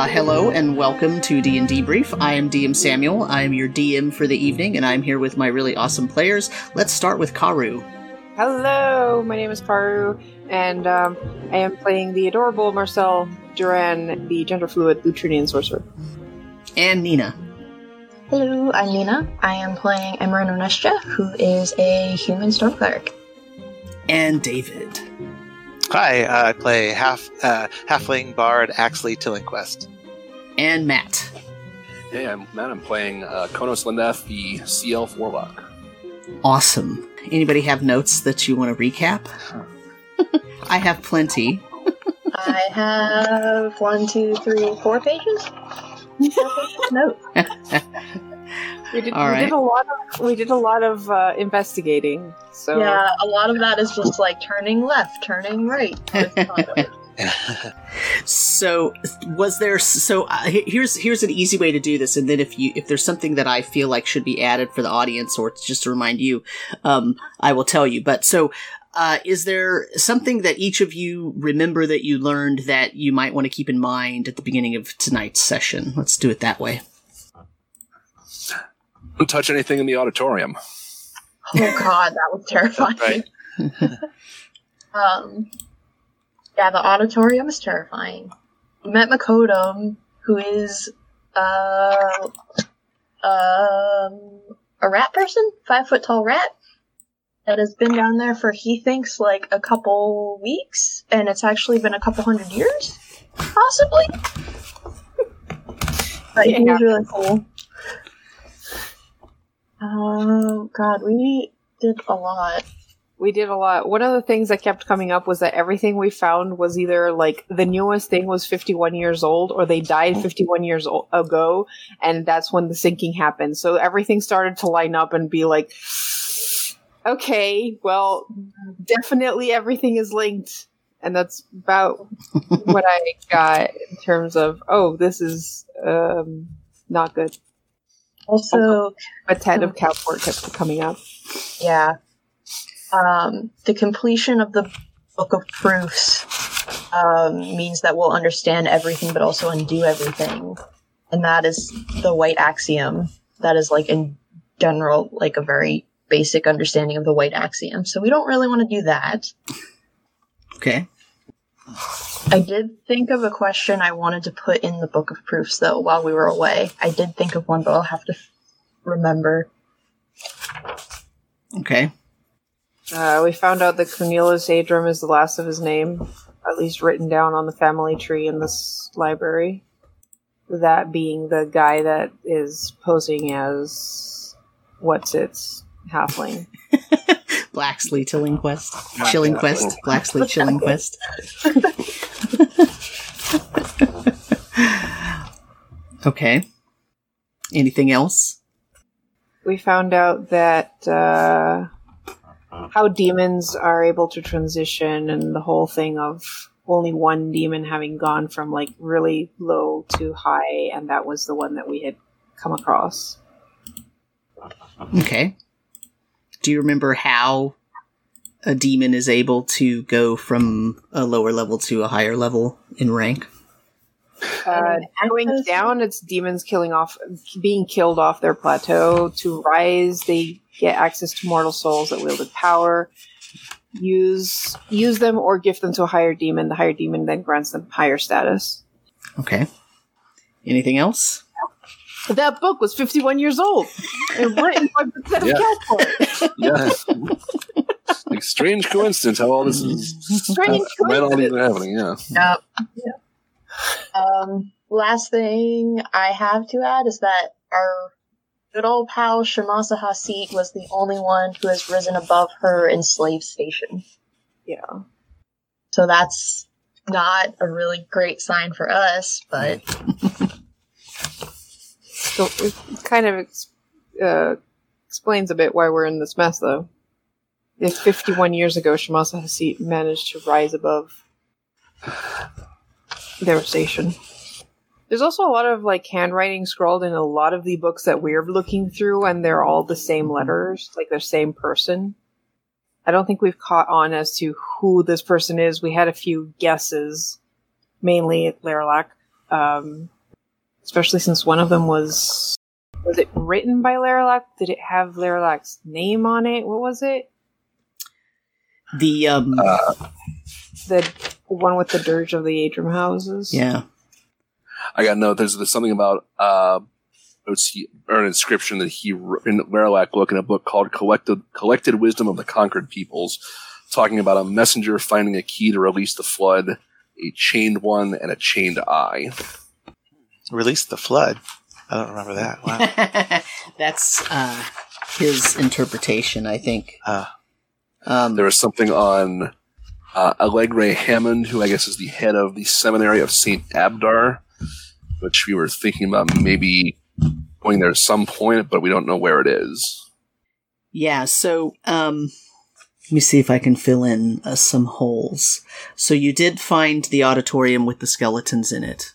Uh, hello and welcome to D&D Brief. I am DM Samuel. I am your DM for the evening, and I'm here with my really awesome players. Let's start with Karu. Hello, my name is Karu, and um, I am playing the adorable Marcel Duran, the gender fluid Lutrinian sorcerer. And Nina. Hello, I'm Nina. I am playing Emran Onestia, who is a human storm cleric. And David. Hi, uh, I play half uh, halfling bard Axley Tillingquest. And Matt. Hey, I'm Matt. I'm playing uh, Konos Lindeth, the Sea Elf Warlock. Awesome. Anybody have notes that you want to recap? I have plenty. I have one, two, three, four pages. no. We did, All we right. did a lot of we did a lot of uh, investigating. So Yeah, a lot of that is just like turning left, turning right. So, was there? So uh, here's here's an easy way to do this, and then if you if there's something that I feel like should be added for the audience, or just to remind you, um, I will tell you. But so, uh, is there something that each of you remember that you learned that you might want to keep in mind at the beginning of tonight's session? Let's do it that way. Don't touch anything in the auditorium. oh god, that was terrifying. Right. Um, yeah, the auditorium is terrifying. We met Makodum, who is uh, um, a rat person, five foot tall rat, that has been down there for he thinks like a couple weeks, and it's actually been a couple hundred years, possibly. But he was really cool. Oh god, we did a lot. we did a lot. One of the things that kept coming up was that everything we found was either like the newest thing was 51 years old or they died 51 years o- ago and that's when the sinking happened. So everything started to line up and be like okay, well definitely everything is linked. And that's about what I got in terms of oh this is um not good. Also, A tad of Calport kept coming up. Yeah. Um, the completion of the Book of Proofs um, means that we'll understand everything but also undo everything. And that is the white axiom. That is, like, in general, like a very basic understanding of the white axiom. So we don't really want to do that. Okay. I did think of a question I wanted to put in the Book of Proofs, though, while we were away. I did think of one, but I'll have to f- remember. Okay. Uh, we found out that Cornelius Adram is the last of his name, at least written down on the family tree in this library. That being the guy that is posing as what's its halfling. Blacksley Tillingquest. Chilling Quest. Blacksley Chilling Quest. okay. Anything else? We found out that uh, how demons are able to transition and the whole thing of only one demon having gone from like really low to high, and that was the one that we had come across. Okay. Do you remember how a demon is able to go from a lower level to a higher level in rank? Uh, going down, it's demons killing off, being killed off their plateau. To rise, they get access to mortal souls that wielded power. Use use them or gift them to a higher demon. The higher demon then grants them higher status. Okay. Anything else? That book was fifty one years old and written by Bethesda Yeah. Calport. Yeah. like strange coincidence how all this is Strange right on coincidence. even happening. Yeah. Yep. Um, last thing I have to add is that our good old pal Shamasa Hasid was the only one who has risen above her enslaved station. Yeah. So that's not a really great sign for us, but So it kind of ex- uh, explains a bit why we're in this mess, though. If 51 years ago Shamasa Hasid managed to rise above their station. There's also a lot of like handwriting scrawled in a lot of the books that we're looking through, and they're all the same letters, like the same person. I don't think we've caught on as to who this person is. We had a few guesses, mainly at um, especially since one of them was was it written by Laralac? Did it have Laralac's name on it? What was it? The um, Uh, The one with the dirge of the Adram houses. yeah, I got no. There's, there's something about uh, let's see, or an inscription that he wr- in Laralac book in a book called "Collected Collected Wisdom of the Conquered Peoples," talking about a messenger finding a key to release the flood, a chained one, and a chained eye. Release the flood. I don't remember that. Wow. that's uh, his interpretation. I think. Uh, Um, There was something on uh, Allegre Hammond, who I guess is the head of the seminary of Saint Abdar, which we were thinking about maybe going there at some point, but we don't know where it is. Yeah, so um let me see if I can fill in uh, some holes. So you did find the auditorium with the skeletons in it.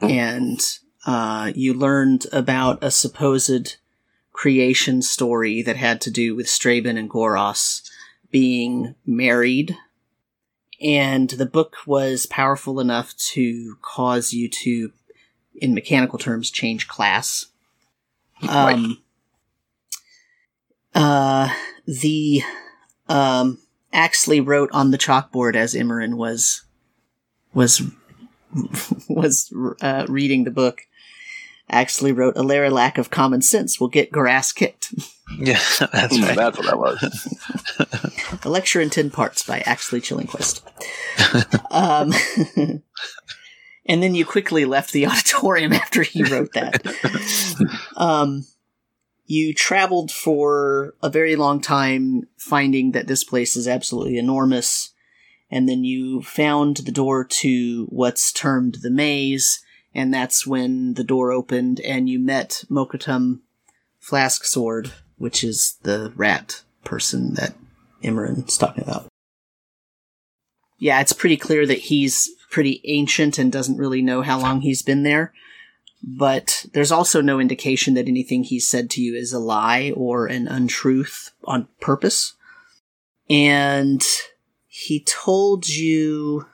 And uh you learned about a supposed creation story that had to do with Straben and Goros being married. And the book was powerful enough to cause you to in mechanical terms change class. Um uh, the um, Axley wrote on the chalkboard as Imran was was was uh, reading the book. Axley wrote, "A lack of common sense will get grass kicked." yeah, that's Hmm, right. That's what that was. A lecture in ten parts by Axley Chillingquist. um, and then you quickly left the auditorium after he wrote that. um, you traveled for a very long time, finding that this place is absolutely enormous, and then you found the door to what's termed the maze, and that's when the door opened, and you met Makodum Flask Sword, which is the rat person that Imran's talking about. Yeah, it's pretty clear that he's pretty ancient and doesn't really know how long he's been there. But there's also no indication that anything he's said to you is a lie or an untruth on purpose. And he told you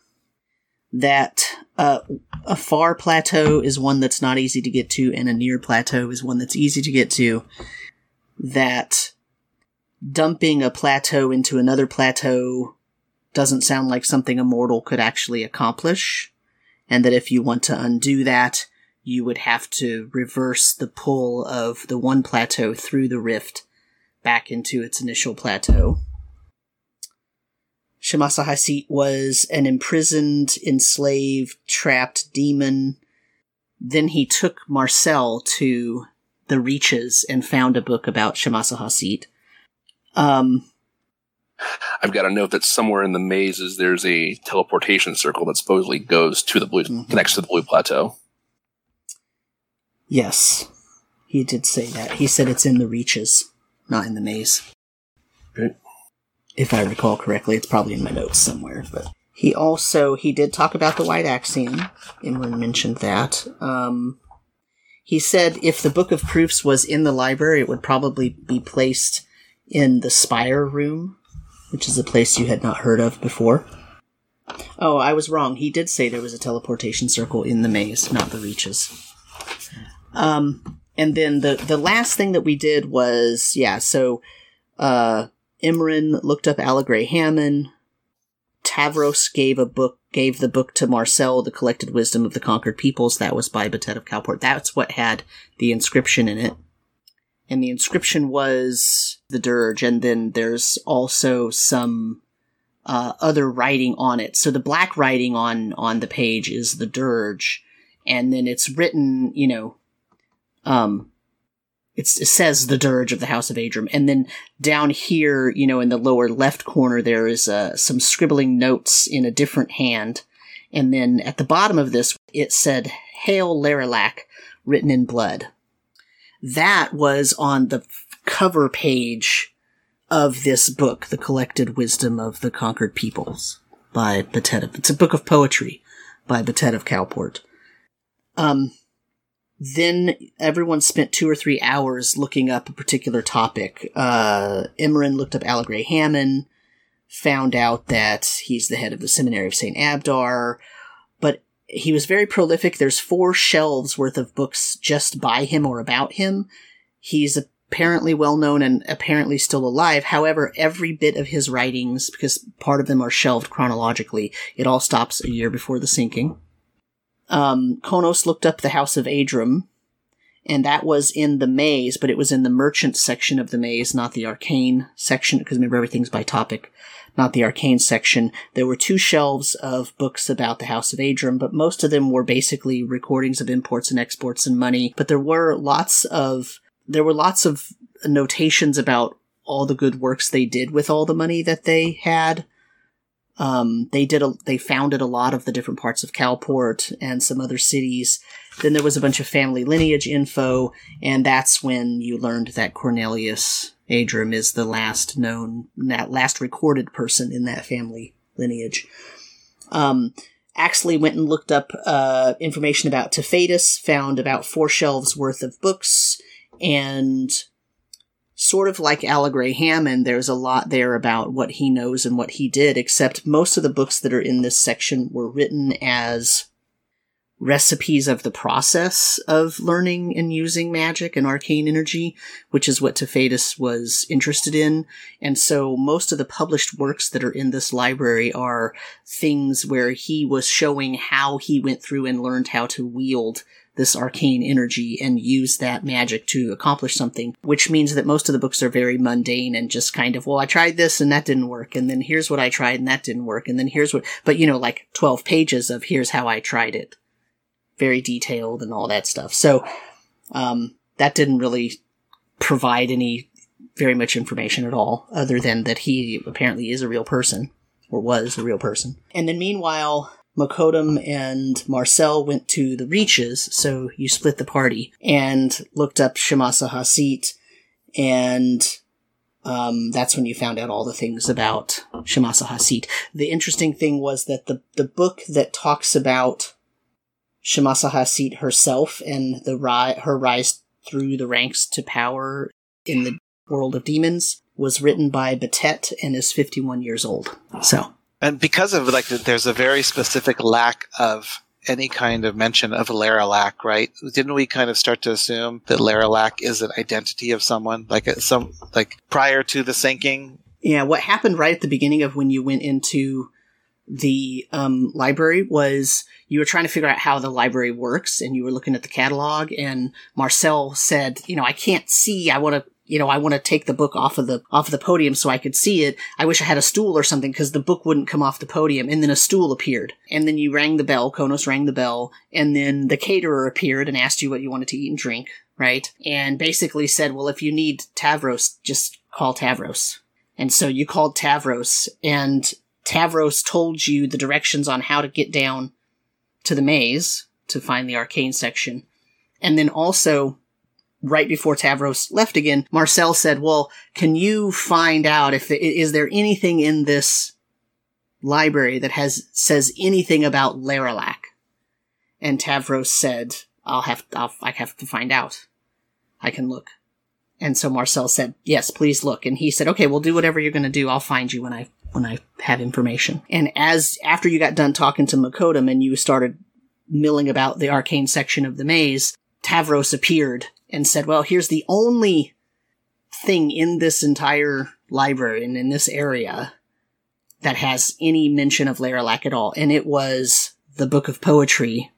that uh, a far plateau is one that's not easy to get to, and a near plateau is one that's easy to get to. That dumping a plateau into another plateau doesn't sound like something a mortal could actually accomplish, and that if you want to undo that, you would have to reverse the pull of the one plateau through the rift back into its initial plateau. Shamasa Hasit was an imprisoned, enslaved, trapped demon. Then he took Marcel to the Reaches and found a book about Shamasa Hasit. Um, I've got a note that somewhere in the mazes there's a teleportation circle that supposedly goes to the blue, Mhm. connects to the blue plateau. yes, he did say that. He said it's in the Reaches, not in the maze. If I recall correctly, it's probably in my notes somewhere. But he also he did talk about the White Axiom. Imran mentioned that. Um, he said if the Book of Proofs was in the library, it would probably be placed in the Spire Room, which is a place you had not heard of before. Oh, I was wrong. He did say there was a teleportation circle in the maze, not the reaches. Um, and then the the last thing that we did was yeah. So, uh, Imran looked up Allegre Hammond. Tavros gave a book, gave the book to Marcel, the collected wisdom of the conquered peoples. That was by Batet of Calport. That's what had the inscription in it. And the inscription was the dirge, and then there's also some uh, other writing on it. So the black writing on on the page is the dirge, and then it's written, you know, um, it's, it says the dirge of the House of Adram, and then down here, you know, in the lower left corner, there is uh, some scribbling notes in a different hand, and then at the bottom of this, it said "Hail Laralac," written in blood. That was on the cover page of this book, The Collected Wisdom of the Conquered Peoples by Batet it's a book of poetry by Batet of Calport. Um, then everyone spent two or three hours looking up a particular topic. Uh, Imran looked up Allegre Hammond, found out that he's the head of the seminary of St. Abdar, but he was very prolific. There's four shelves worth of books just by him or about him. He's apparently well known and apparently still alive. However, every bit of his writings, because part of them are shelved chronologically, it all stops a year before the sinking. Um, Konos looked up the House of Adram, and that was in the maze, but it was in the merchant section of the maze, not the arcane section, because remember everything's by topic, not the arcane section. There were two shelves of books about the House of Adram, but most of them were basically recordings of imports and exports and money. But there were lots of there were lots of notations about all the good works they did with all the money that they had. Um, they did a, they founded a lot of the different parts of Calport and some other cities. Then there was a bunch of family lineage info, and that's when you learned that Cornelius Adram is the last known, that last recorded person in that family lineage. Um, Axley went and looked up uh, information about Tefadus, found about four shelves worth of books, and sort of like Allegra Hammond, there's a lot there about what he knows and what he did, except most of the books that are in this section were written as recipes of the process of learning and using magic and arcane energy, which is what Tefadus was interested in. And so most of the published works that are in this library are things where he was showing how he went through and learned how to wield this arcane energy and use that magic to accomplish something, which means that most of the books are very mundane and just kind of, well, I tried this and that didn't work. And then here's what I tried and that didn't work. And then here's what, but you know, like 12 pages of here's how I tried it. Very detailed and all that stuff. So, um, that didn't really provide any very much information at all, other than that he apparently is a real person or was a real person. And then meanwhile, Makodum and Marcel went to the Reaches, so you split the party, and looked up Shamasa Hasit, and um, that's when you found out all the things about Shamasa Hasit. The interesting thing was that the, the book that talks about Shamasa Hasit herself and the ri- her rise through the ranks to power in the world of demons was written by Batet and is 51 years old. So and because of like, there's a very specific lack of any kind of mention of Laralac, right? Didn't we kind of start to assume that Laralac is an identity of someone, like uh, some, like prior to the sinking? Yeah, what happened right at the beginning of when you went into the um, library was you were trying to figure out how the library works, and you were looking at the catalog, and Marcel said, "You know, I can't see. I want to you know, I want to take the book off of the off of the podium so I could see it. I wish I had a stool or something because the book wouldn't come off the podium. And then a stool appeared, and then you rang the bell. Konos rang the bell, and then the caterer appeared and asked you what you wanted to eat and drink, right? And basically said, "Well, if you need Tavros, just call Tavros." And so you called Tavros, and Tavros told you the directions on how to get down to the maze to find the arcane section. And then also right before Tavros left again, Marcel said, well, can you find out if, is there anything in this library that has, says anything about Laralac? And Tavros said, I'll have, I'll, I have to find out. I can look. And so Marcel said, yes, please look. And he said, okay, we'll do whatever you're going to do. I'll find you when I, when I have information. And as, after you got done talking to Makodum and you started milling about the arcane section of the maze, Tavros appeared and said, well, here's the only thing in this entire library and in this area that has any mention of Laralac at all. And it was the book of poetry,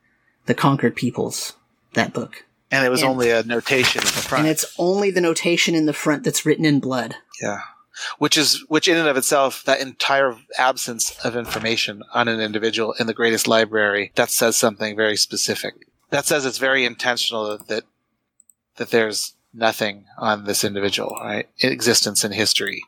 The Conquered Peoples, that book. And it was and, only a notation in the front. And it's only the notation in the front that's written in blood. Yeah. Which is, which in and of itself, that entire absence of information on an individual in the greatest library, that says something very specific. That says it's very intentional that that there's nothing on this individual, right? Existence in history.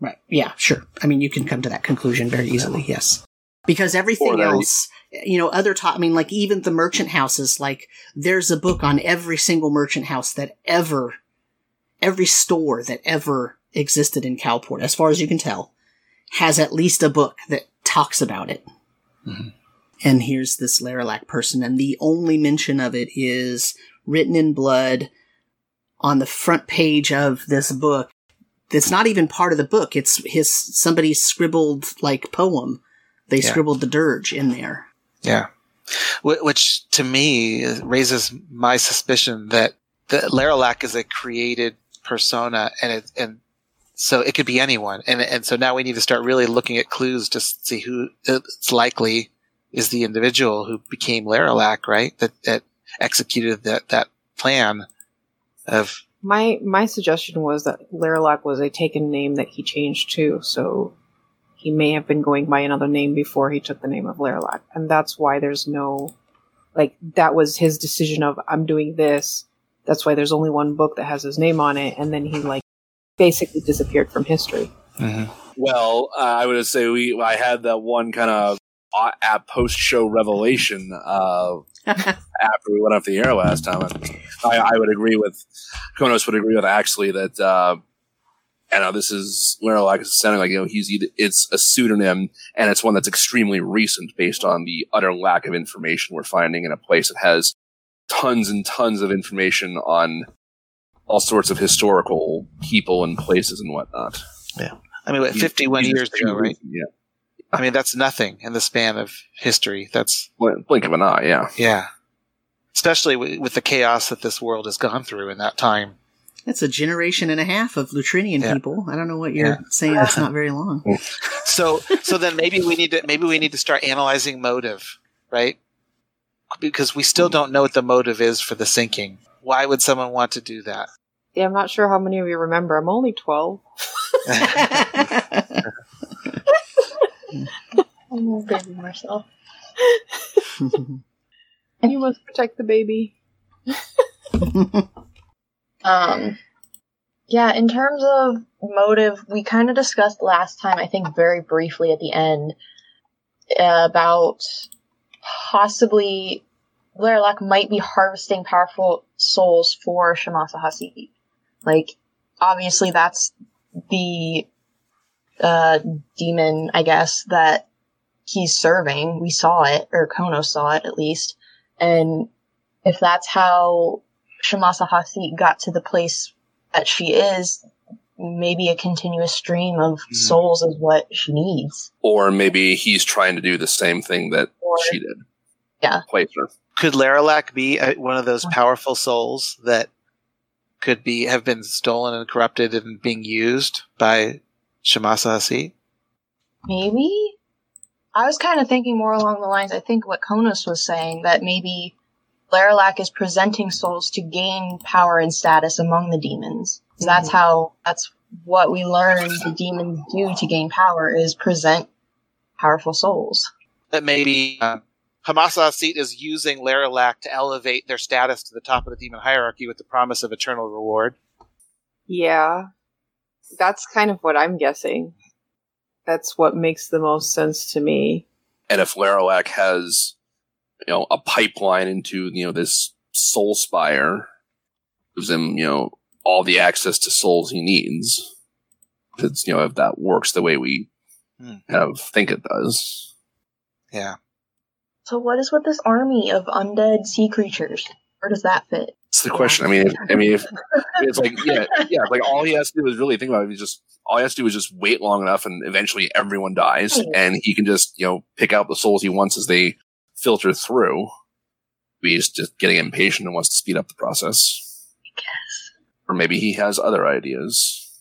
Right. Yeah, sure. I mean, you can come to that conclusion very easily, yes. Because everything else, you know, other top, I mean, like even the merchant houses, like there's a book on every single merchant house that ever, every store that ever existed in Calport, as far as you can tell, has at least a book that talks about it. Mm-hmm. And here's this Laralac person, and the only mention of it is written in blood on the front page of this book. That's not even part of the book. It's his somebody scribbled like poem. They yeah. scribbled the dirge in there. Yeah. Which to me raises my suspicion that that Laralac is a created persona, and it and so it could be anyone, and and so now we need to start really looking at clues to see who it's likely is the individual who became Laralac, right? That that executed that that plan of My my suggestion was that Laralac was a taken name that he changed to, so he may have been going by another name before he took the name of Laralac, and that's why there's no like that was his decision of I'm doing this. That's why there's only one book that has his name on it, and then he like basically disappeared from history. Well, uh, I would say we. I had that one kind of at post show revelation uh, after we went off the air last time. I, I would agree with Konos would agree with actually that. Uh, I know this is where like sounding like you know he's either it's a pseudonym and it's one that's extremely recent based on the utter lack of information we're finding in a place that has tons and tons of information on all sorts of historical people and places and whatnot. Yeah, I mean, 51 he's years ago, right? Yeah, I mean, that's nothing in the span of history. That's blink, blink of an eye. Yeah. yeah, especially with, with the chaos that this world has gone through in that time. That's a generation and a half of Lutrinian Yeah. people. I don't know what you're Yeah. saying. It's not very long. So, so then maybe we need to maybe we need to start analyzing motive, right? Because we still don't know what the motive is for the sinking. Why would someone want to do that? Yeah, I'm not sure how many of you remember. I'm only twelve. Oh, baby myself. You must protect the baby. Um, yeah, in terms of motive, we kind of discussed last time, I think very briefly at the end, uh, about possibly Laralac might be harvesting powerful souls for Shamasa Hasi. Like, obviously that's the, uh, demon, I guess, that he's serving. We saw it, or Kono saw it at least. And if that's how Shamasa Hasi got to the place that she is, maybe a continuous stream of Mhm. souls is what she needs. Or maybe he's trying to do the same thing that Or she did. Yeah. Place her. Could Laralac be uh one of those powerful souls that could be have been stolen and corrupted and being used by Shamasa Hasi? maybe I was kind of thinking more along the lines. I think what Konos was saying that maybe Laralac is presenting souls to gain power and status among the demons. That's how. That's what we learn the demons do to gain power is present powerful souls. That maybe uh, Shamasa Hasit is using Laralac to elevate their status to the top of the demon hierarchy with the promise of eternal reward. Yeah. That's kind of what I'm guessing. That's what makes the most sense to me. And if Laralac has, you know, a pipeline into, you know, this soul spire, gives him, you know, all the access to souls he needs. If it's, you know, if that works the way we Hmm. kind of think it does. Yeah. So what is with this army of undead sea creatures? Where does that fit? It's the question. I mean, if, I mean, if it's like, yeah, yeah, like all he has to do is really think about it. He just all he has to do is just wait long enough, and eventually everyone dies, and he can just you know pick out the souls he wants as they filter through. He's just getting impatient and wants to speed up the process, I guess. or maybe he has other ideas.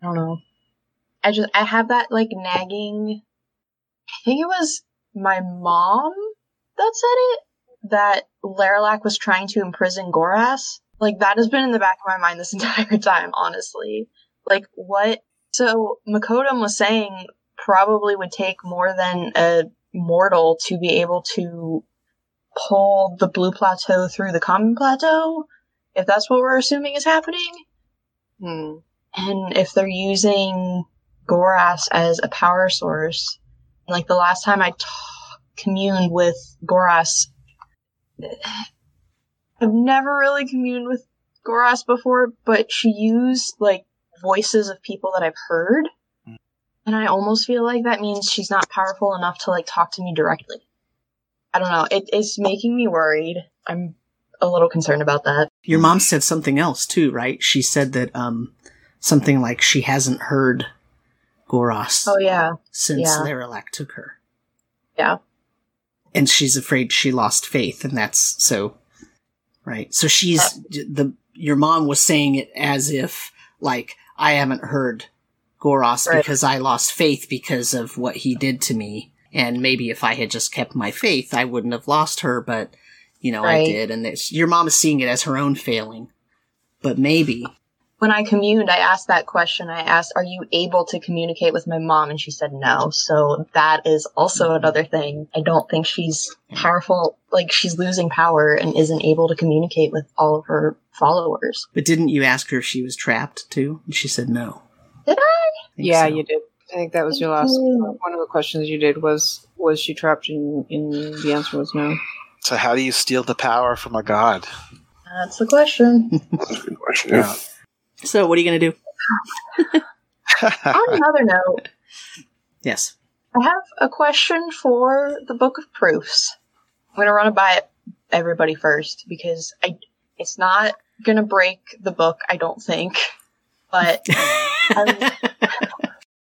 I don't know. I just I have that like nagging. I think it was my mom that said it that Laralac was trying to imprison Goras. Like that has been in the back of my mind this entire time, honestly. Like what? So Makodum was saying probably would take more than a mortal to be able to pull the blue plateau through the common plateau. If that's what we're assuming is happening. Hmm. And if they're using Goras as a power source, like the last time I t- communed with Goras, I've never really communed with Goras before, but she used like voices of people that I've heard. Mm. And I almost feel like that means she's not powerful enough to like talk to me directly. I don't know. It, it's making me worried. I'm a little concerned about that. Your mom said something else too, right? She said that um something like she hasn't heard Goros Oh yeah. since yeah. Laralac took her. And she's afraid she lost faith, and that's so. Right. So she's uh, the your mom was saying it as if like I haven't heard Goros Right. because I lost faith because of what he did to me. And maybe if I had just kept my faith, I wouldn't have lost her, but you know, I did. And it's, your mom is seeing it as her own failing. But maybe. When I communed, I asked that question. I asked, Are you able to communicate with my mom? And she said no. So that is also mm-hmm. another thing. I don't think she's powerful, like she's losing power and isn't able to communicate with all of her followers. But didn't you ask her if she was trapped too? And she said no. Did I? think Yeah, so. you did. I think that was your last one of the questions you did was was she trapped in in the answer was no. So how do you steal the power from a god? That's the question. That's a good question. Yeah. So what are you going to do? On another note, Yes. I have a question for the Book of Proofs. I'm going to run it by everybody first because I it's not going to break the book, I don't think. But um,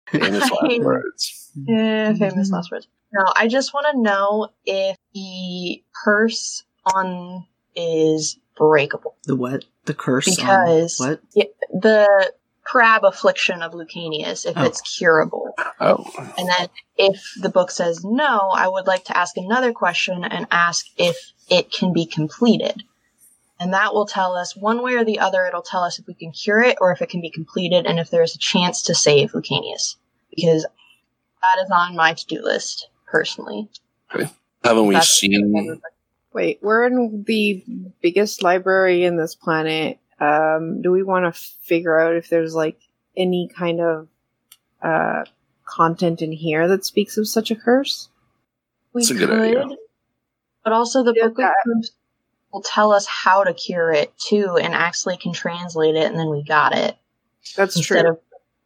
Famous last words. eh, famous last words. No, I just want to know if the purse on is breakable. The what? The curse? Because- what? The crab affliction of Lucanius, if Oh. it's curable. Oh, And then if the book says no, I would like to ask another question and ask if it can be completed. And that will tell us one way or the other, it'll tell us if we can cure it or if it can be completed and if there's a chance to save Lucanius. Because that is on my to do list, personally. haven't we That's- seen? Wait, we're in the biggest library in this planet. Um, do we want to figure out if there's like any kind of uh, content in here that speaks of such a curse? We That's a could, good idea. but also the Yeah, book of that- proofs will tell us how to cure it too, and actually can translate it, and then we got it. That's instead true. of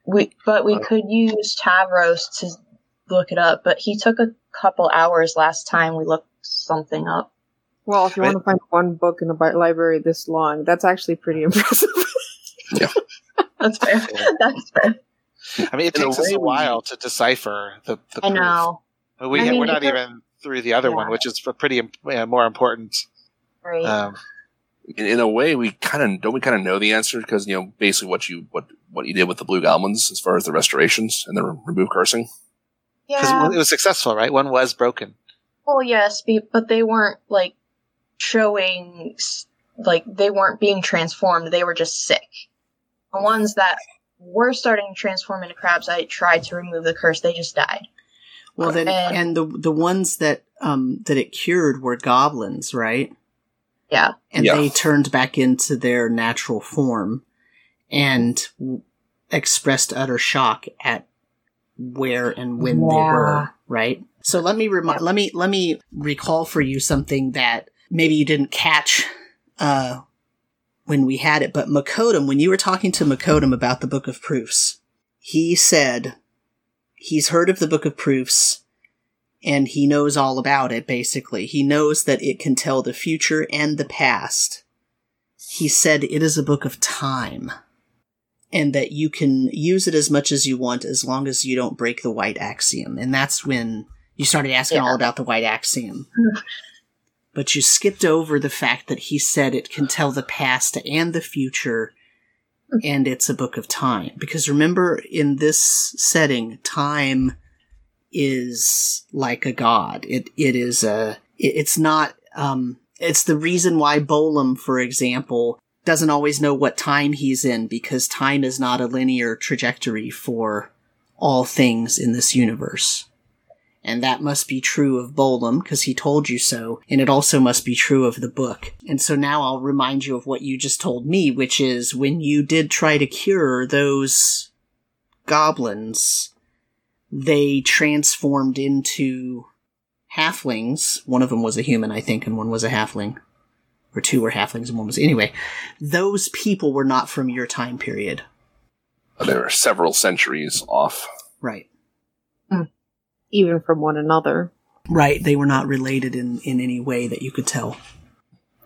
we but we Uh, could use Tavros to look it up but he took a couple hours last time we looked something up well, if you Right. want to find one book in a bi- library this long, that's actually pretty impressive. that's fair that's fair I mean, it In a takes us a while to decipher the. the i proof. know But we I mean, we're not even through the other one, which is a pretty im- yeah, more important. right Um, In, in a way, we kind of don't we kind of know the answer because you know basically what you what what you did with the blue goblins as far as the restorations and the re- remove cursing. because yeah it was successful, right? One was broken. well yes but they weren't like showing like they weren't being transformed they were just sick the ones that were starting to transform into crabs i tried to remove the curse they just died Well, then, And- and the the ones that um that it cured were goblins, right? yeah And Yeah. they turned back into their natural form and w- expressed utter shock at where and when they were, right? So let me remi- let me let me recall for you something that maybe you didn't catch uh when we had it, but Makodum, when you were talking to Makodum about the Book of Proofs, he said he's heard of the Book of Proofs and he knows all about it, basically. He knows that it can tell the future and the past. He said it is a book of time and that you can use it as much as you want as long as you don't break the white axiom. And that's when you started asking Yeah. all about the white axiom. but you skipped over the fact that he said it can tell the past and the future and it's a book of time. Because remember, in this setting, time is like a god. It it is a. it- it's not. Um, it's the reason why Bolam, for example, doesn't always know what time he's in because time is not a linear trajectory for all things in this universe. And that must be true of Bolam because he told you so, and it also must be true of the book. And so now I'll remind you of what you just told me, which is when you did try to cure those goblins, they transformed into halflings. One of them was a human, I think, and one was a halfling. Or two were halflings and one was. Anyway, those people were not from your time period. There are several centuries off. Right. Even from one another. Right. They were not related in, in any way that you could tell.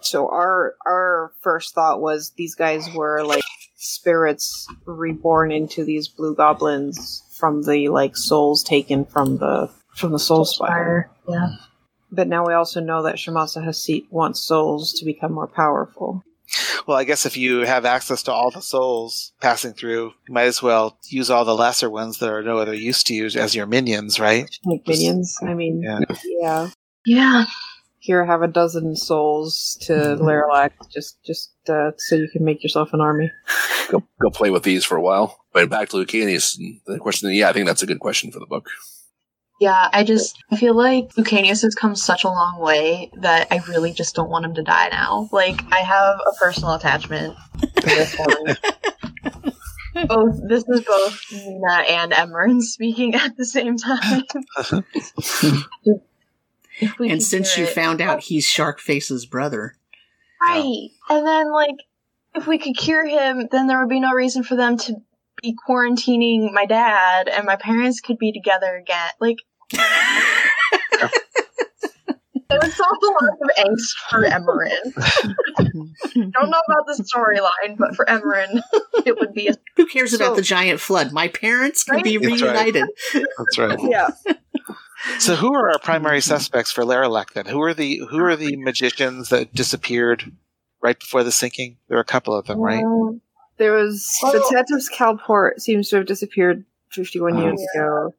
So our our first thought was these guys were like spirits reborn into these blue goblins from the like souls taken from the from the soul spire. yeah But now we also know that Shamasa Hasit wants souls to become more powerful. Well, I guess if you have access to all the souls passing through, you might as well use all the lesser ones that are no other use to you as your minions, right? Like minions. I mean, Yeah. yeah. Yeah. Here, have a dozen souls to Laralac, just just uh, so you can make yourself an army. Go, go play with these for a while. But back to Lucanius, and the question. Yeah, I think that's a good question for the book. Yeah, I just I feel like Lucanius has come such a long way that I really just don't want him to die now. Like I have a personal attachment to this one. both this is both Nina and Emran speaking at the same time. And since you it. found out he's Sharkface's brother, Right. And then, like, if we could cure him, then there would be no reason for them to be quarantining my dad, and my parents could be together again. Like, it would solve a lot of angst for Emerin. Don't know about the storyline, but for Emerin, it would be a who cares about the giant flood? My parents could be That's right. reunited. That's right. Yeah. So, who are our primary suspects for Laralac then? Who are the who are the magicians that disappeared right before the sinking? There are a couple of them, right? Um, There was Well- the Tatus Calport seems to have disappeared 51 Oh. years ago.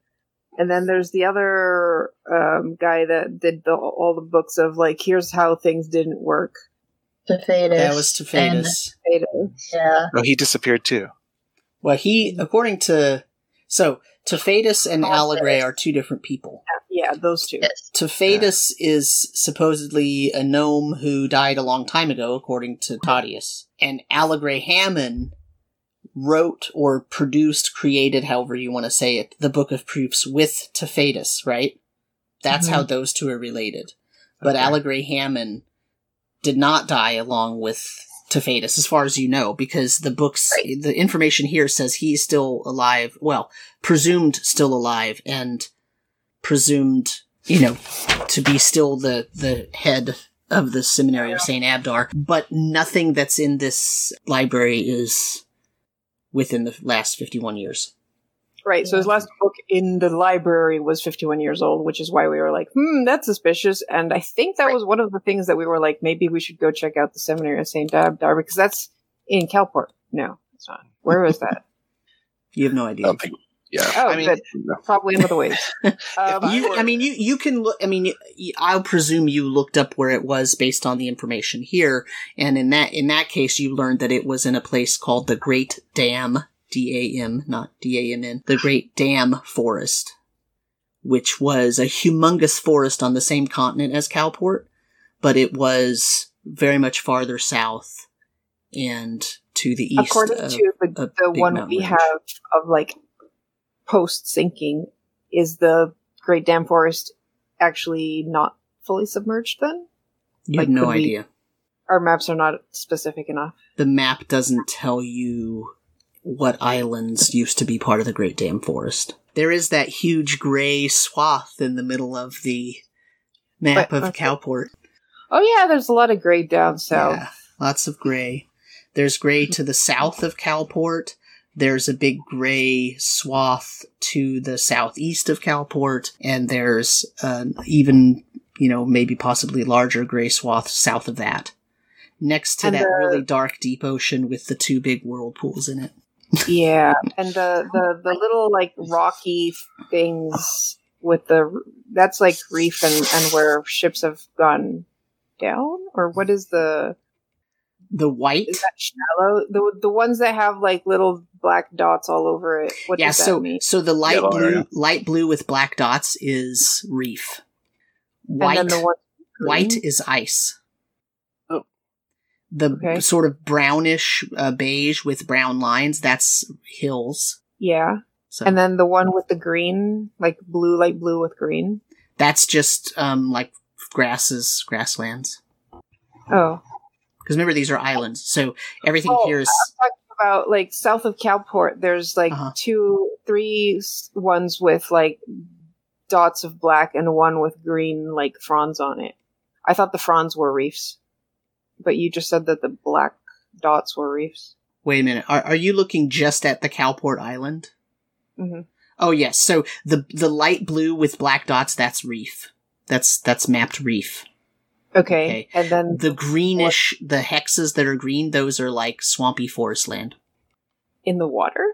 And then there's the other um, guy that did the, all the books of like, here's how things didn't work. Tefadus. That was Tefadus. Beta. Yeah. Oh, he disappeared too. Well, he, according to, so Tefadus and Awesome. Allegray are two different people. Yeah, those two. Yes. Tefadus is supposedly a gnome who died a long time ago, according to Tadius. And Allegray Hammond wrote or produced, created, however you want to say it, the Book of Proofs with Tefadus, right? That's how mm-hmm. those two are related. But Okay. Allegray Hammond did not die along with Tefadus, as far as you know, because the books, Right. the information here says he's still alive. Well, presumed still alive and presumed, you know, to be still the, the head of the seminary of St. Abdar. But nothing that's in this library is within the last 51 years. Right. So his last book in the library was 51 years old, which is why we were like, hmm, that's suspicious. And I think that was one of the things that we were like, maybe we should go check out the seminary of St. Abdar because that's in Calport. No, it's not. Where is that? You have no I idea. don't think. Yeah. Oh, I mean- good. Probably in other ways. Um, You, I mean, you you can look. I mean, you, you- I'll presume you looked up where it was based on the information here, and in that in that case, you learned that it was in a place called the Great Dam, D A M, not D A M N, the Great Dam Forest, which was a humongous forest on the same continent as Calport, but it was very much farther south and to the east. according of- to the, a the big one we range. have of like post sinking, is the Great Dam Forest actually not fully submerged then? you have no could we- idea. Our maps are not specific enough. the map doesn't tell you what islands used to be part of the Great Dam Forest. There is that huge gray swath in the middle of the map But- of okay. Calport. Oh yeah, there's a lot of gray down south. Yeah, lots of gray. There's gray to the south of Calport. There's a big gray swath to the southeast of Calport, and there's an even, you know, maybe possibly larger gray swath south of that. Next to And that the- really dark deep ocean with the two big whirlpools in it. Yeah, and the, the the little like rocky things with the that's like reef and and where ships have gone down or what is the The white? is that shallow the the ones that have like little black dots all over it. What yeah, does that so mean? so the light Yellow blue area. light blue with black dots is reef. White and then the one white is ice. Oh. The Okay. sort of brownish uh, beige with brown lines, that's hills. yeah, So and then the one with the green like blue light blue with green. that's just um like grasses, grasslands. Oh, Because remember these are islands, so everything Oh, here is talking about like south of Calport, there's like Uh-huh. two, three ones with like dots of black and one with green like fronds on it. I thought the fronds were reefs, but you just said that the black dots were reefs. Wait a minute. Are, are you looking just at the Calport Island? hmm Oh yes. So the the light blue with black dots, that's reef. That's that's mapped reef. Okay. Okay. And then The greenish, the hexes that are green, those are like swampy forest land. in the water?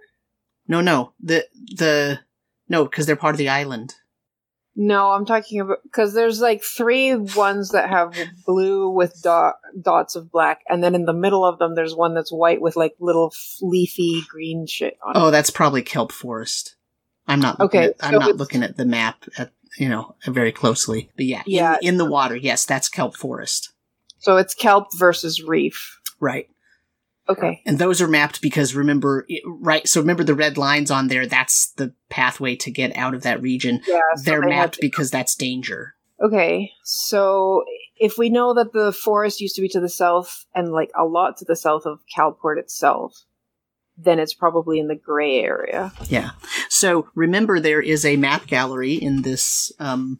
No, no, the the no, because they're part of the island. No, I'm talking about because there's like three ones that have blue with dot, dots of black, and then in the middle of them, there's one that's white with like little leafy green shit on it. Oh, that's probably kelp forest. I'm not looking Okay, at, I'm so not looking at the map at you know very closely. But yeah, Yeah. in, the water, yes, that's kelp forest. So it's kelp versus reef. Right. Okay. And those are mapped because remember, it- right? So remember the red lines on there. That's the pathway to get out of that region. Yeah. so They're they mapped because that's danger. Okay, so if we know that the forest used to be to the south and like a lot to the south of Calport itself, then it's probably in the gray area. Yeah. So remember, there is a map gallery in this um,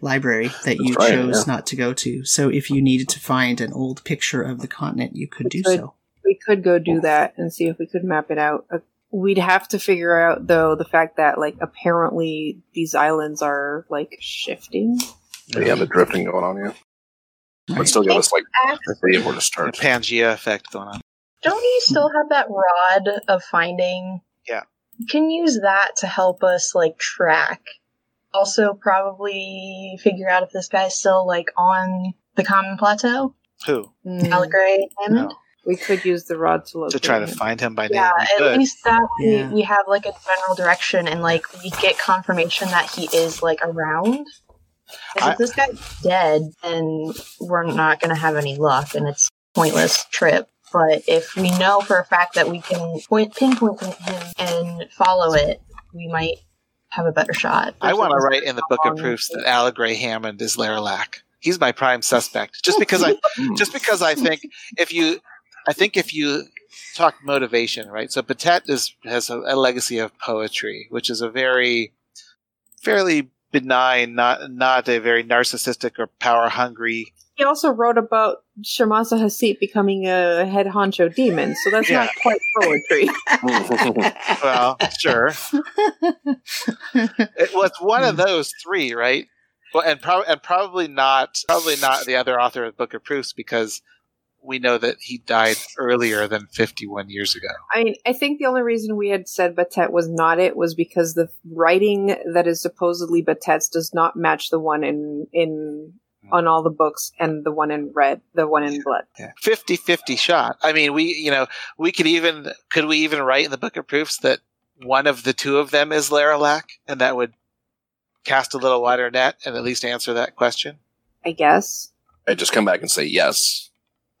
library that you right, chose yeah. not to go to. So if you needed to find an old picture of the continent, you could do Good. so. We could go do that and see if we could map it out. Uh, we'd have to figure out though the fact that like apparently these islands are like shifting. Yeah, the drifting going on, yeah. But Right. still give us like Ask- a day where to The start. Pangea effect going on. Don't you still have that rod of finding? Yeah. You can use that to help us like track. Also, probably figure out if this guy's still like on the common plateau. Who? Mm, Aligray Hammond. No. we could use the rod to look To try to find him by name. Yeah, we at could. least that Yeah. we, we have like a general direction and like we get confirmation that he is like around. I- if this guy's dead, then we're not gonna have any luck and it's a pointless trip. But if we know for a fact that we can point pinpoint him and follow it, we might have a better shot. I want to write in the book of proofs that Aligray Hammond is Laralac. He's my prime suspect. Just because I just because I think if you I think if you talk motivation, right? So Batet is has a, a legacy of poetry, which is a very fairly benign, not not a very narcissistic or power hungry. He also wrote about Shamasa Hasit becoming a head honcho demon, so that's Yeah. not quite poetry. Well, sure. It, was one of those three, right? Well, and, prob- and probably not probably not the other author of the Book of Proofs because we know that he died earlier than 51 years ago. I mean, I think the only reason we had said Batet was not it was because the writing that is supposedly Batet's does not match the one in in on all the books and the one in red, the one in blood. Yeah. 50-50 shot. I mean, we you know we could even could we even write in the Book of Proofs that one of the two of them is Laralac, and that would cast a little wider net and at least answer that question. I guess. I just come back and say yes.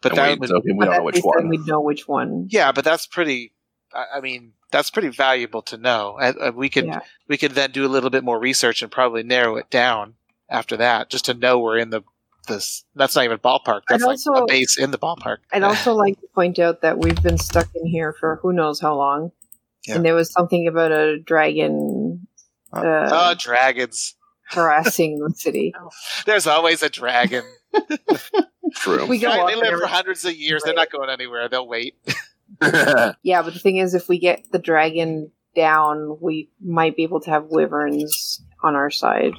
But and that we, would so we But don't know which one. we'd know which one. Yeah, but that's pretty. I I mean, that's pretty valuable to know. And, uh, we could Yeah. we could then do a little bit more research and probably narrow it down after that, just to know we're in the this. That's not even ballpark. That's I'd like also- a base in the ballpark. I'd also like to point out that we've been stuck in here for who knows how long. Yeah. And there was something about a dragon uh, oh, dragons! harassing the city. There's always a dragon. True. We go Right, they live there. for hundreds of years. They're not going anywhere. They'll wait. Yeah, but the thing is, if we get the dragon down, we might be able to have wyverns on our side.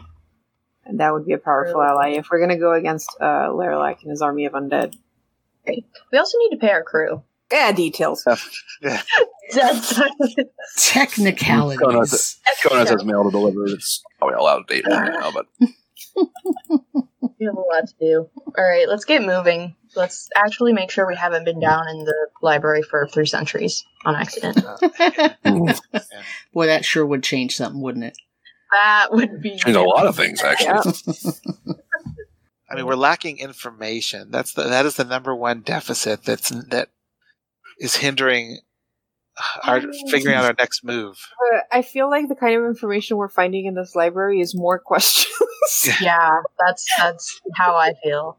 And that would be a powerful True. ally if we're going to go against uh, Laralac and his army of undead. We also need to pay our crew. Yeah, details. That's Technicalities. Conan has mail to deliver. It's probably all out of date right now, but We have a lot to do. All right, let's get moving. Let's actually make sure we haven't been down in the library for three centuries on accident. Boy, that sure would change something, wouldn't it? That would be change a lot of things actually. Yeah. I mean, we're lacking information. That's the that is the number one deficit. That's that is hindering our um, figuring out our next move. I feel like the kind of information we're finding in this library is more questions. Yeah, that's that's how I feel.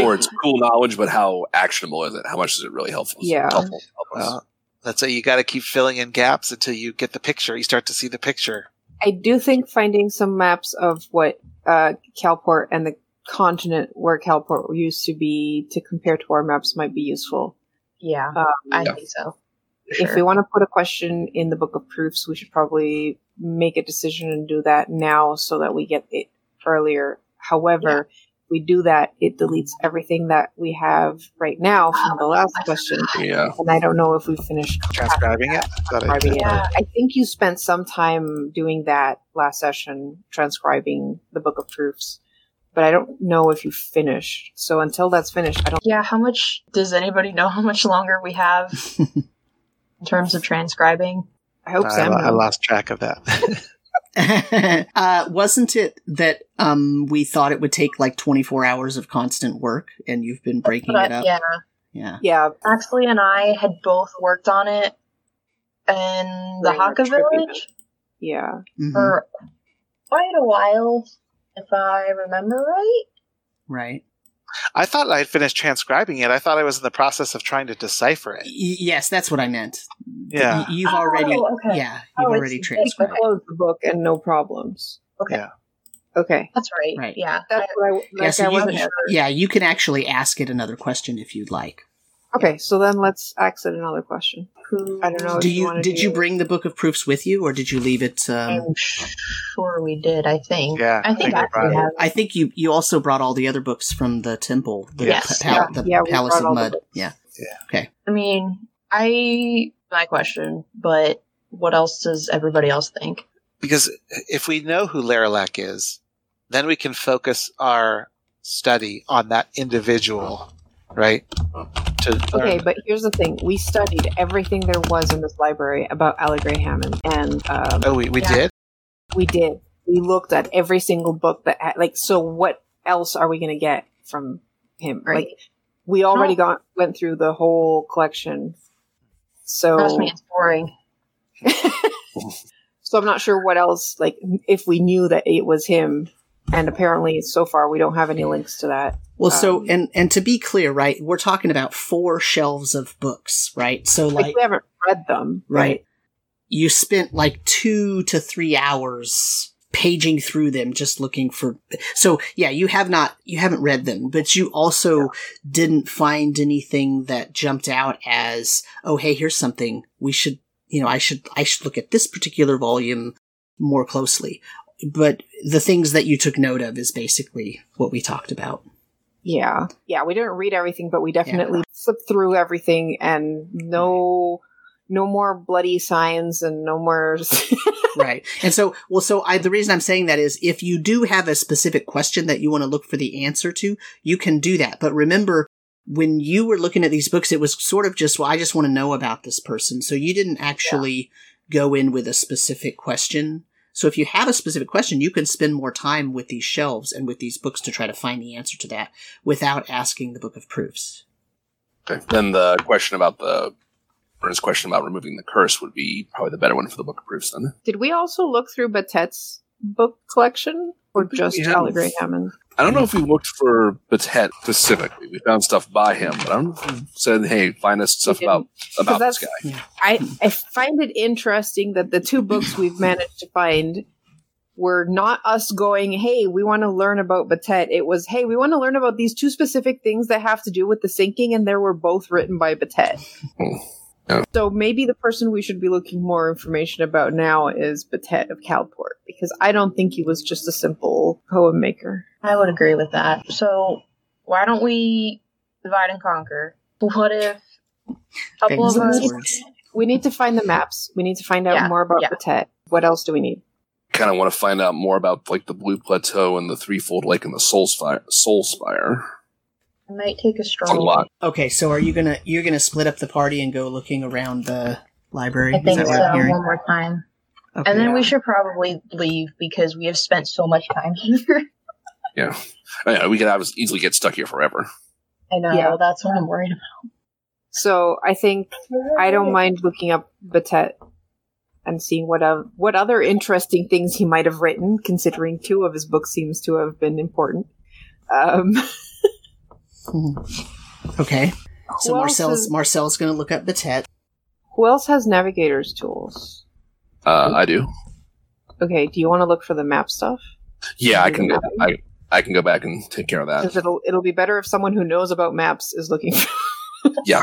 Or it's cool knowledge, but how actionable is it? How much is it really helpful? Yeah. helpful, help us? Well, that's why you got to keep filling in gaps until you get the picture. You start to see the picture. I do think finding some maps of what uh, Calport and the continent where Calport used to be to compare to our maps might be useful. Yeah, Um, I Yeah. think so. For If we want to put a question in the book of proofs, we should probably make a decision and do that now so that we get it earlier. However, if we do that, it deletes everything that we have right now from the oh, last question. Yeah. And I don't know if we finished Transcribing it? I I transcribing it. Yeah. I think you spent some time doing that last session, transcribing the book of proofs. But I don't know if you finished. So until that's finished, I don't. Yeah, how much does anybody know how much longer we have in terms of transcribing? I hope I, Sam I lost track of that. uh, wasn't it that um, we thought it would take like 24 hours of constant work and you've been breaking But it up? yeah, Yeah. Yeah, Axley and I had both worked on it in the During Haka village yeah. Mhm. for quite a while, if I remember right. Right. I thought I had finished transcribing it. I thought I was in the process of trying to decipher it. Y- yes, that's what I meant. Yeah. Y- you've Oh, already, okay. yeah, Oh, you've I already transcribed. can close the book and no problems. Okay. Yeah. Okay. That's right. Right. Yeah. That's what I, like Yeah, so I you- wasn't sure. Yeah, you can actually ask it another question if you'd like. Okay, so then let's ask it another question. Who, I don't know. Do you you did do- you bring the book of proofs with you, or did you leave it? Um, I'm sure we did. I think. Yeah, I I think think we Axley brought it. had. I think you you also brought all the other books from the temple, the, Yes. pa- pal- Yeah. the Yeah, Palace of Mud. books. Yeah. Okay. I mean, I my question, but what else does everybody else think? Because if we know who Laralac is, then we can focus our study on that individual, right? To Okay, but here's the thing: we studied everything there was in this library about Allegra Hammond, and um, oh, we, we Yeah. did? we did. We looked at every single book that, had, like, so what else are we going to get from him? Right. Like, we already got went through the whole collection, so Trust me, it's boring. so I'm not sure what else. Like, if we knew that it was him, and apparently so far we don't have any links to that. Well, so Um, and and to be clear, right, we're talking about four shelves of books, right? So Like, like, we haven't read them, right, you spent like two to three hours paging through them just looking for so yeah you have not you haven't read them but you also didn't find anything that jumped out as oh hey here's something we should you know i should i should look at this particular volume more closely but the things that you took note of is basically what we talked about Yeah. Yeah, we didn't read everything, but we definitely flipped through everything and no no more bloody signs and no more right. And so, well, so I, the reason I'm saying that is if you do have a specific question that you want to look for the answer to, you can do that. But remember, when you were looking at these books, it was sort of just, well, I just want to know about this person. So you didn't actually go in with a specific question. So if you have a specific question, you can spend more time with these shelves and with these books to try to find the answer to that without asking the book of proofs. Okay. Then the question about the Vern's question about removing the curse would be probably the better one for the book of proofs then. Did we also look through Batet's book collection or just we have. Allegra Hammond? I don't know if we looked for Batet specifically. We found stuff by him, but I don't know if we said, "Hey, find us stuff about about this guy." I, I find it interesting that the two books we've managed to find were not us going, hey, we want to learn about Batet. It was, hey, we want to learn about these two specific things that have to do with the sinking, and they were both written by Batet. Hmm. So maybe the person we should be looking more information about now is Batet of Calport, because I don't think he was just a simple poem maker. I would agree with that. So why don't we divide and conquer? What if a couple Famous of us? words. We need to find the maps. We need to find out Yeah, more about yeah. Batet. What else do we need? Kind of want to find out more about like the Blue Plateau and the Threefold Lake and the Soul Spire. Soul Spire. I might take a It's a stroll. lot. Okay, so are you gonna you're gonna split up the party and go looking around the library? I think Is so. that what I'm hearing? One more time, Okay. and then we should probably leave because we have spent so much time here. Yeah, I know, we could obviously easily get stuck here forever. I know. Yeah. That's what I'm worried about. So I think I don't mind looking up Batet and seeing what uh, what other interesting things he might have written, considering two of his books seems to have been important. Um, Mhm. Okay. So Who else Marcel's is- Marcel's gonna look up Batet. who else has navigator's tools? Uh, I do. Okay, do you want to look for the map stuff? Yeah, I can. Go, I I can go back and take care of that. It'll it'll be better if someone who knows about maps is looking. For- Yeah,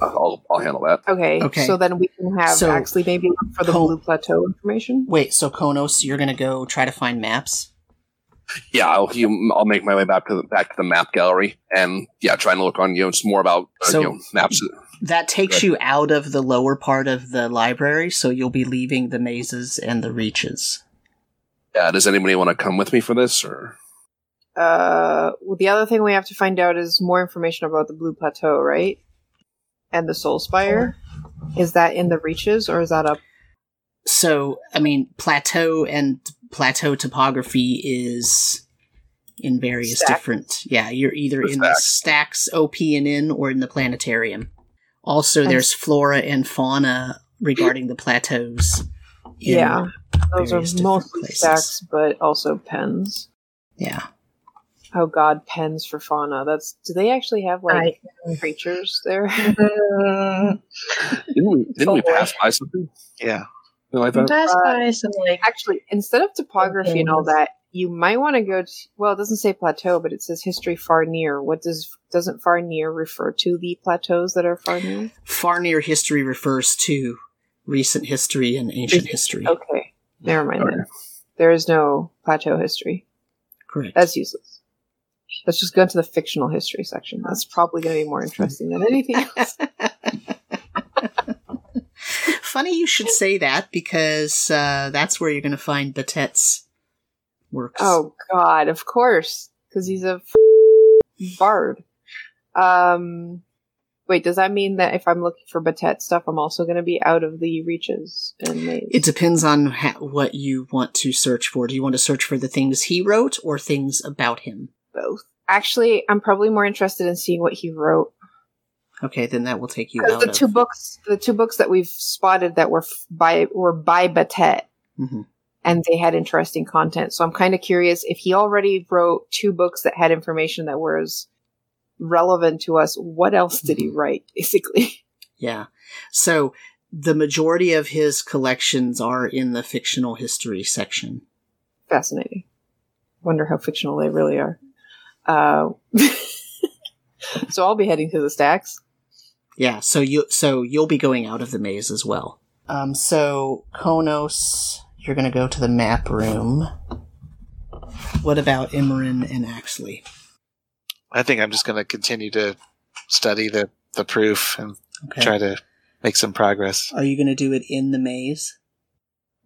I'll I'll handle that. okay, Okay. so then we can have So- actually maybe look for the Col- Blue Plateau information. Wait, so Konos, you're gonna go try to find maps? Yeah, I'll you, I'll make my way back to the back to the map gallery and yeah, trying to look on you know some more about uh, So- you know maps. That takes you out of the lower part of the library, so you'll be leaving the mazes and the reaches. Yeah, does anybody want to come with me for this or? Uh, well, the other thing we have to find out is more information about the Blue Plateau, right? And the Soul Spire. Is that in the Reaches or is that up? So, I mean, plateau and plateau topography is in various Stack. different. Yeah, you're either The in the stacks, OP and in, or in the planetarium. Also, And- there's flora and fauna regarding the plateaus. Yeah, Those are mostly places. stacks, but also pens. Yeah. Oh god, pens for fauna. That's do they actually have like Right. creatures there? Didn't we, didn't we pass by something? Yeah. No, I thought. Pass Uh, some like actually, instead of topography and all that, you might want to go to well, it doesn't say plateau, but it says history far near. What does doesn't far near refer to the plateaus that are far near? Far near history refers to recent history and ancient history. Okay. Never mind Okay. then. There is no plateau history. Correct. That's useless. Let's just go into the fictional history section. That's probably going to be more interesting than anything else. Funny you should say that because uh, that's where you're going to find Batet's works. Oh God, of course, because he's a f- bard. Um, wait, does that mean that if I'm looking for Batet stuff, I'm also going to be out of the reaches? It depends on ha- what you want to search for. Do you want to search for the things he wrote or things about him? both. Actually, I'm probably more interested in seeing what he wrote. Okay, then that will take you out the of. two books, the two books that we've spotted that were f- by were by Batet, Mhm. and they had interesting content. So I'm kind of curious if he already wrote two books that had information that was relevant to us. What else did he write? Basically, Yeah. So the majority of his collections are in the fictional history section. fascinating. Wonder how fictional they really are. Uh, so I'll be heading to the stacks. Yeah, so you so you'll be going out of the maze as well. Um so Konos, you're gonna go to the map room. What about Imran and Axley? I think I'm just going to continue to study the, the proof and Okay. try to make some progress. Are you gonna do it in the maze?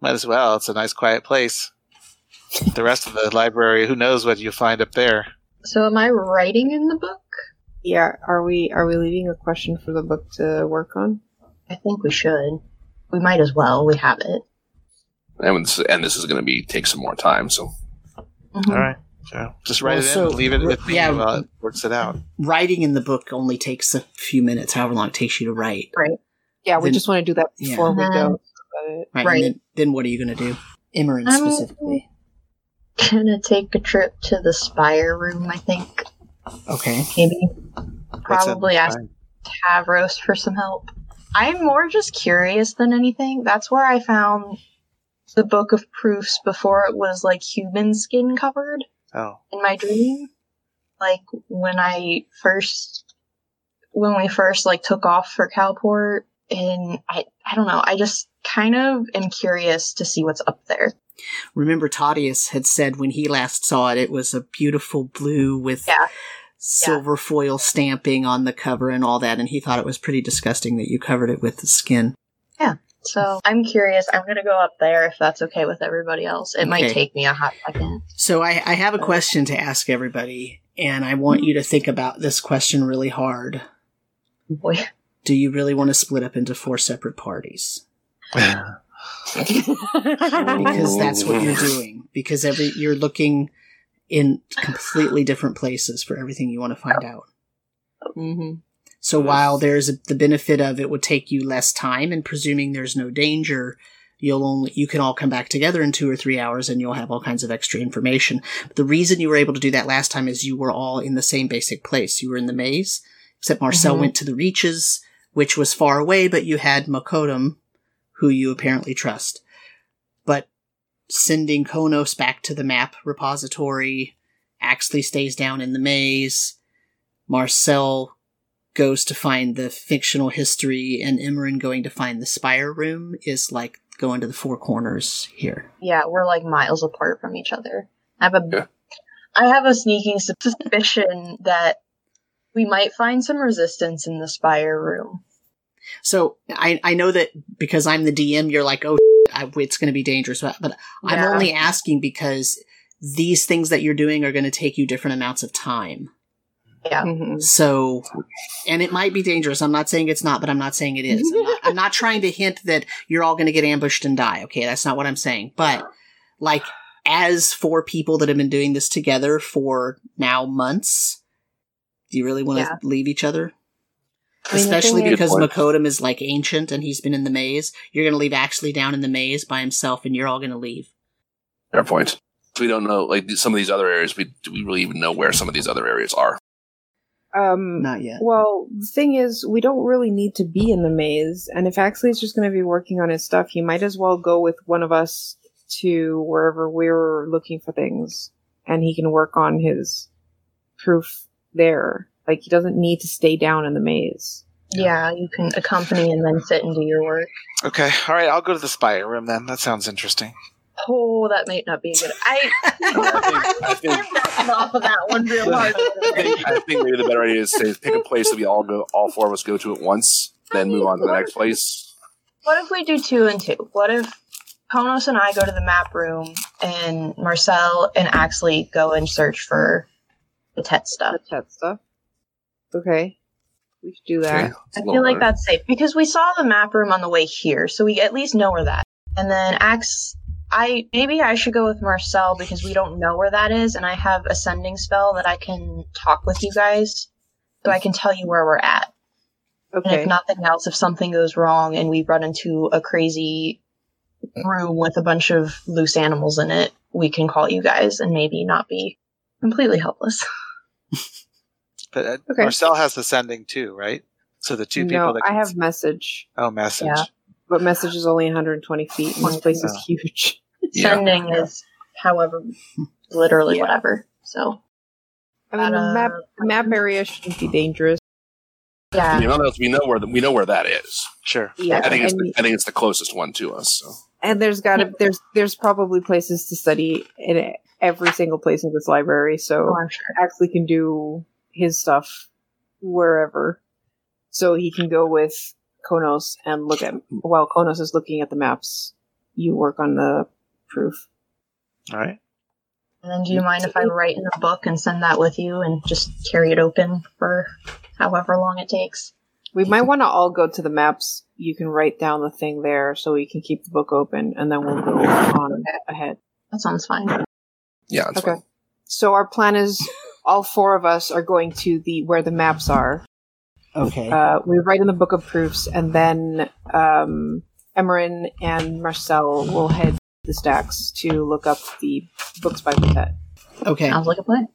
Might as well. It's a nice, quiet place. The rest of the library, who knows what you'll find up there? So am I writing in the book? Yeah, are we are we leaving a question for the book to work on? I think we should. We might as well. We have it. And this, and this is going to be take some more time. So Mhm. All right. So just write Well, it in so- and leave it with yeah. while it works it out. Writing in the book only takes a few minutes, however long it takes you to write. Right. Yeah, we just want to do that Yeah. before we Mhm. go. About. Right. Right. And then, then what are you gonna do? Imran specifically. Gonna take a trip to the spire room, I think. Okay. Maybe. Probably ask Tavros for some help. I'm more just curious than anything. That's where I found the book of proofs before it was like human skin covered Oh, in my dream. Like when I first when we first like took off for Calport and I I don't know, I just kind of am curious to see what's up there. Remember Tadius had said when he last saw it, it was a beautiful blue with Yeah. silver foil stamping on the cover and all that, and he thought it was pretty disgusting that you covered it with the skin. Yeah. So I'm curious. I'm gonna go up there if that's okay with everybody else. It might take me a hot second. So I, I have a question to ask everybody, and I want mm-hmm. you to think about this question really hard. Boy. Do you really want to split up into four separate parties? Because that's what you're doing. Because every you're looking in completely different places for everything you want to find out. hmm So while there's a, the benefit of it would take you less time, and presuming there's no danger, you'll only you can all come back together in two or three hours, and you'll have all kinds of extra information. But the reason you were able to do that last time is you were all in the same basic place. You were in the maze, except Marcel Mhm. went to the Reaches, which was far away, but you had Makodum, who you apparently trust. But sending Konos back to the map repository, Axley stays down in the maze. Marcel goes to find the fictional history, and Imran going to find the spire room is like going to the four corners here. Yeah, we're like miles apart from each other. I have a Yeah. I have a sneaking suspicion that we might find some resistance in the spire room. So I I know that because I'm the DM, you're like, oh, I, it's going to be dangerous, but, but I'm only asking because these things that you're doing are going to take you different amounts of time. Yeah. Mhm. So, and it might be dangerous. I'm not saying it's not, but I'm not saying it is. I'm not, I'm not trying to hint that you're all going to get ambushed and die. Okay, that's not what I'm saying. But like, as four people that have been doing this together for now months, do you really want to Yeah. leave each other? I mean, Especially thing is- because Good point. Makodum is like ancient and he's been in the maze. You're going to leave Axley down in the maze by himself, and you're all going to leave. Fair point. We don't know, like some of these other areas. We do we really even know where some of these other areas are? Um, Not yet. Well, the thing is, we don't really need to be in the maze, and if Axley's just going to be working on his stuff, he might as well go with one of us to wherever we're looking for things, and he can work on his proof there. Like, he doesn't need to stay down in the maze. Yeah, you can accompany and then sit and do your work. Okay, all right. I'll go to the spire room then. That sounds interesting. Oh, that might not be a good. I I think- I'm backing off of that one real hard. I think, I think maybe the better idea is to pick a place that we all go, all four of us go to at once, then move on to the next place. What if we do two and two? What if Konos and I go to the map room and Marcel and Axley go and search for the Tet stuff? The Tet stuff. Okay. We should do that. Okay, that's a I little feel like better. that's safe because we saw the map room on the way here, so we at least know where that. And then Ax, I maybe I should go with Marcel because we don't know where that is, and I have ascending spell that I can talk with you guys, so I can tell you where we're at. Okay. And if nothing else, if something goes wrong and we run into a crazy room with a bunch of loose animals in it, we can call you guys and maybe not be completely helpless. But uh, Okay. Marcel has the sending too, right? So the two people that no, I can have message, oh message. Yeah. but message is only 120 feet, and this place is Oh. huge. Yeah. Sending is however, literally Yeah. whatever. So I mean, the Uh, map map area shouldn't be dangerous. yeah, You know, we know where the, we know where that is. Sure. Yeah, I think it's the, I think it's the closest one to us. So. and there's got to there's there's probably places to study in every single place in this library, so oh, sure. Axley can do his stuff wherever. So he can go with Konos and look at while Konos is looking at the maps. You work on the proof. All right. And then, do you mind if I write in a book and send that with you and just carry it open for however long it takes? We might want to all go to the maps. You can write down the thing there, so we can keep the book open, and then we'll go on ahead. That sounds fine. Yeah, that's Okay. fine. So our plan is all four of us are going to the where the maps are. Okay. Uh, we write in the book of proofs, and then um, Imran and Marcel will head to the stacks to look up the books by Batet. okay. Sounds like a plan.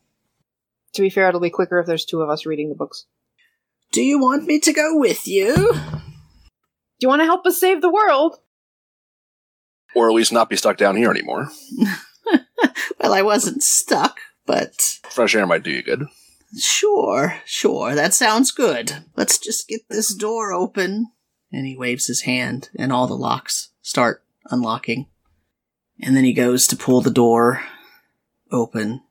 To be fair, it'll be quicker if there's two of us reading the books. Do you want me to go with you? Do you want to help us save the world? Or at least not be stuck down here anymore. Well, I wasn't stuck, but Fresh air might do you good. sure, sure, that sounds good. Let's just get this door open. And he waves his hand, and all the locks start unlocking. And then he goes to pull the door open.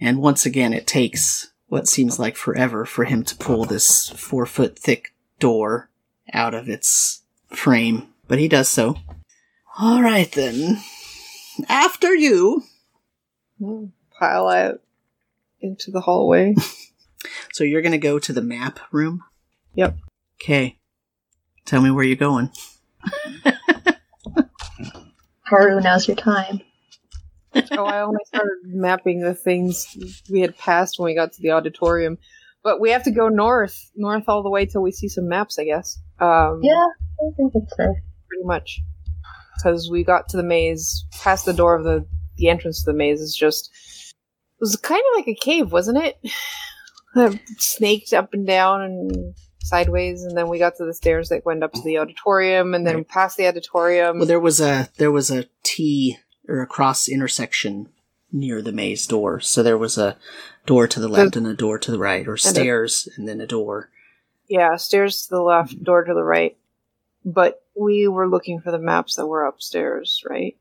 And once again, it takes what seems like forever for him to pull this four foot thick door out of its frame. But he does so. All right then. After you. Pile out into the hallway. So you're gonna go to the map room? Yep. Okay. Tell me where you're going. Haru, now's your time. oh, I only started mapping the things we had passed when we got to the auditorium. But we have to go north, north all the way till we see some maps, I guess. Um, Yeah, I think it's fair. pretty much. Because we got to the maze, past the door of the the entrance to the maze is just it was kind of like a cave, wasn't it? It Snaked up and down and sideways, and then we got to the stairs that went up to the auditorium, and then Right. past the auditorium. Well, there was a there was a T or a cross intersection near the maze door. So there was a door to the left and a door to the right, or stairs and then a door. Yeah, stairs to the left, door to the right. But we were looking for the maps that were upstairs, right?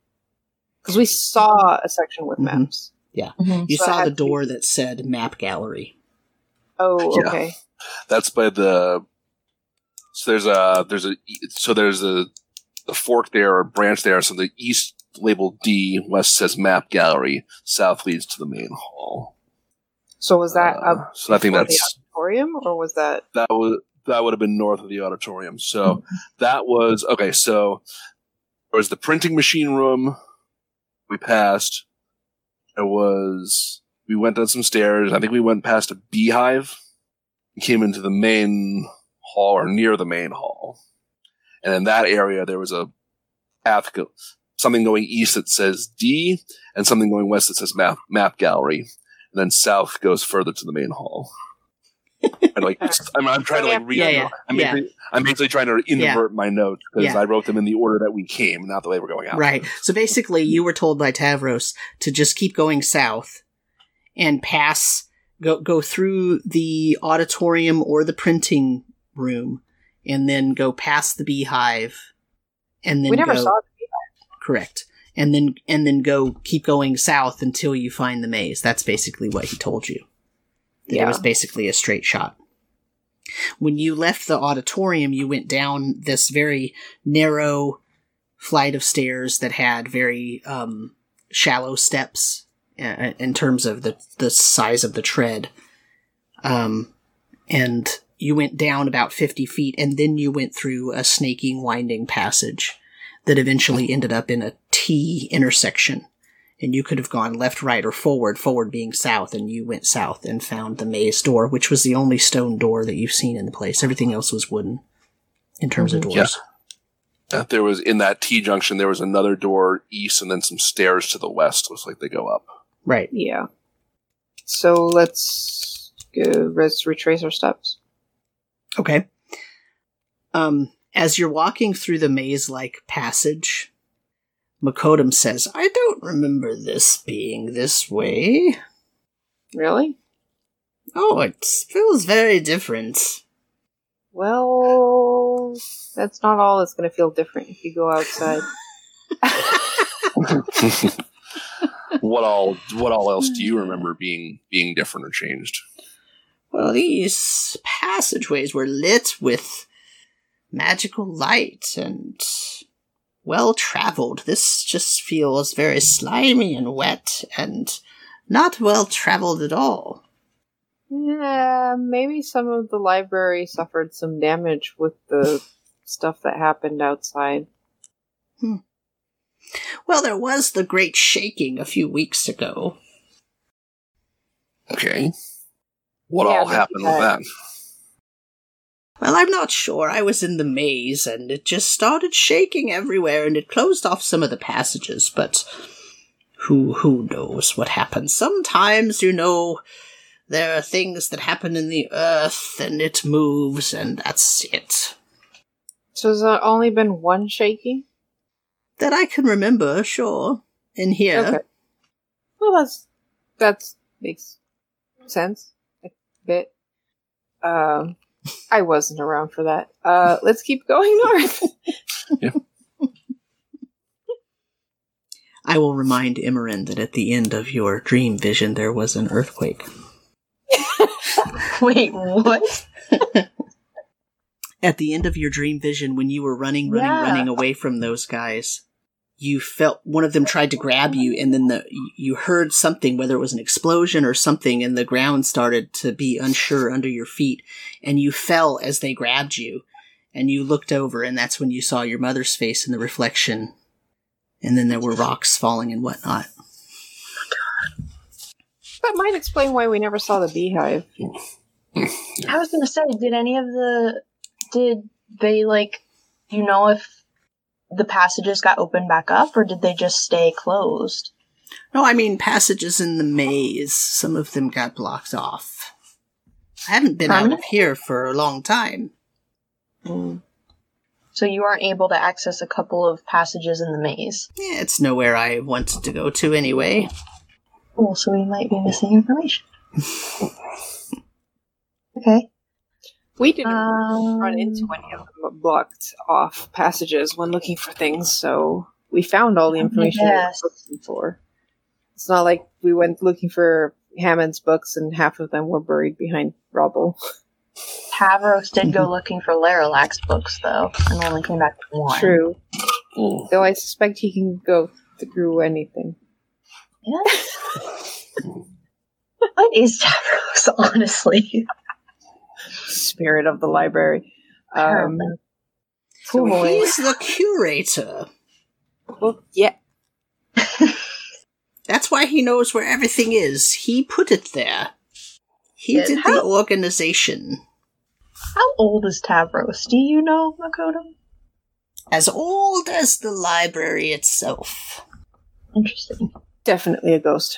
Because we saw a section with Mhm. maps. Mhm. You So saw had the to- door that said map gallery. Oh, Yeah. okay. That's by the. So there's a there's a so there's a the fork there or branch there. So the east labeled D, west says map gallery, south leads to the main hall. So was that Uh, up so I think before the that's auditorium, or was that? that would that would have been north of the auditorium. So that was okay. So there was the printing machine room. We passed. There was we went down some stairs. I think we went past a beehive. We came into the main hall or near the main hall, and in that area there was a path go- something going east that says D, and something going west that says map map gallery, and then south goes further to the main hall. And like I'm, I'm trying to like read. Yeah, yeah, I'm, yeah. basically, I'm basically trying to invert my notes because Yeah. I wrote them in the order that we came, not the way we're going out. Right. So basically, you were told by Tavros to just keep going south and pass, go go through the auditorium or the printing room, and then go past the beehive, and then we never go, saw. correct, and then and then go keep going south until you find the maze. That's basically what he told you. That It was basically a straight shot. When you left the auditorium, you went down this very narrow flight of stairs that had very um, shallow steps uh, in terms of the the size of the tread. Um, and you went down about fifty feet, and then you went through a snaking, winding passage that eventually ended up in a T intersection. And you could have gone left, right, or forward, forward being south, and you went south and found the maze door, which was the only stone door that you've seen in the place. Everything else was wooden in terms of Mhm. doors. Uh, There was in that T junction. There was another door east, and then some stairs to the west. Looks like they go up. Right. Yeah. So let's go, let's retrace our steps. Okay. Um, as you're walking through the maze-like passage, Makodum says, "I don't remember this being this way. Really? Oh, it feels very different." Well, that's not all that's going to feel different if you go outside. what all? What all else do you remember being being different or changed? Well, these passageways were lit with magical light and well traveled. This just feels very slimy and wet and not well traveled at all. yeah, maybe some of the library suffered some damage with the stuff that happened outside. Hmm. Well, there was the great shaking a few weeks ago. Okay. What Yeah, all but happened that- with that? Well, I'm not sure. I was in the maze and it just started shaking everywhere and it closed off some of the passages, but who who knows what happens. Sometimes, you know, there are things that happen in the earth and it moves and that's it. So has there only been one shaking? That I can remember, sure. In here. Okay. Well, that's that's makes sense a bit. Um, I wasn't around for that. Uh, let's keep going north. I will remind Imran that at the end of your dream vision there was an earthquake. Wait, what? at the end of your dream vision when you were running running Yeah. running away from those guys you felt one of them tried to grab you and then the you heard something whether it was an explosion or something and the ground started to be unsure under your feet and you fell as they grabbed you and you looked over and that's when you saw your mother's face in the reflection and then there were rocks falling and whatnot that might explain why we never saw the beehive. I was gonna say, did any of the did they like you know if the passages got opened back up or did they just stay closed? no i mean passages in the maze some of them got blocked off i haven't been out of here for a long time Mm. So you aren't able to access a couple of passages in the maze. Yeah, it's nowhere I wanted to go to anyway. Oh, so we might be missing information. okay. We didn't Um, run into any of the blocked off passages when looking for things, so we found all the Let me information we were looking for. It's not like we went looking for Hammond's books and half of them were buried behind rubble. Tavros did go looking for Laralac's books, though, and only came back with one. True. Though I suspect he can go through anything. Yeah. what is Tavros, honestly? Spirit of the library. Um, So boy. he's the curator. well, yeah. That's why he knows where everything is. He put it there. He Yeah, did how- the organization. How old is Tavros? Do you know, Makoto? As old as the library itself. Interesting. Definitely a ghost.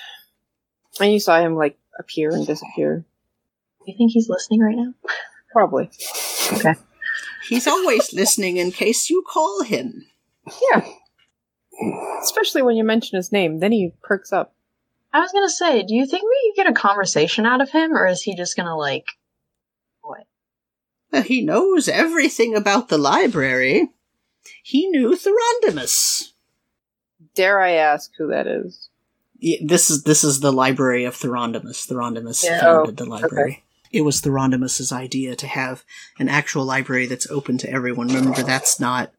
And you saw him like appear and disappear. You think he's listening right now? Probably. Okay. He's always listening in case you call him. Yeah. Especially when you mention his name, then he perks up. I was gonna say, do you think we could get a conversation out of him, or is he just gonna like what? Uh, He knows everything about the library. He knew Therondimus. Dare I ask who that is? Yeah, this is this is the library of Therondimus. Therondimus Yeah. founded Oh, the library. It was Therondimus's idea to have an actual library that's open to everyone. Remember, that's not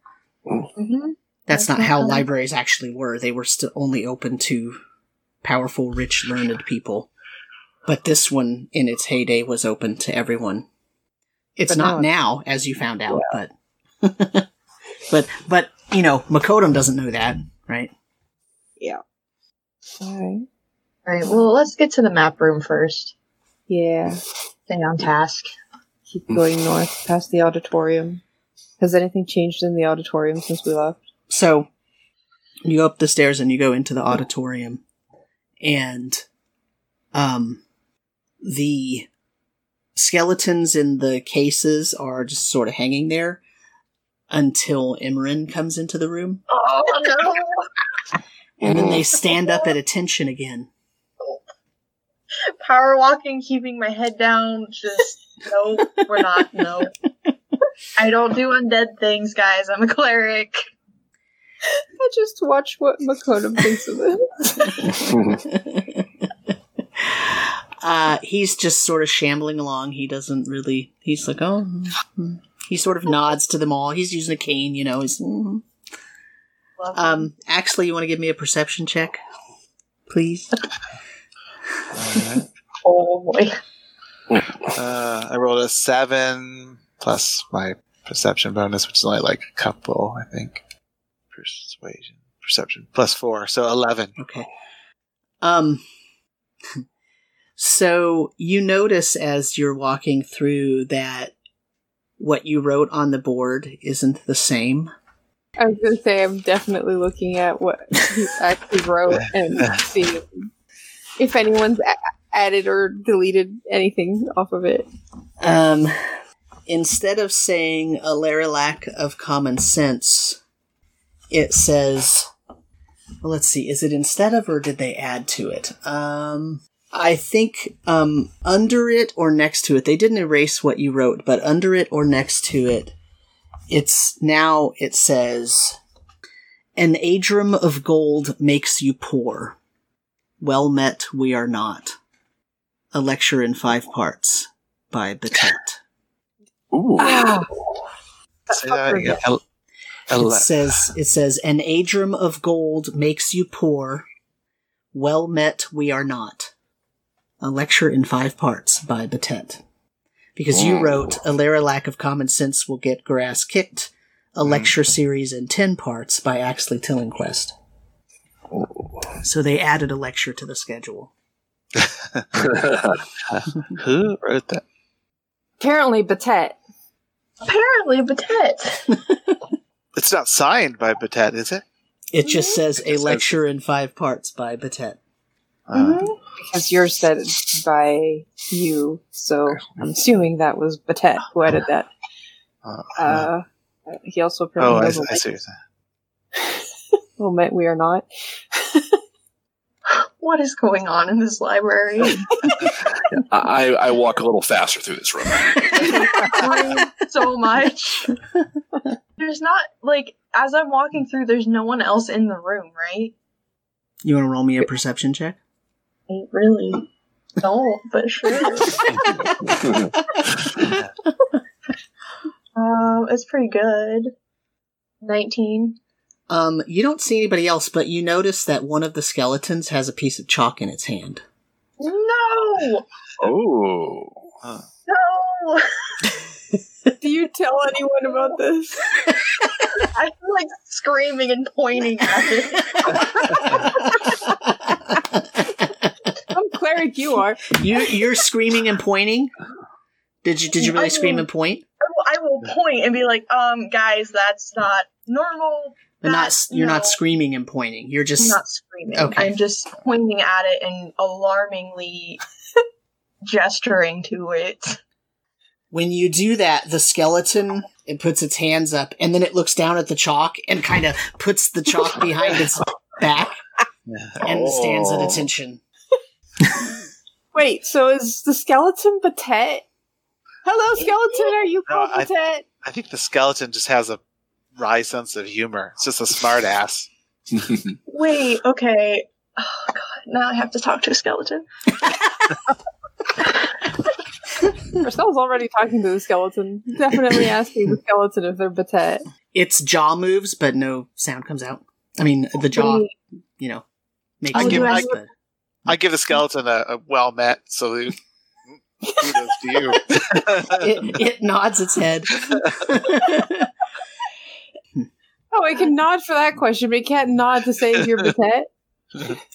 Mm-hmm. that's That's not not how how- libraries actually were. They were still only open to powerful, rich, learned people. But this one, in its heyday, was open to everyone. It's But not now now, as you found out, but but but you know, Makodum doesn't know that, right? Yeah. Alright. Alright, well, let's get to the map room first. Yeah. Stay on task. Keep going north past the auditorium. Has anything changed in the auditorium since we left? So you go up the stairs and you go into the auditorium, and um, the skeletons in the cases are just sort of hanging there until Imran comes into the room, Oh no! and then they stand up at attention again. Power walking, keeping my head down, just no, we're not, no. I don't do undead things, guys. I'm a cleric. I just watch what Makoto thinks of it. uh, he's just sort of shambling along. He doesn't really. He's like, oh. mm." He sort of nods to them all. He's using a cane, you know. He's. mhm. Um, actually, you want to give me a perception check, please? Alright. oh boy. Uh, I rolled a seven plus my perception bonus, which is only like a couple, I think. Persuasion, perception plus four, so eleven. Okay. Um. So you notice as you're walking through that what you wrote on the board isn't the same. I was gonna say I'm definitely looking at what he actually wrote and see if anyone's a- added or deleted anything off of it. Um, instead of saying a lack of common sense, it says, well, let's see, is it instead of or did they add to it? Um, I think um, under it or next to it, they didn't erase what you wrote, but under it or next to it, it's now it says, an adrum of gold makes you poor. Well met, we are not. A lecture in five parts by Batet. Ooh. Ah, Say that again. El- It ele- says it says an adrum of gold makes you poor. Well met, we are not. A lecture in five parts by Batet. Because you wrote a lack of common sense will get grass kicked. A lecture series in ten parts by Axley Tillingquest. So they added a lecture to the schedule. Who wrote that? apparently Batet. Apparently, Batet. It's not signed by Batet, is it? It just Mm-hmm. says a says- lecture in five parts by Batet. Uh, Because yours said by you, so I'm assuming that was Batet who added that. uh, Uh, he also oh, apparently I, I see what you're saying. Well, met we are not. What is going on in this library? I, I walk a little faster through this room. So much. There's not like as I'm walking through. There's no one else in the room, right? You want to roll me a perception check? I really don't, but sure. um, it's pretty good. 19. Um, you don't see anybody else, but you notice that one of the skeletons has a piece of chalk in its hand. No! Oh. No! Do you tell anyone about this? I feel like screaming and pointing at it. Some cleric you are. you you're screaming and pointing. Did you did you really I scream mean- and point? I will point and be like, um, guys, that's not normal. But not That's- you're not screaming and pointing. You're I'm just not screaming. Okay. I'm just pointing at it and alarmingly gesturing to it. when you do that, the skeleton it puts its hands up and then it looks down at the chalk and kind of puts the chalk behind its back and stands at Oh. attention. Wait, so is the skeleton Batet? Hello, skeleton. Are you No, called I- Batet? I think the skeleton just has a wry sense of humor. It's just a smart ass. Wait, okay. Oh god, now I have to talk to a skeleton. Marcel's already talking to the skeleton. Definitely asking the skeleton if they're Batet. Its jaw moves, but no sound comes out. I mean, the jaw, Wait, you know, makes oh, I a give- noise, I- but I give the skeleton a, a well met salute. Kudos to you. it, it nods its head. Oh, I can nod for that question, but I can't nod to save your you're Batet.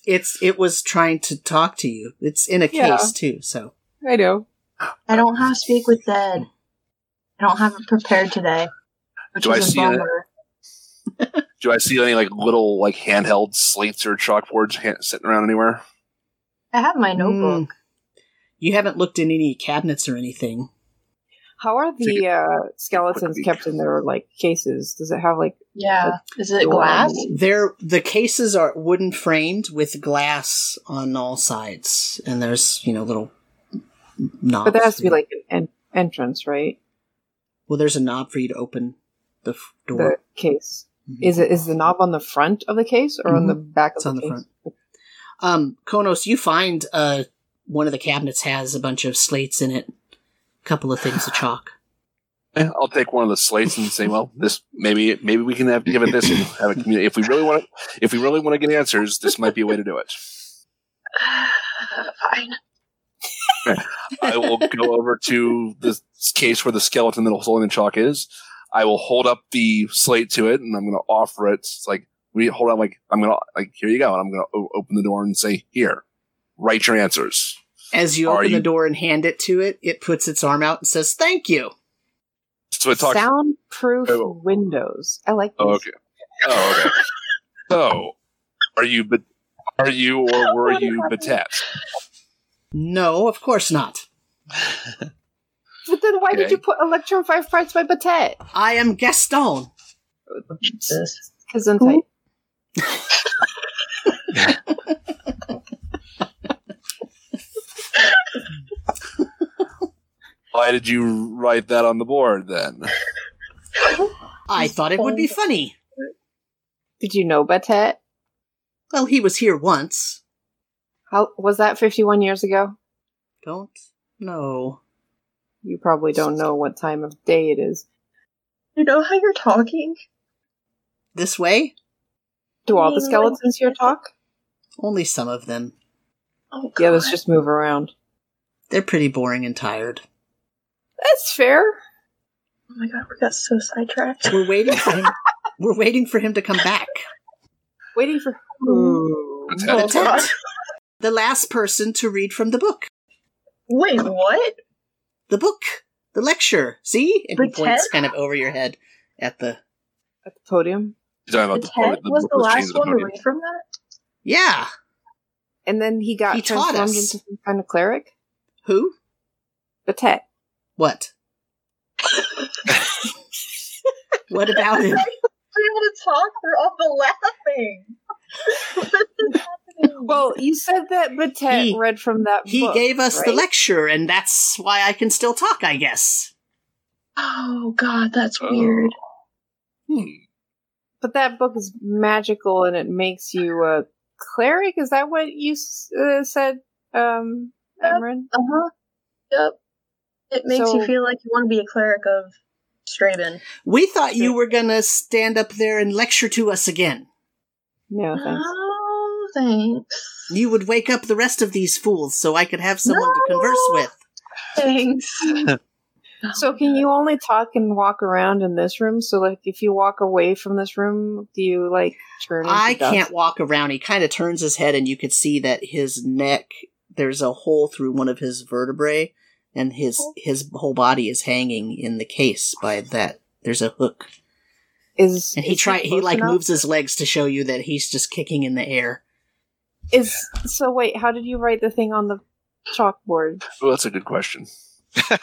it's it was trying to talk to you. It's in a Yeah. case too, so I know. I don't have speak with dead. I don't have it prepared today. Which Do I is a see it? bummer. Do I see any like little like handheld slates or chalkboards ha- sitting around anywhere? I have my notebook. Mm. you haven't looked in any cabinets or anything. How are the uh, skeletons kept in their like cases? Does it have like Yeah. Is it glass? They're the cases are wooden framed with glass on all sides, and there's you know little knobs. But there has to be like an en- entrance, right? well, there's a knob for you to open the f- The door. case. Mhm. Is it is the knob on the front of the case or on the back of It's the on the case? front. Um, Konos, you find uh one of the cabinets has a bunch of slates in it, a couple of things of chalk. Eh, I'll take one of the slates and say, well, this maybe maybe we can have give it this and have it communicate. If we really want to, if we really want to get answers, this might be a way to do it. Fine. I will go over to the case where the skeleton that was holding the chalk is. I will hold up the slate to it, and I'm going to offer it. It's like we hold on, like I'm going to like here you go, and I'm going to o- open the door and say, here, write your answers. As you Are open you- the door and hand it to it, it puts its arm out and says, "Thank you." So it talks. Soundproof Oh. windows. I like this. Oh, okay. Oh, okay. so, are you, but are you or were you Batet? No, of course not. But then why did you put Electron Five Parts by Batet? I am Gaston. Jesus. Gesundheit. Why did you write that on the board then? I thought it would be funny. Did you know Batet? Well, he was here once. How was that 51 years ago? Don't know. You probably don't know what time of day it is. You know how you're talking? This way? Do all the Mm, skeletons here talk? Only some of them. Oh, The others God. just move around. They're pretty boring and tired. That's fair. Oh my god, we got so sidetracked. We're waiting for him. We're waiting for him to come back. Waiting for who? Batet. Oh, The tent. The last person to read from the book. Wait, what? The book. The lecture. See? And he points tent? kind of over your head at the. At the podium. You're talking about the, podium- tent was book the last the one to read from that? Yeah. And then he got He taught transformed us. into some kind of cleric? Who? Batet. What? what about him? Be able to talk through all the laughing. What is? Well, you said that Batet He- read from that book. He book, gave us the lecture, and that's why I can still talk, I guess. oh god, that's Oh. weird. Hmm. But that book is magical and it makes you a cleric? Is that what you uh, said, um, Yep. Imran? Uh huh. Yep. It makes So- you feel like you want to be a cleric of Straben. We thought you were gonna stand up there and lecture to us again. No, thanks. Oh, thanks. You would wake up the rest of these fools so I could have someone to converse with. Thanks. So can you only talk and walk around in this room? So like if you walk away from this room, do you like turn into I dust? can't walk around. He kind of turns his head, and you could see that his neck. There's a hole through one of his vertebrae, and his oh. his whole body is hanging in the case by that. There's a hook, Is and he is try he close like enough? moves his legs to show you that he's just kicking in the air. Is so wait, how did you write the thing on the chalkboard? Oh, that's a good question.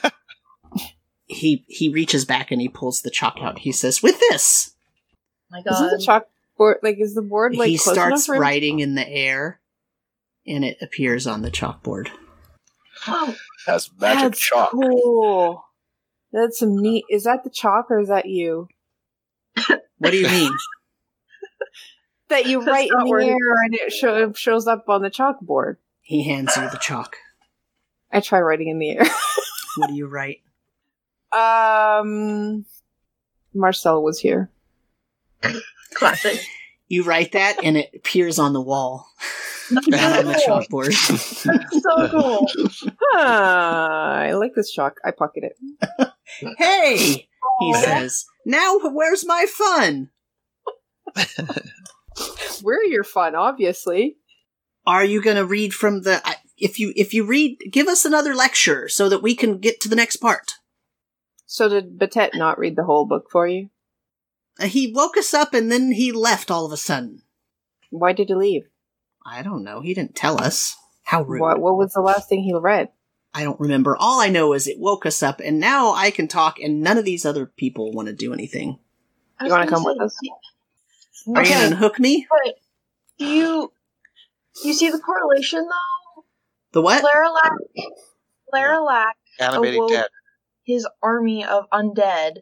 He he reaches back and he pulls the chalk out. He says, "With this." my God! Isn't the chalkboard like is the board like he close starts enough for him? writing in the air, and it appears on the chalkboard. Oh, Has magic That's chalk. cool. That's some neat. Is that the chalk or is that you? What do you mean? That you write in the where- air and it show, shows up on the chalkboard. he hands you the chalk. I try writing in the air. What do you write? um, Marcel was here. classic. You write that, and it appears on the wall, not on the chalkboard. so cool. Ah, I like this chalk. I pocket it. Hey, he says. Now, where's my fun? We're your fun, obviously. Are you going to read from the? If you if you read, give us another lecture so that we can get to the next part. So did Batet not read the whole book for you? Uh, He woke us up and then he left all of a sudden. Why did he leave? I don't know. He didn't tell us. How rude. What What was the last thing he read? I don't remember. All I know is it woke us up, and now I can talk, and none of these other people want to do anything. You wanna come with us? Are you Okay. going to unhook me? But do you you see the correlation though? The what? Laralac Laralac Animating awoke dead. his army of undead,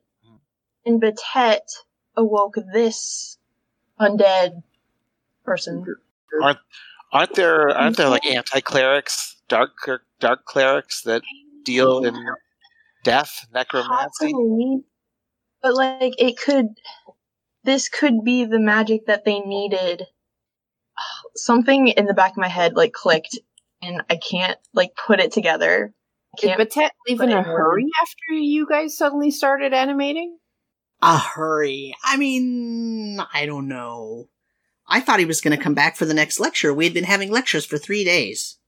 and Batet awoke this undead person. Aren't aren't there aren't there like anti clerics, dark dark clerics that deal in death, necromancy? Possibly, but like it could. This could be the magic that they needed. Something in the back of my head like clicked, and I can't like put it together. Did Can't Batet leave in a in hurry after you guys suddenly started animating? A hurry. I mean, I don't know. I thought he was going to come back for the next lecture. We had been having lectures for three days.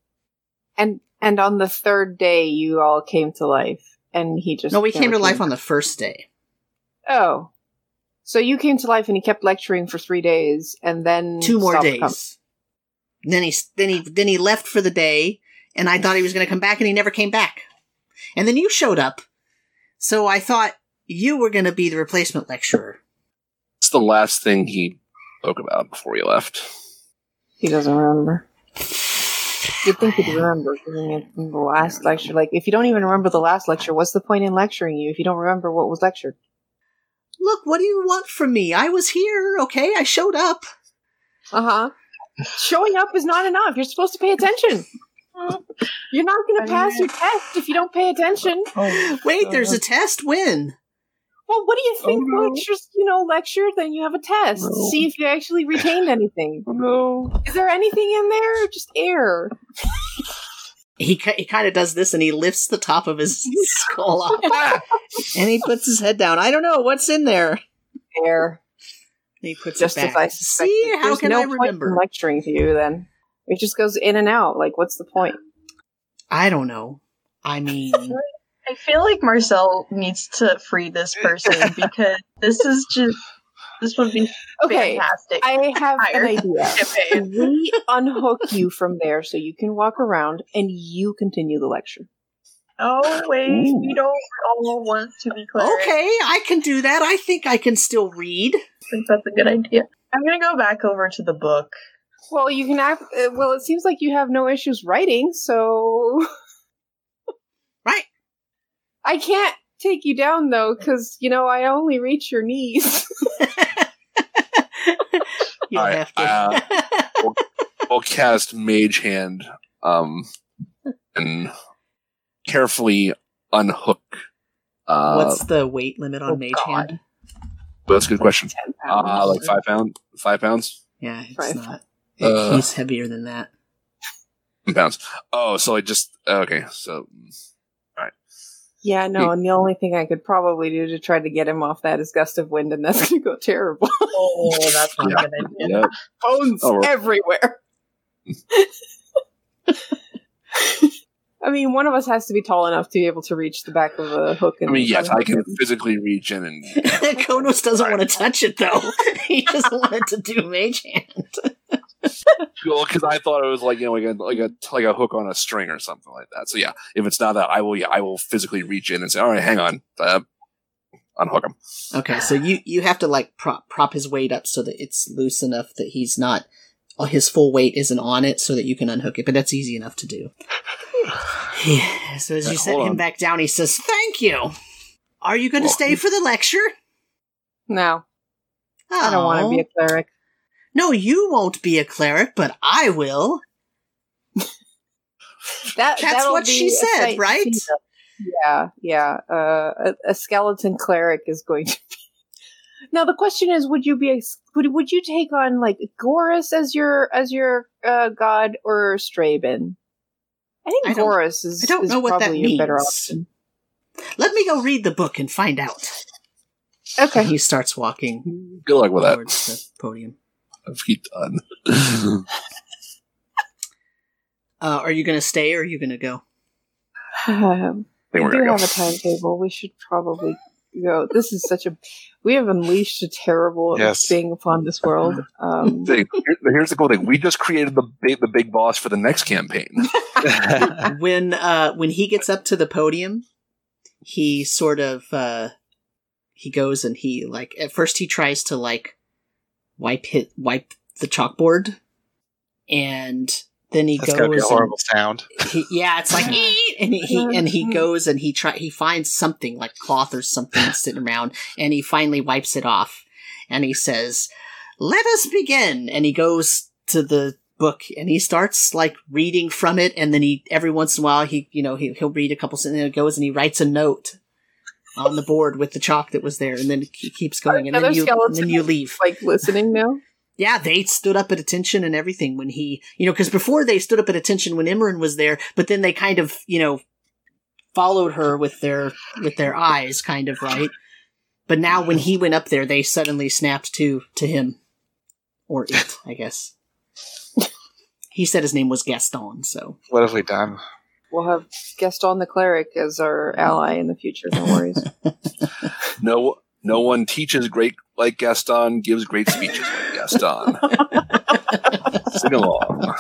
And and on the third day, you all came to life, and he just No, we came never to life on the first day. Oh, so you came to life, and he kept lecturing for three days, and then Two more days. com- Then he then he then he left for the day, and I thought he was going to come back, and he never came back. And then you showed up, so I thought you were going to be the replacement lecturer. It's the last thing he spoke about before he left. He doesn't remember. You'd think he'd remember giving it from the last lecture. Like, if you don't even remember the last lecture, what's the point in lecturing you if you don't remember what was lectured? Look, what do you want from me? I was here, okay? I showed up. Uh huh. Showing up is not enough. You're supposed to pay attention. You're not going to pass your test if you don't pay attention. Wait, there's a test. When? Well, what do you think? Oh, no. Lectures, you know, lecture, then you have a test to No. see if you actually retained anything. no. Is there anything in there? Or just air. He he kind of does this, and he lifts the top of his skull up, and he puts his head down. I don't know what's in there. Air. And he puts Just it as. I suspected. See, how There's can no I point in remember? lecturing to you then? It just goes in and out. Like, what's the point? I don't know. I mean, I feel like Marcel needs to free this person because this is just this would be Okay, fantastic. I have an idea. we unhook you from there so you can walk around and you continue the lecture. Oh wait, Ooh. we don't all want to be clerics. okay, I can do that. I think I can still read. I think that's a good idea. I'm gonna go back over to the book. Well, you can act. Uh, well, it seems like you have no issues writing, so Right. I can't take you down though, because you know I only reach your knees. You'll All right, have to. will cast Mage Hand um, and carefully unhook. Uh, What's the weight limit on oh Mage God. Hand? that's a good question. 10 pounds. Uh, like five pound, five pounds, Yeah, it's Right. not. Uh. He's heavier than that. pounds. Oh, so I just okay. So yeah, no, and the only thing I could probably do to try to get him off that is gust of wind, and that's going to go terrible. Oh, that's not Yeah. a good idea. yeah, Bones Oh, everywhere. I mean, one of us has to be tall enough to be able to reach the back of a hook. I And mean, yes, I can him. physically reach in and Konos doesn't want to touch it though. he doesn't want it to do Mage Hand. Well, because I thought it was like you know like a like a like a hook on a string or something like that. So yeah, if it's not that, I will yeah I will physically reach in and say, all right, hang on, uh, unhook him. Okay, so you you have to like prop prop his weight up so that it's loose enough that he's not uh, his full weight isn't on it, so that you can unhook it. But that's easy enough to do. Yeah, so as you set him on. back down, he says, "Thank you. Are you going to Well, stay for the lecture?" No, I don't want to be a Oh. cleric. No, you won't be a cleric, but I will. That, That's what be she said, right? Yeah, yeah. Uh, a, a skeleton cleric is going to be. Now the question is, would you be a, would would you take on like Gorus as your as your uh, god or Straben? I think I don't- Gorus is. I don't is know what that probably your better means. option. Let me go read the book and find out. Okay. He starts walking Good luck with that. the podium. Feet done. Uh, are you going to stay or are you going to go? Um, I think we we're do gonna have go. a timetable. We should probably go. This is such a. We have unleashed a terrible Yes. thing upon this world. Um, Here- Here's the cool thing: we just created the big, the big boss for the next campaign. when uh when he gets up to the podium he sort of uh he goes and he like at first he tries to like wipe hit wipe the chalkboard and then he That's be a goes horrible sound. he, yeah it's like "Eat!" and he, he and he goes and he try he finds something like cloth or something sitting around and he finally wipes it off and he says let us begin and he goes to the book and he starts like reading from it and then he every once in a while he you know he, he'll read a couple sentences and then it goes and he writes a note on the board with the chalk that was there and then he keeps going and then you and then you leave like listening now. yeah, they stood up at attention and everything when he, you know, because before they stood up at attention when Imran was there, but then they kind of, you know, followed her with their with their eyes, kind of right. But now when he went up there, they suddenly snapped to to him, or it, I guess. he said his name was Gaston, so What have we done? We'll have Gaston the cleric as our ally in the future. No worries. No, no one teaches great like Gaston, gives great speeches like Gaston. Sing along.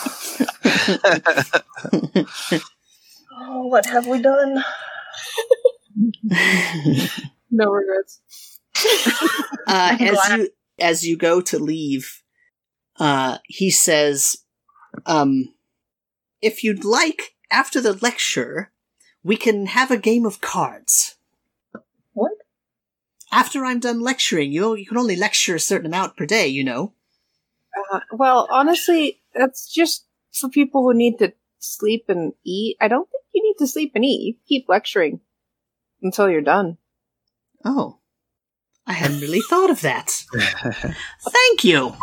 Oh, what have we done? no regrets. uh, as you as you go to leave, uh, he says, um, "If you'd like, after the lecture, we can have a game of cards." What? After I'm done lecturing, you you can only lecture a certain amount per day, you know. Uh, well, honestly, that's just for people who need to sleep and eat. I don't think you need to sleep and eat. You keep lecturing until you're done. Oh, I hadn't really thought of that. Thank you.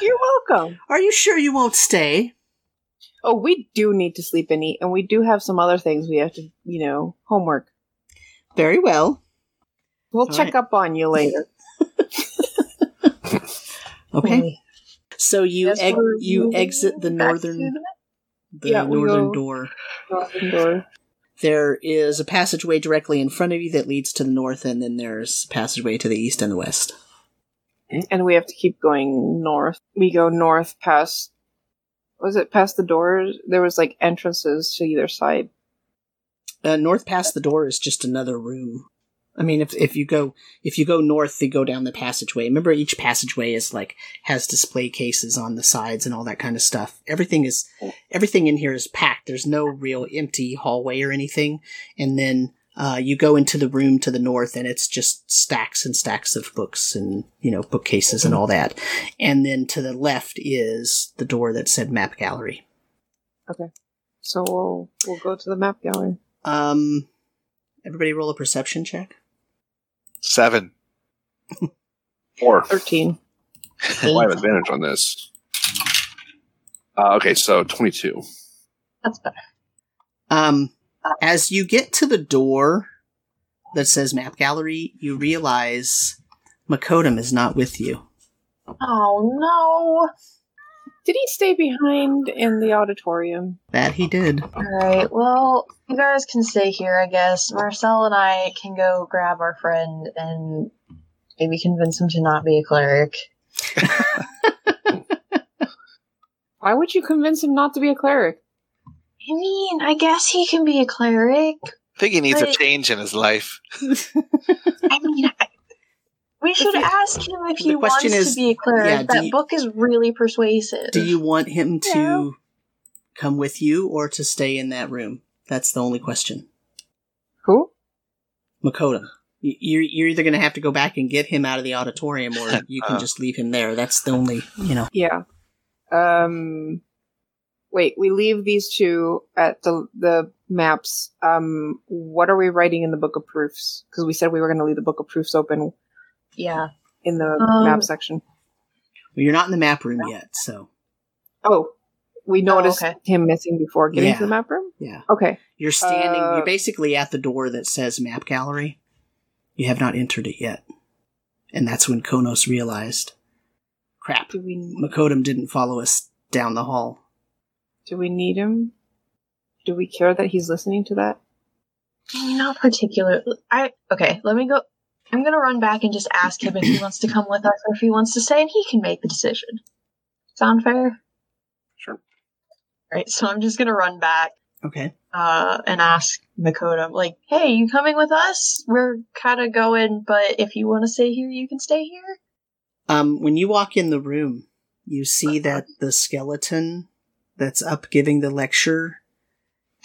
You're welcome. Are you sure you won't stay? Oh, we do need to sleep and eat, and we do have some other things we have to, you know, homework. Very well. We'll All check right. up on you later. Okay. So you you exit the northern the Yeah, northern door. Northern door. There is a passageway directly in front of you that leads to the north, and then there's a passageway to the east and the west. And we have to keep going north. We go north past. Was it past the doors? There was like entrances to either side. Uh, north past the door is just another room. I mean, if if you go if you go north, you go down the passageway. Remember, each passageway is like has display cases on the sides and all that kind of stuff. Everything is everything in here is packed. There's no real empty hallway or anything. And then Uh, you go into the room to the north, and it's just stacks and stacks of books and you know bookcases and all that. And then to the left is the door that said map gallery. Okay. So we'll we'll go to the map gallery. Um, everybody roll a perception check. Seven. Four. Thirteen. Oh, I have advantage on this. Uh, okay, so 22. That's better. Um, as you get to the door that says map gallery, you realize Makodum is not with you. Oh no. Did he stay behind in the auditorium? That he did. Alright, well, you guys can stay here, I guess. Marcel and I can go grab our friend and maybe convince him to not be a cleric. Why would you convince him not to be a cleric? I mean, I guess he can be a cleric. I think he needs a change in his life. I mean, I, we should you- ask him if he wants is- to be a cleric. yeah, that you- book is really persuasive. Do you want him to Yeah. come with you or to stay in that room? That's the only question. Who? Makoto. Y- You're, you're either going to have to go back and get him out of the auditorium or you can Uh. just leave him there. That's the only, you know. Yeah. Um. Wait, we leave these two at the the maps. Um, what are we writing in the book of proofs? Because we said we were going to leave the book of proofs open Yeah. in the Um, map section. Well, you're not in the map room yet, so Oh, we noticed okay. him missing before getting Yeah. to the map room. yeah. Okay. You're standing, Uh, you're basically at the door that says map gallery. You have not entered it yet. And that's when Konos realized crap, Do we Makodum didn't follow us down the hall. Do we need him? Do we care that he's listening to that? Not particular. I okay. Let me go. I'm gonna run back and just ask him if he wants to come with us or if he wants to stay, and he can make the decision. Sound fair? Sure. All right. So I'm just gonna run back Okay. uh, and ask Makoto, like, "Hey, you coming with us? We're kind of going, but if you want to stay here, you can stay here." Um, when you walk in the room, you see that the skeleton that's up giving the lecture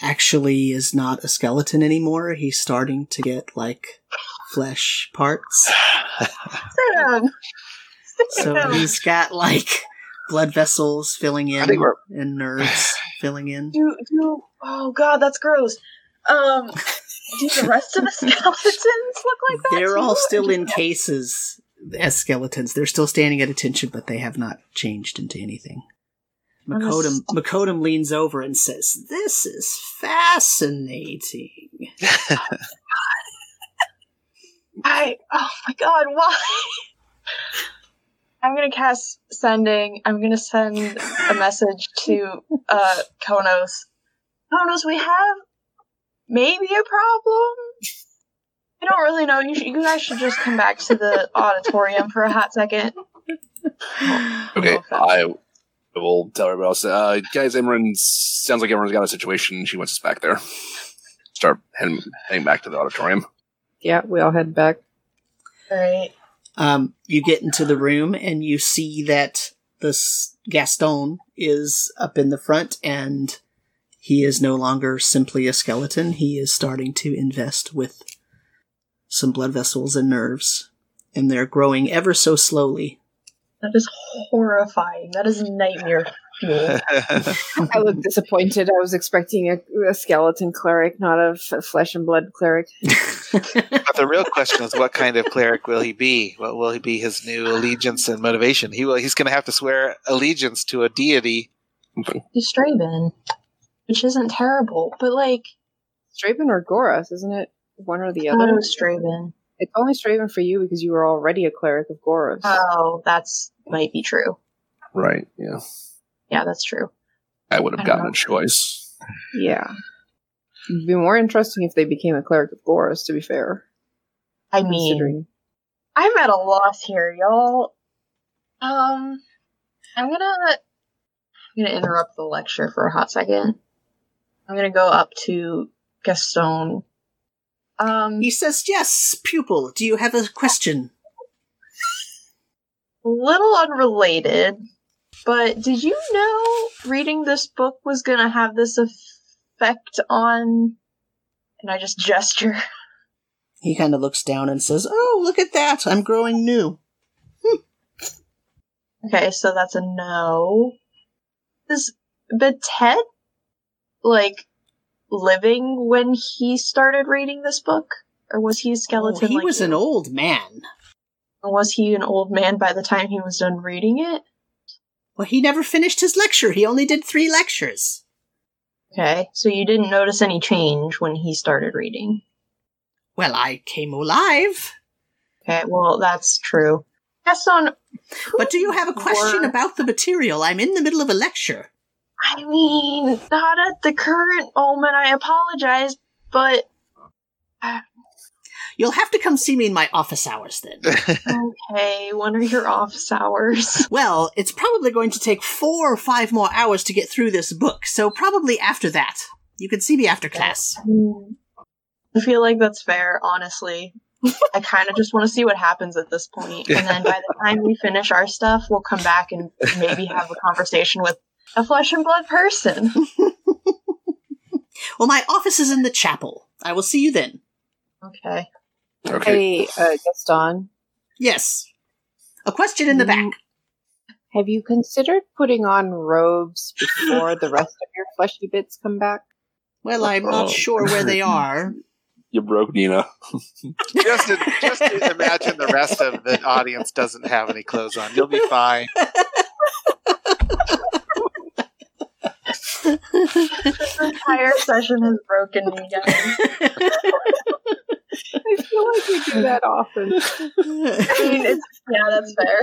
actually is not a skeleton anymore. He's starting to get like flesh parts. Sam! So Sam! he's got like blood vessels filling in and nerves filling in. do do oh god, that's gross. Um, do the rest of the skeletons look like that? They're all still in cases as skeletons. They're still standing at attention, but they have not changed into anything. I'm a Makodum, st- Makodum leans over and says, This is fascinating. I oh my god, why? I'm gonna cast sending. I'm gonna send a message to uh Konos. Konos, we have maybe a problem. I don't really know. You, sh- you guys should just come back to the auditorium for a hot second. Okay, Okay. I will tell everybody else. Uh, guys, everyone sounds like everyone's got a situation. She wants us back there. Start heading, heading back to the auditorium. Yeah, we all head back. Right. Um, you get into the room and you see that this Gaston is up in the front and he is no longer simply a skeleton. He is starting to invest with some blood vessels and nerves, and they're growing ever so slowly. That is horrifying. That is nightmare fuel. I look disappointed. I was expecting a, a skeleton cleric, not a f- flesh and blood cleric. But the real question is, what kind of cleric will he be? What will he be? His new allegiance and motivation. He will. He's going to have to swear allegiance to a deity. He's Straven, which isn't terrible, but like, Straven or Goros, isn't it? One or the other. it was Straven. It's only Straven for you because you were already a cleric of Goros. Oh, that's might be true. Right, yeah. Yeah, that's true. I would have don't gotten know. a choice. yeah. It'd be more interesting if they became a cleric of Goros, to be fair. I mean, I'm at a loss here, y'all. Um, I'm gonna, I'm gonna interrupt the lecture for a hot second. I'm gonna go up to Gaston. Um, he says, Yes, pupil, do you have a question? A little unrelated, but did you know reading this book was gonna have this effect on? And I just gesture He kind of looks down and says, "Oh, look at that! I'm growing new." Okay, so that's a no. Is Batet like living when he started reading this book, or was he a Oh, skeleton? he like was you? an old man. Was he an old man by the time he was done reading it? Well, he never finished his lecture. He only did three lectures. Okay, so you didn't notice any change when he started reading. Well, I came alive. Okay, well that's true. Gaston, But do you have a question Or- about the material? I'm in the middle of a lecture. I mean, not at the current moment. I apologize, but uh, You'll have to come see me in my office hours then. okay. When are your office hours? well, it's probably going to take four or five more hours to get through this book, so probably after that. You can see me after class. I feel like that's fair, honestly. I kind of just want to see what happens at this point, and then by the time we finish our stuff, we'll come back and maybe have a conversation with a flesh and blood person. Well, my office is in the chapel. I will see you then. Okay. Okay. Hey, uh, Gaston, Yes. A question in the back. have you considered putting on robes before the rest of your fleshy bits come back? Well, I'm not Oh. sure where they are. You broke Nina. just, to, just to imagine the rest of the audience doesn't have any clothes on. You'll be fine. This entire session has broken me, guys. I feel like we do that often. I mean, it's yeah, that's fair.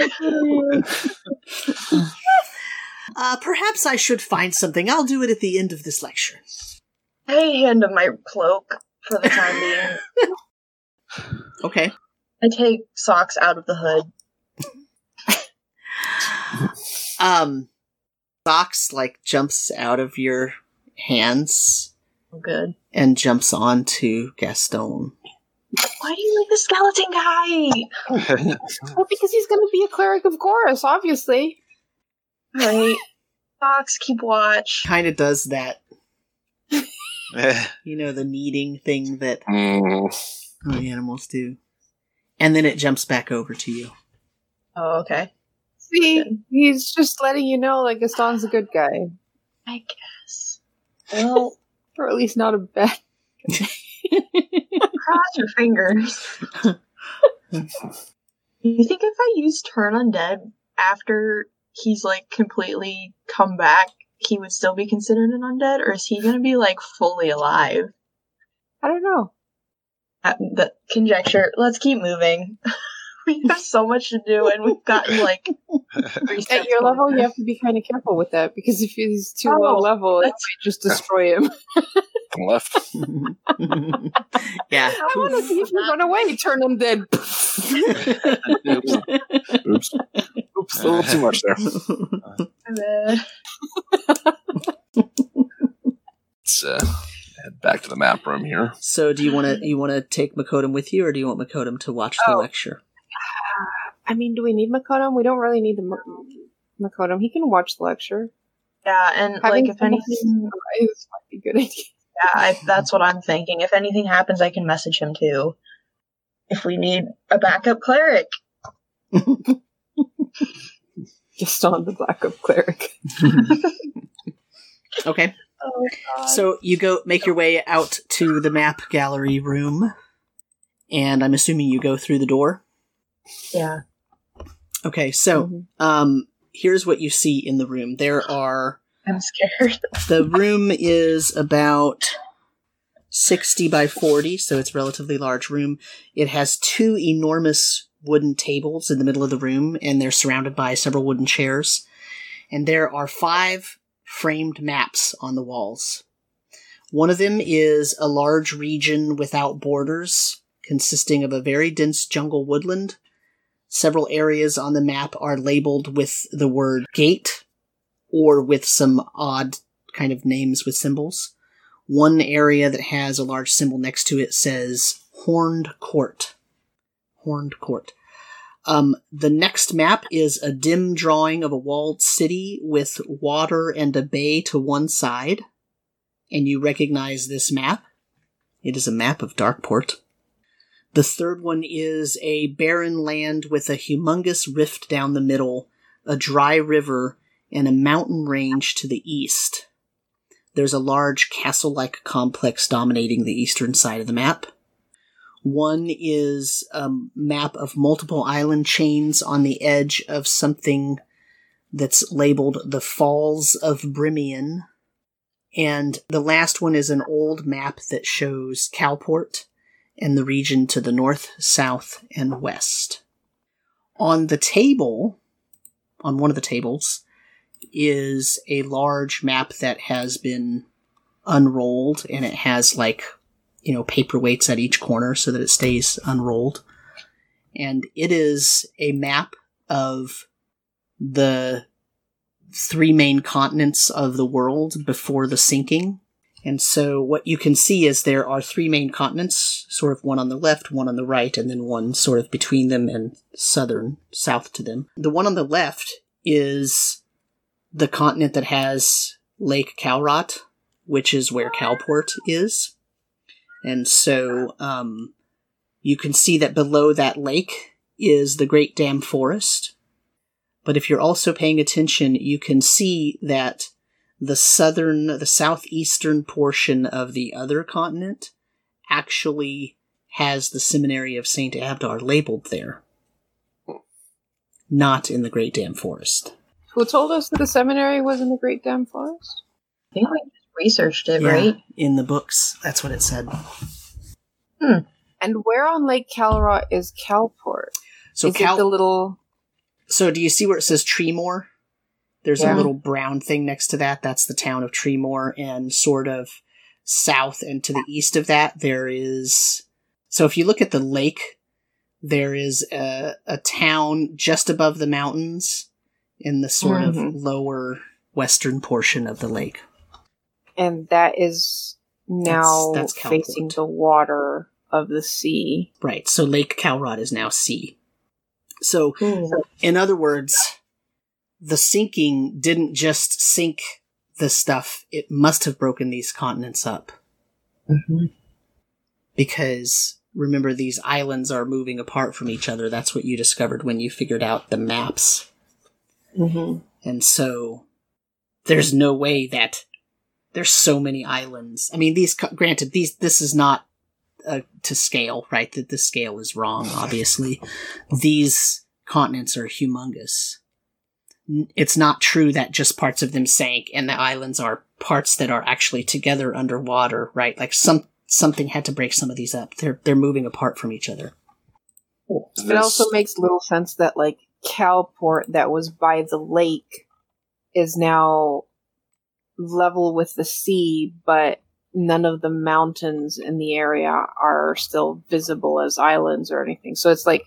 uh, perhaps I should find something. I'll do it at the end of this lecture. I hand him my cloak for the time being. Okay. I take socks out of the hood. Um, Socks like jumps out of your hands Oh, good. and jumps onto Gaston. Why do you like the skeleton guy? Well, because he's going to be a cleric of Goros, obviously. Right. Fox, keep watch. Kind of does that, Eh, you know, the kneading thing that Mm, the animals do. And then it jumps back over to you. Oh, okay. See, he's just letting you know that Gaston's a good guy. I guess. Well, Or at least not a bad. cross your fingers. you think if I use turn undead after he's like completely come back, he would still be considered an undead, or is he gonna be like fully alive? I don't know. Uh, the conjecture. Let's keep moving. We have so much to do, and we've gotten like At your level, you have to be kind of careful with that because if he's too Oh, low level, it that's- might just destroy him. come left. yeah. I want to see if you run away, turn him dead. Oops. Oops. Oops. A little too much there. My. Let's uh, head back to the map room here. so, do you want to you want to take Makodum with you, or do you want Makodum to watch the Oh. lecture? I mean, do we need Makodum? We don't really need the Ma- Makodum. He can watch the lecture. Yeah, and Having like if anything, surprise might be a good idea. yeah, I, that's what I'm thinking. If anything happens, I can message him too. If we need a backup cleric, Just on the backup cleric. Okay. oh god. So you go make your way out to the map gallery room, and I'm assuming you go through the door. yeah, Okay, so Mhm. um, here's what you see in the room. There are I'm scared. the room is about 60 by 40, so it's a relatively large room. It has two enormous wooden tables in the middle of the room, and they're surrounded by several wooden chairs. And there are five framed maps on the walls. One of them is a large region without borders, consisting of a very dense jungle woodland. Several areas on the map are labeled with the word gate or with some odd kind of names with symbols. One area that has a large symbol next to it says Horned Court. Horned Court. Um, the next map is a dim drawing of a walled city with water and a bay to one side. And you recognize this map. It is a map of Darkport. The third one is a barren land with a humongous rift down the middle, a dry river, and a mountain range to the east. There's a large castle like complex dominating the eastern side of the map. One is a map of multiple island chains on the edge of something that's labeled the Falls of Brimian. And the last one is an old map that shows Calport and the region to the north, south, and west. On the table, on one of the tables, is a large map that has been unrolled and it has like, you know, paperweights at each corner so that it stays unrolled. And it is a map of the three main continents of the world before the sinking. And so what you can see is there are three main continents, sort of one on the left, one on the right, and then one sort of between them and southern, south to them. The one on the left is the continent that has Lake Calrot, which is where Calport is. And so um, you can see that below that lake is the Great Dam Forest. But if you're also paying attention, you can see that the southern, the southeastern portion of the other continent actually has the seminary of St. Abdar labeled there. Not in the Great Dam Forest. Who told us that the seminary was in the Great Dam Forest? I think we just researched it, Yeah, right? In the books. That's what it said. Hmm. And where on Lake Calrot is Calport? So is Cal- it the little? So do you see where it says Tremor? There's a little brown thing next to that. That's the town of Tremor, and sort of south and to the east of that, there is. So if you look at the lake, there is a, a town just above the mountains in the sort Mhm. of lower western portion of the lake. And that is now That's- that's facing the water of the sea. Right. So Lake Calrod is now sea. So Hmm. In other words, the sinking didn't just sink the stuff, it must have broken these continents up. Mm-hmm. Because remember, these islands are moving apart from each other. That's what you discovered when you figured out the maps. Mm-hmm. And so there's no way that there's so many islands. I mean, these, granted, these, this is not uh, to scale, right? That the scale is wrong, obviously. These continents are humongous. N- It's not true that just parts of them sank and the islands are parts that are actually together underwater, right? Like some, something had to break some of these up. They're, they're moving apart from each other. It also makes little sense that like Calport that was by the lake is now level with the sea, but none of the mountains in the area are still visible as islands or anything. So it's like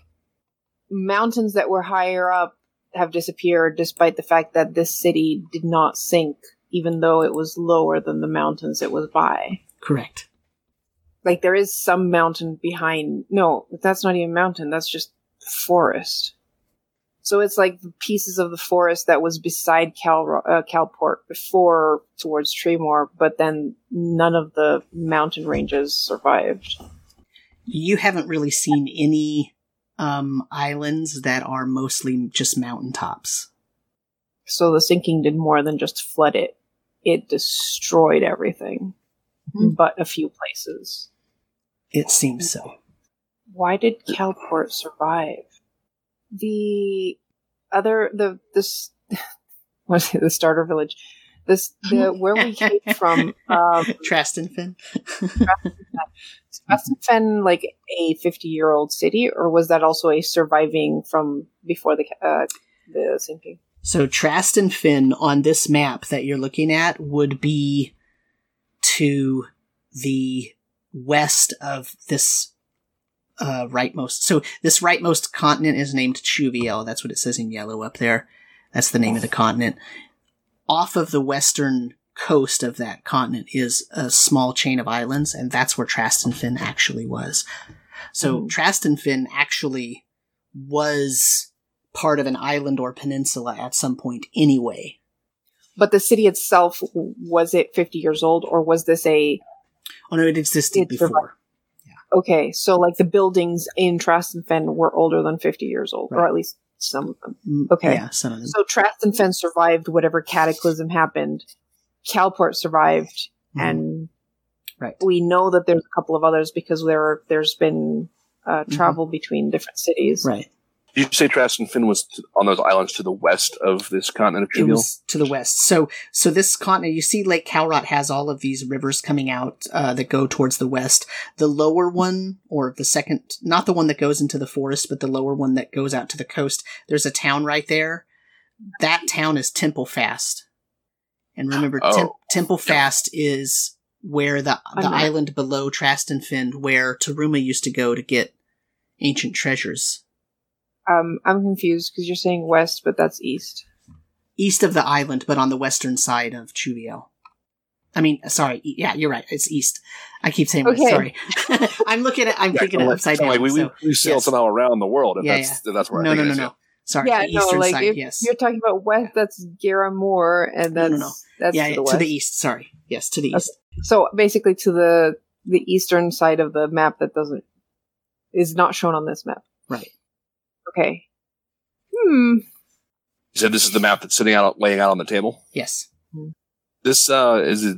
mountains that were higher up have disappeared despite the fact that this city did not sink even though it was lower than the mountains it was by. Correct. like there is some mountain behind no that's not even mountain that's just forest. So it's like the pieces of the forest that was beside Cal, uh, calport before towards tremor but then none of the mountain ranges survived. You haven't really seen any um, islands that are mostly just mountaintops. so the sinking did more than just flood it it destroyed everything Mhm. but a few places It seems so. why did Calport survive? The other the this was it the starter village? This the where we came from. Um, Trastonfen? Is Fen like a fifty year old city, or was that also a surviving from before the uh, the sinking? So Trastonfen on this map that you're looking at would be to the west of this uh, rightmost. So this rightmost continent is named Chuviel. That's what it says in yellow up there. That's the name of the continent. Off of the western coast of that continent is a small chain of islands, and that's where Trastonfen actually was. So Mhm. Trastonfen actually was part of an island or peninsula at some point anyway. But the city itself was it fifty years old, or was this a Oh no, it existed It before. survived. Okay, so like the buildings in Traston Fen were older than 50 years old, or at least some of them. Mm, Okay. Yeah, some of them. So Traston Fen survived whatever cataclysm happened. Calport survived, Mhm. and right. we know that there's a couple of others because there are, there's been uh, Mhm. travel between different cities. Right. Did you say Traston Fen was to, on those islands to the west of this continent of It Trivial? was to the west. So, so this continent, you see, Lake Calrot has all of these rivers coming out uh, that go towards the west. The lower one, or the second, not the one that goes into the forest, but the lower one that goes out to the coast. There's a town right there. That town is Temple Fast, and remember, Oh. Tem- Temple Fast is where the the I'm not- island below Traston Fen, where Taruma used to go to get ancient treasures. Um, I'm confused because you're saying west, but that's east. east of the island, but on the western side of Chuviel. I mean, sorry, e- yeah, you're right. It's east. I keep saying west. Okay. Sorry, I'm looking at. I'm Yeah, thinking it kinda upside down. Like we, so- we, we sailed yes. somehow around the world. If Yeah, that's, if that's where no, I no, think no, it is, no. Sorry, yeah, the no, like side. if yes. you're talking about west, that's Gera Moor, and No, that's no, no. that's yeah, to yeah, the to the east. Sorry. Yes, to the Okay. east. So basically, to the the eastern side of the map that doesn't is not shown on this map. Right. Okay. Hmm. You said this is the map that's sitting out, laying out on the table. Yes. This uh, is it.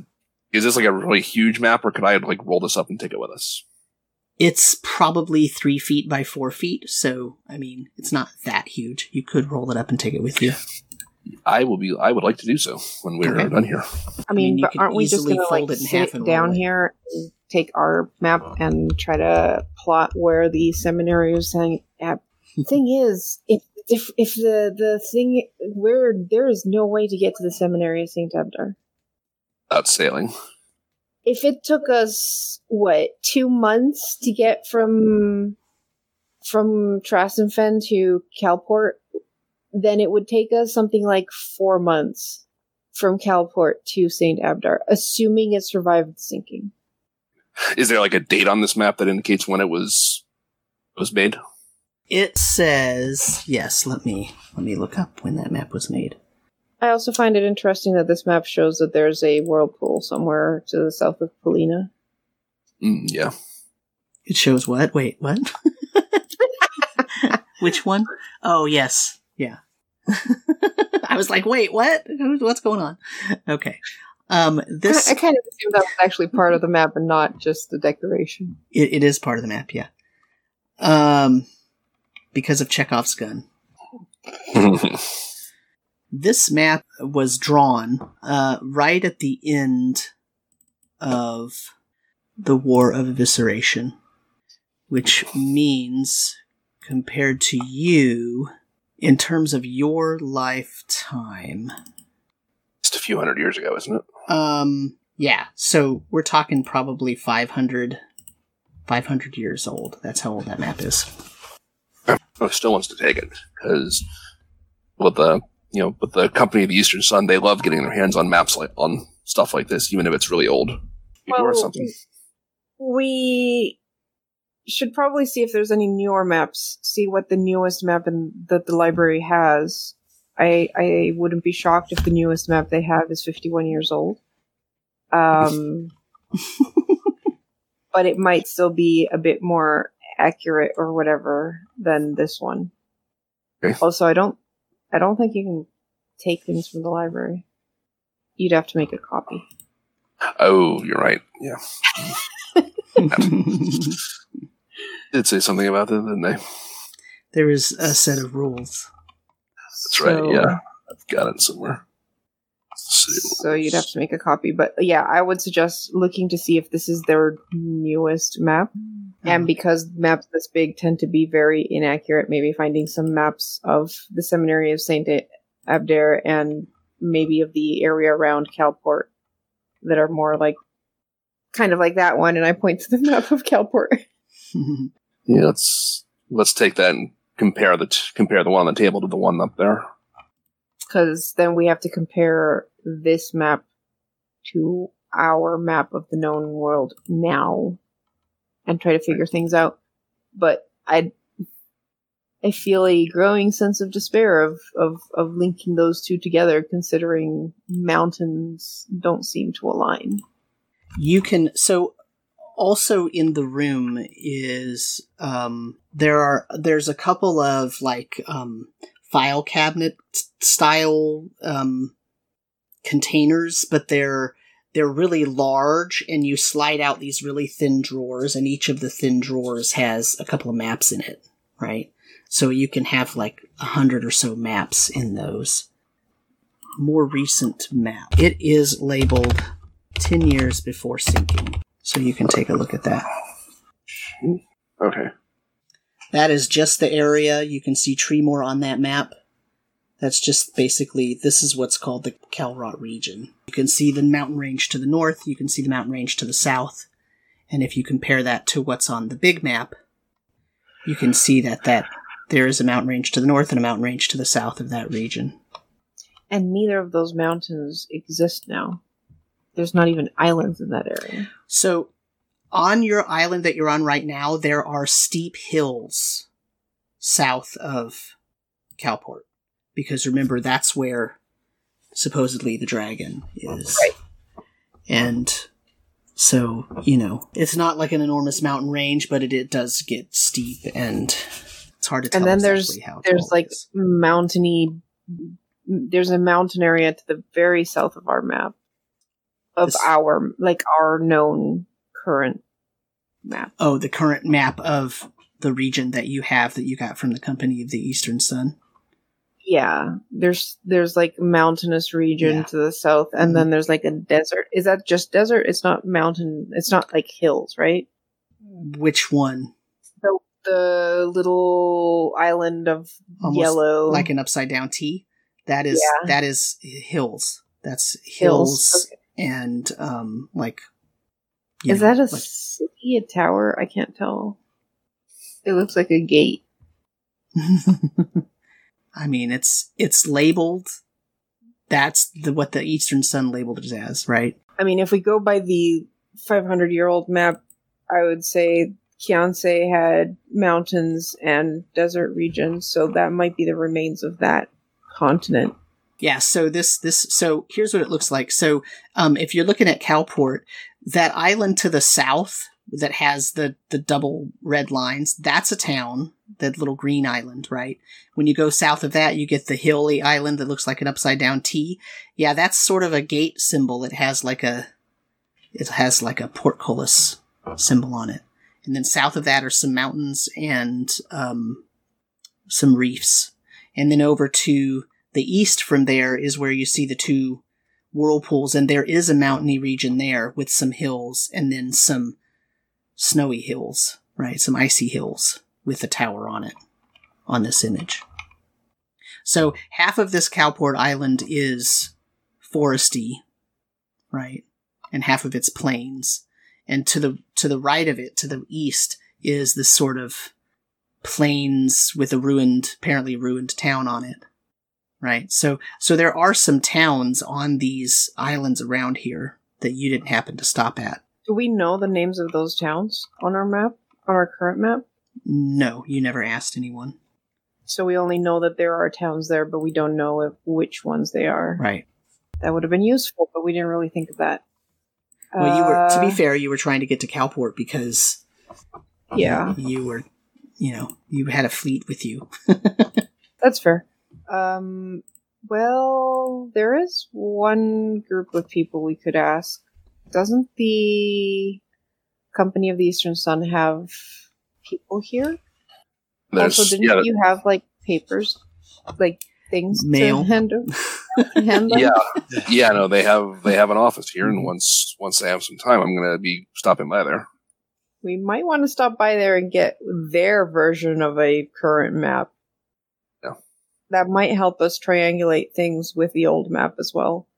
Is this like a really huge map, or could I like roll this up and take it with us? It's probably three feet by four feet, so I mean, it's not that huge. You could roll it up and take it with you. I will be. I would like to do so when we're Okay. done here. I mean, mean, you but aren't we just easily gonna like it in half sit down here and take our map and try to plot where the seminary is saying? At? thing is, if if if the the thing where there is no way to get to the seminary of Saint Abdar. Out sailing. If it took us what two months to get from from Traston Fen to Calport, then it would take us something like four months from Calport to Saint Abdar, assuming it survived the sinking. Is there like a date on this map that indicates when it was was made? It says yes. Let me let me look up when that map was made. I also find it interesting that this map shows that there's a whirlpool somewhere to the south of Polina. Mm, yeah. It shows what? Wait, what? Which one? Oh, yes. Yeah. I was like, wait, what? What's going on? Okay. Um, this I kind of assumed that was actually part of the map and not just the decoration. it, it is part of the map, yeah. Um, because of Chekhov's gun. This map was drawn uh, right at the end of the War of Evisceration, which means, compared to you, in terms of your lifetime, Just a few hundred years ago, isn't it? um, yeah, so we're talking probably 500, 500 years old. That's how old that map is. Oh, still wants to take it because well, the you know with the company of the Eastern Sun, they love getting their hands on maps like on stuff like this, even if it's really old. or something. We should probably see if there's any newer maps. See what the newest map in, that the library has. I I wouldn't be shocked if the newest map they have is 51 years old. Um, but it might still be a bit more accurate or whatever than this one. Okay. Also, I don't I don't think you can take things from the library. You'd have to make a copy. Oh, you're right. Yeah, did say something about that, didn't they? there is a set of rules. That's right. Yeah, I've got it somewhere. Let's see. So you'd have to make a copy. But uh, yeah, I would suggest looking to see if this is their newest map. Mm. And because maps this big tend to be very inaccurate, maybe finding some maps of the seminary of Saint Abdar and maybe of the area around Calport that are more like kind of like that one. And I point to the map of Calport. Yeah, let's let's take that and compare the t- compare the one on the table to the one up there. Because then we have to compare this map to our map of the known world now and try to figure things out. But I I feel a growing sense of despair of, of, of linking those two together considering mountains don't seem to align. you can so also in the room is um, there are there's a couple of like um, file cabinet style um, containers, but they're they're really large, and you slide out these really thin drawers, and each of the thin drawers has a couple of maps in it, right? So you can have like a hundred or so maps in those. More recent map. It is labeled 10 years before sinking. So you can take a look at that. Okay. That is just the area. You can see Tremor on that map. That's just basically, this is what's called the Calrot region. You can see the mountain range to the north, you can see the mountain range to the south. And if you compare that to what's on the big map, you can see that, that there is a mountain range to the north and a mountain range to the south of that region. And neither of those mountains exist now. There's not even islands in that area. So, on your island that you're on right now, there are steep hills south of Calport. Because remember, that's where supposedly the dragon is. Right. And so, you know, it's not like an enormous mountain range, but it, it does get steep and it's hard to tell. and then there's exactly how there's like is. mountainy there's a mountain area to the very south of our map of This- our like our known current map Oh, the current map of the region that you have that you got from the Company of the Eastern Sun. Yeah there's there's like mountainous region Yeah. to the south and Mhm. then there's like a desert is that just desert it's not mountain it's not like hills right Which one? the the little island of Almost yellow Like an upside down T? That is Yeah. that is hills. That's hills, hills, Okay. and um like is know, that a like- city a tower i can't tell it looks like a gate I mean, it's it's labeled. That's the what the Eastern Sun labeled it as, right? I mean, if we go by the 500 year old map, I would say Kianse had mountains and desert regions, so that might be the remains of that continent. Yeah. So this this so here's what it looks like. So um, if you're looking at Calport, that island to the south that has the the double red lines, that's a town. That little green island, right? When you go south of that, you get the hilly island that looks like an upside down T. Yeah, that's sort of a gate symbol. It has like a it has like a portcullis symbol on it. And then south of that are some mountains and um, some reefs. And then over to the east from there is where you see the two whirlpools, and there is a mountainy region there with some hills and then some snowy hills, right? Some icy hills with a tower on it on this image. So half of this Calport Island is foresty, right? And half of it's plains. And to the to the right of it, to the east, is this sort of plains with a ruined, apparently ruined town on it. Right. So so there are some towns on these islands around here that you didn't happen to stop at. Do we know the names of those towns on our map, on our current map? No, you never asked anyone. So we only know that there are towns there, but we don't know if, which ones they are. Right. That would have been useful, but we didn't really think of that. Well, you were to be Uh, fair, you were trying to get to Calport because Yeah, you were, you know, you had a fleet with you. that's fair. Um, well, there is one group of people we could ask. Doesn't the Company of the Eastern Sun have people here? There's also, didn't yeah, you have like papers, like things Mail. to hand, hand yeah, yeah. No, they have they have an office here, and once once they have some time, I'm gonna be stopping by there. We might want to stop by there and get their version of a current map. Yeah. That might help us triangulate things with the old map as well.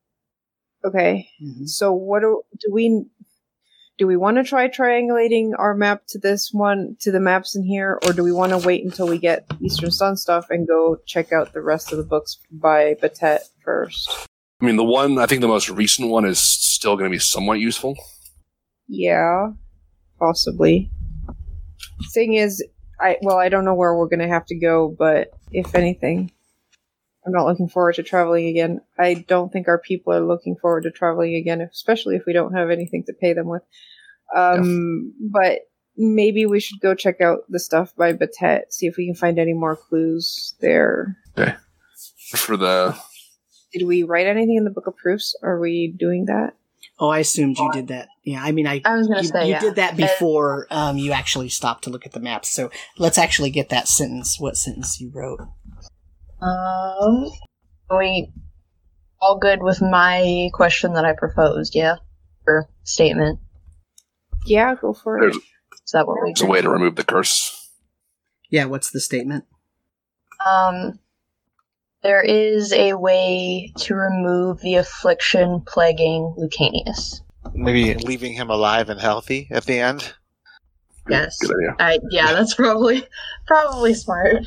Okay. Mhm. So what do, do we do we want to try triangulating our map to this one to the maps in here or do we want to wait until we get Eastern Sun stuff and go check out the rest of the books by Batet first? I mean, the one I think the most recent one is still going to be somewhat useful. Yeah, possibly. Thing is, I well, I don't know where we're gonna have to go, but if anything, I'm not looking forward to traveling again. I don't think our people are looking forward to traveling again, especially if we don't have anything to pay them with. Um, but maybe we should go check out the stuff by Batet, see if we can find any more clues there. Okay. For the Did we write anything in the book of proofs? Are we doing that? Oh, I assumed you did that. Yeah, I mean, I I was gonna you, say you yeah. did that before um, you actually stopped to look at the maps. So let's actually get that sentence. What sentence you wrote? Um, are we all good with my question that I proposed? Yeah, or statement. Yeah, go for it. there's, Is that what we? there's a way to remove the curse. Yeah, what's the statement? Um, there is a way to remove the affliction plaguing Lucanius. Maybe leaving him alive and healthy at the end. Yes. Good idea. I yeah, that's probably probably smart.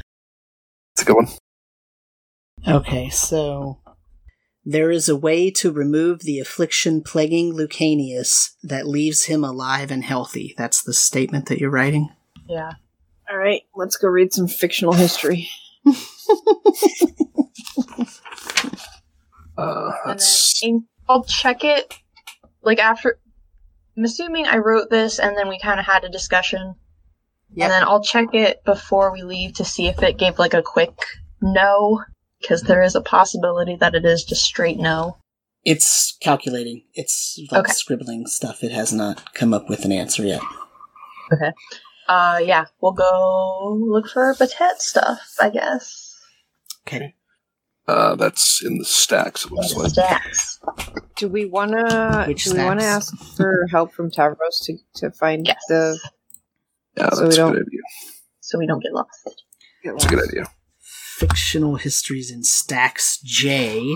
It's a good one. Okay, so there is a way to remove the affliction plaguing Lucanius that leaves him alive and healthy. That's the statement that you're writing. Yeah. All right, let's go read some fictional history. Uh, And then I'll check it like after. I'm assuming I wrote this and then we kind of had a discussion. Yep. And then I'll check it before we leave to see if it gave like a quick no, because there is a possibility that it is just straight no. It's calculating. It's like Okay. scribbling stuff. It has not come up with an answer yet. Okay. Uh, yeah, we'll go look for Batet stuff, I guess. Okay. uh, that's in the stacks. It looks like. Stacks. Do we want to? Which Do we want to ask for help from Tavros to to find Yes. the? Yeah, So that's we a don't- good idea. So we don't get lost. That's a good idea. Fictional histories in stacks J.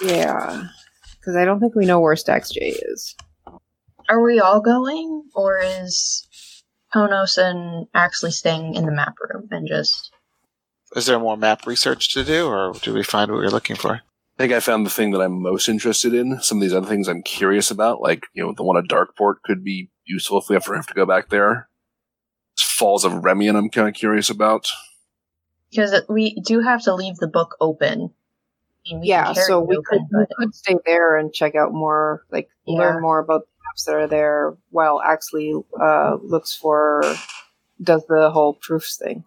Yeah, because I don't think we know where Stacks J is. Are we all going, or is Konos and actually staying in the map room and just? Is there more map research to do, or do we find what we're looking for? I think I found the thing that I'm most interested in. Some of these other things I'm curious about, like you know, the one at Darkport could be useful if we ever have to go back there. Falls of Remian, I'm kind of curious about. Because we do have to leave the book open. I mean, Yeah, so we open, could we could stay there and check out more, like Yeah. learn more about the maps that are there, while Axley uh, looks for does the whole proofs thing.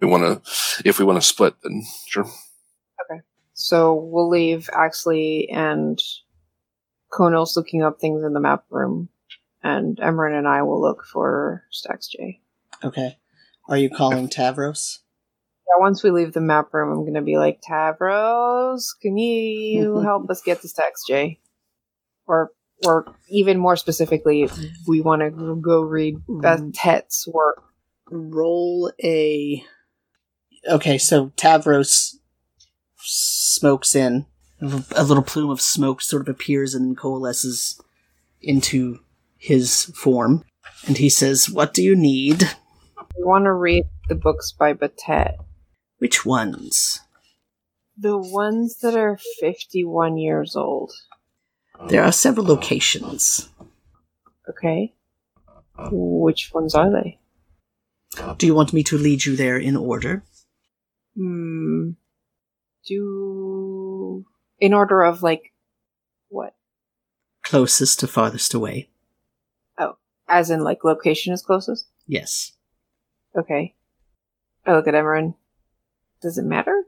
We want to, if we want to split, then sure. Okay, so we'll leave Axley and Konos looking up things in the map room, and Imran and I will look for Stacks J. Okay. Are you calling Tavros? Yeah, once we leave the map room, I'm gonna be like, Tavros, can you help us get to Stacks J? Or, or even more specifically, we want to go read mm. Batet's work. Roll a. Okay, so Tavros smokes in. A little plume of smoke sort of appears and coalesces into his form. And he says, What do you need? Want to read the books by Batet. Which ones? The ones that are 51 years old. There are several locations. Okay. Which ones are they? Do you want me to lead you there in order? Hmm. Do. In order of, like, what? Closest to farthest away. Oh, as in, like, location is closest? Yes. Okay. I look at Imran. Does it matter?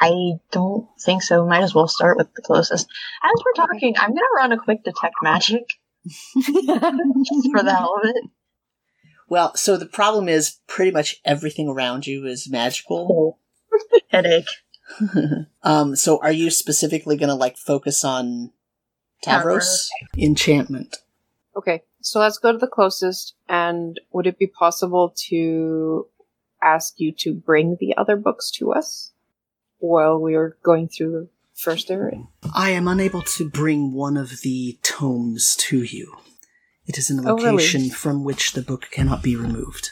I don't think so. Might as well start with the closest. As we're talking, I'm gonna run a quick detect magic just for the hell of it. Well, so the problem is pretty much everything around you is magical. Headache. um, so are you specifically going to like focus on Tavros? Enchantment. Okay, so let's go to the closest. And would it be possible to ask you to bring the other books to us while we are going through the first area? I am unable to bring one of the tomes to you. It is in a Oh, really? location from which the book cannot be removed.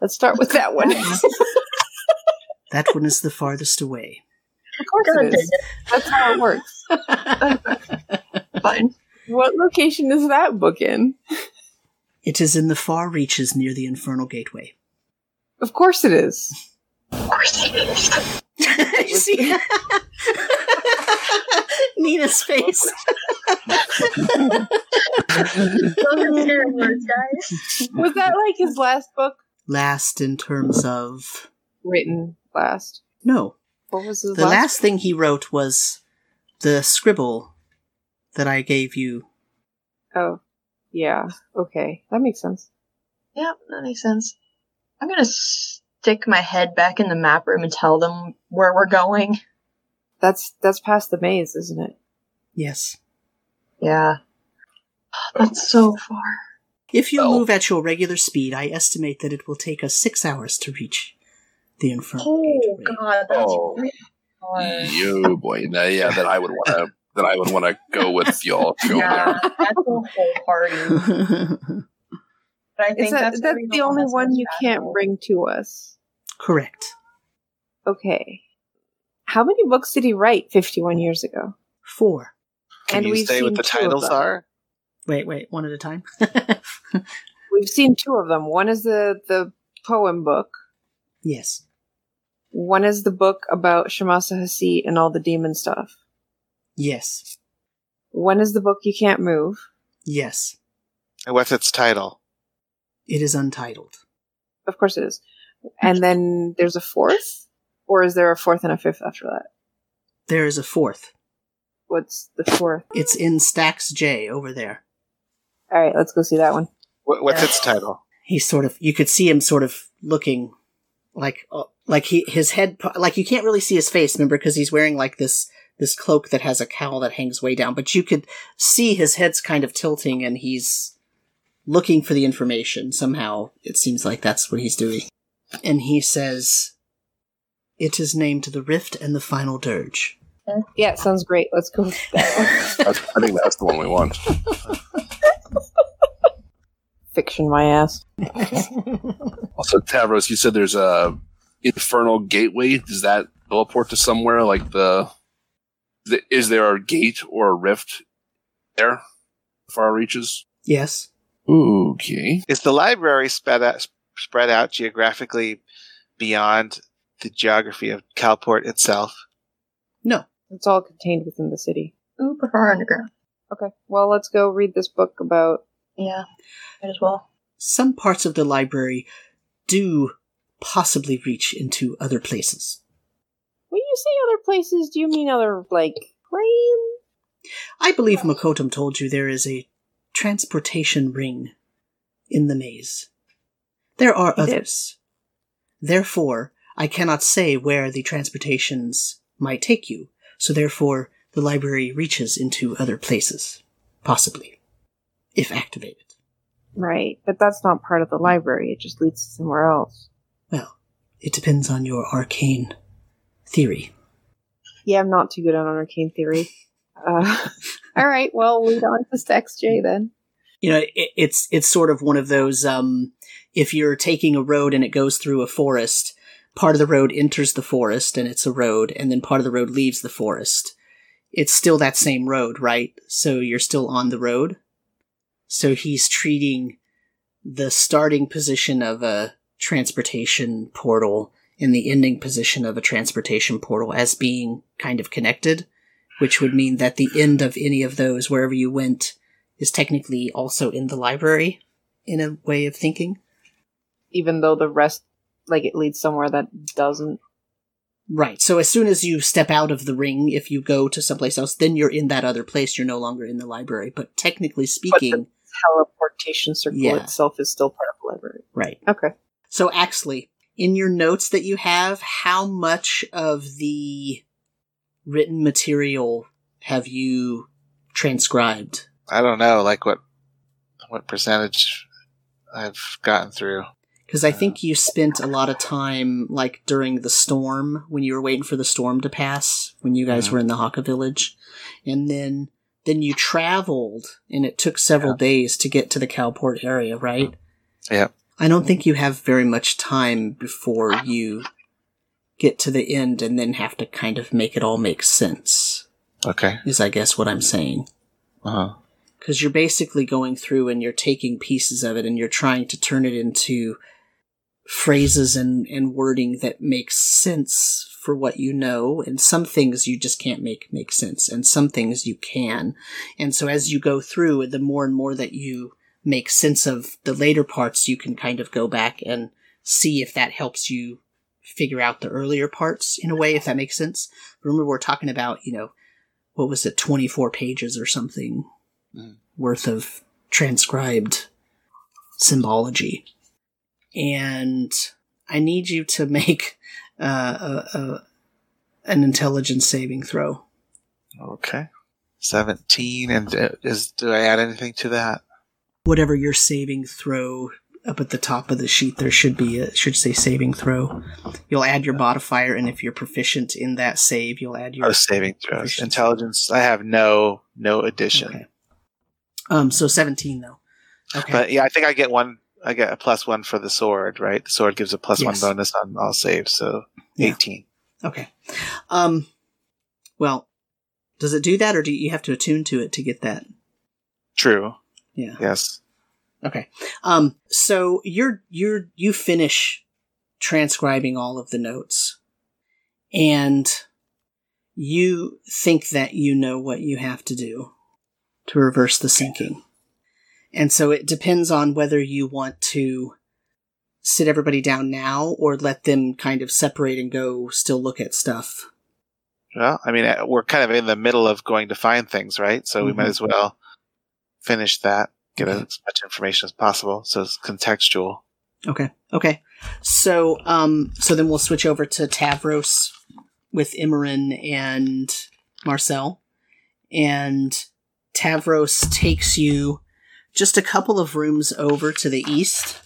Let's start with that one. That one is the farthest away. Of course God it dang is. That's how it works. Fine. What location is that book in? It is in the far reaches near the Infernal Gateway. Of course it is. Of course it is. you see Nina's face. Those are scary words, guys. Was that like his last book? Last in terms of Written last. no, What was his the last thing he wrote was the scribble that I gave you. Oh, yeah. Okay, that makes sense. Yep, that makes sense. I'm gonna stick my head back in the map room and tell them where we're going. That's that's past the maze, isn't it? Yes. Yeah. That's so far. If you Oh. move at your regular speed, I estimate that it will take us six hours to reach the infernal Oh gateway. god, that's Oh. really hard. Boy. Now, yeah, that I would want to. That I would want to go with y'all. to Go Yeah, there. that's a whole party. But I think that, that's, that's the only one you can't valuable. bring to us. Correct. Okay. How many books did he write 51 years ago? Four. Can And you we've say what the titles are? Wait, wait, one at a time. We've seen two of them. One is the, the poem book. yes. One is the book about Shamasa Hasit and all the demon stuff. Yes. When is the book You Can't Move. Yes. And what's its title? It is untitled. Of course it is. And then there's a fourth? Or is there a fourth and a fifth after that? There is a fourth. What's the fourth? It's in Stacks J over there. Alright, let's go see that one. What, what's its title? He's sort of, you could see him sort of looking like, uh, like he, his head, like you can't really see his face, remember, because he's wearing like this, this cloak that has a cowl that hangs way down, but you could see his head's kind of tilting and he's looking for the information. Somehow it seems like that's what he's doing. And he says, it is named The Rift and the Final Dirge. Yeah, sounds great. Let's go with that one. I think that's the one we want. Fiction my ass. Also, Tavros, you said there's a infernal gateway. Does that teleport to somewhere like the? The is there a gate or a rift there? Far reaches. yes. Okay. Is the library spread out, spread out geographically beyond the geography of Calport itself? No. It's all contained within the city. Ooh, prefer underground. Okay, well, let's go read this book about. Yeah, might as well. Some parts of the library do possibly reach into other places. When you say other places, do you mean other, like, planes? I believe Makodum told you there is a transportation ring in the maze. There are others. Therefore, I cannot say where the transportations might take you, so therefore the library reaches into other places. Possibly. If activated. Right, but that's not part of the library. It just leads to somewhere else. Well, it depends on your arcane theory. Yeah, I'm not too good on arcane theory. Uh, all right, well, lead on to Stacks J then. you know it, it's it's sort of one of those um if you're taking a road and it goes through a forest part of the road enters the forest and it's a road and then part of the road leaves the forest it's still that same road right so you're still on the road so he's treating the starting position of a transportation portal and the ending position of a transportation portal as being kind of connected which would mean that the end of any of those wherever you went is technically also in the library in a way of thinking. Even though the rest, like, it leads somewhere that doesn't. Right. So as soon as you step out of the ring, if you go to someplace else, then you're in that other place. You're no longer in the library. But technically speaking, Teleportation circle Yeah. itself is still part of the library. right. Okay. So Axley, in your notes that you have, how much of the written material have you transcribed? I don't know, like what what percentage I've gotten through. Because I think you spent a lot of time, like during the storm, when you were waiting for the storm to pass, when you guys Mhm. were in the Haka village, and then then you traveled, and it took several days to get to the Calport area, right? Yeah. I don't think you have very much time before you get to the end, and then have to kind of make it all make sense. Okay. Is I guess what I'm saying Uh-huh. because you're basically going through and you're taking pieces of it and you're trying to turn it into phrases and, and wording that makes sense for what you know, and some things you just can't make make sense, and some things you can. And so as you go through, the more and more that you make sense of the later parts, you can kind of go back and see if that helps you figure out the earlier parts in a way, if that makes sense. Remember, we're talking about, you know, what was it, 24 pages or something Mm. worth of transcribed symbology. And I need you to make uh, a, a, an intelligence saving throw. Okay. 17. And uh, is, do I add anything to that? Whatever your saving throw up at the top of the sheet, there should be a, should say saving throw. You'll add your modifier, and if you're proficient in that save, you'll add your Oh, saving throws. Intelligence. I have no no addition. Okay. Um, so 17 though. Okay. But yeah, I think I get one. I get a plus one for the sword, right? The sword gives a plus Yes. one bonus on all saves, so Yeah. eighteen. okay. Um, well, does it do that or do you have to attune to it to get that? True. Yeah. Yes. Okay. Um, so you're, you're, you finish transcribing all of the notes and you think that you know what you have to do to reverse the sinking. And so it depends on whether you want to sit everybody down now or let them kind of separate and go still look at stuff. Well, I mean, uh, we're kind of in the middle of going to find things, right? So we might Mhm. as well finish that, get as much information as possible, so it's contextual. Okay. Okay. So, um, so then we'll switch over to Tavros with Imran and Marcel. And Tavros takes you just a couple of rooms over to the east.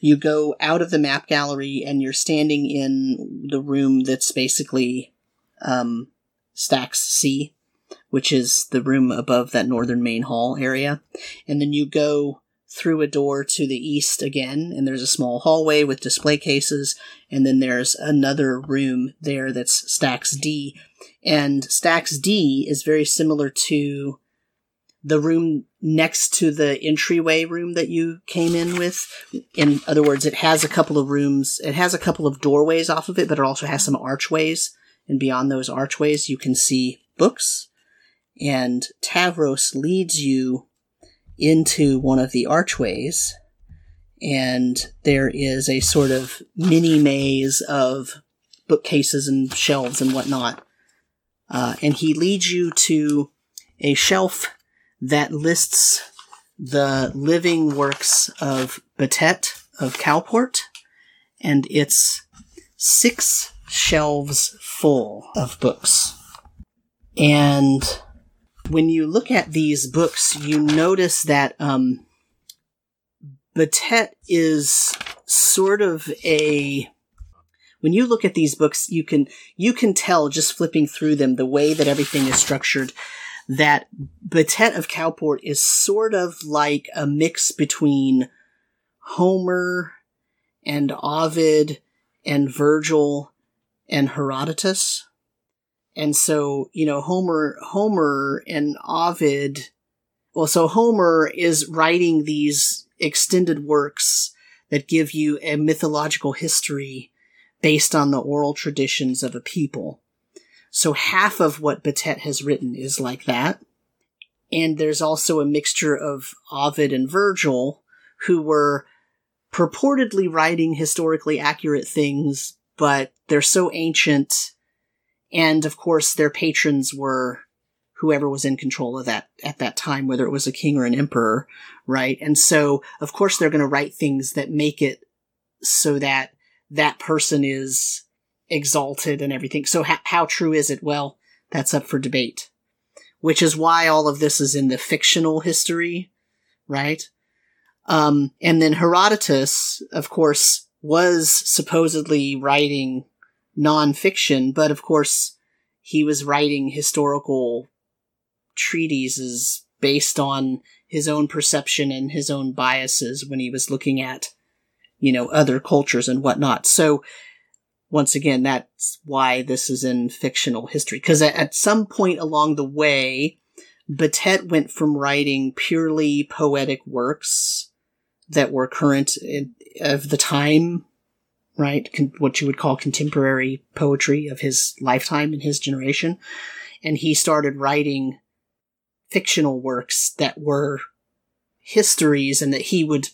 You go out of the map gallery and you're standing in the room that's basically um, Stacks C, which is the room above that northern main hall area. And then you go through a door to the east again, and there's a small hallway with display cases, and then there's another room there that's Stacks D. And Stacks D is very similar to the room next to the entryway room that you came in with. In other words, it has a couple of rooms, it has a couple of doorways off of it, but it also has some archways. And beyond those archways, you can see books. And Tavros leads you into one of the archways, and there is a sort of mini maze of bookcases and shelves and whatnot. Uh, and he leads you to a shelf that lists the living works of Batet of Calport, and it's six shelves full of books. And when you look at these books, you notice that um, Batet is sort of a. When you look at these books, you can you can tell just flipping through them the way that everything is structured that Batet of Calport is sort of like a mix between Homer and Ovid and Virgil and Herodotus. And so, you know, Homer, Homer and Ovid, well, so Homer is writing these extended works that give you a mythological history based on the oral traditions of a people. So half of what Batet has written is like that. And there's also a mixture of Ovid and Virgil who were purportedly writing historically accurate things, but they're so ancient. And of course, their patrons were whoever was in control of that at that time, whether it was a king or an emperor, right? And so, of course, they're going to write things that make it so that that person is exalted and everything. So how, how true is it? Well, that's up for debate, which is why all of this is in the fictional history, right? Um, and then Herodotus, of course, was supposedly writing nonfiction, but of course, he was writing historical treatises based on his own perception and his own biases when he was looking at, you know, other cultures and whatnot. So, once again, that's why this is in fictional history. Because at, some point along the way, Batet went from writing purely poetic works that were current of the time, right? Con- what you would call contemporary poetry of his lifetime and his generation. And he started writing fictional works that were histories and that he would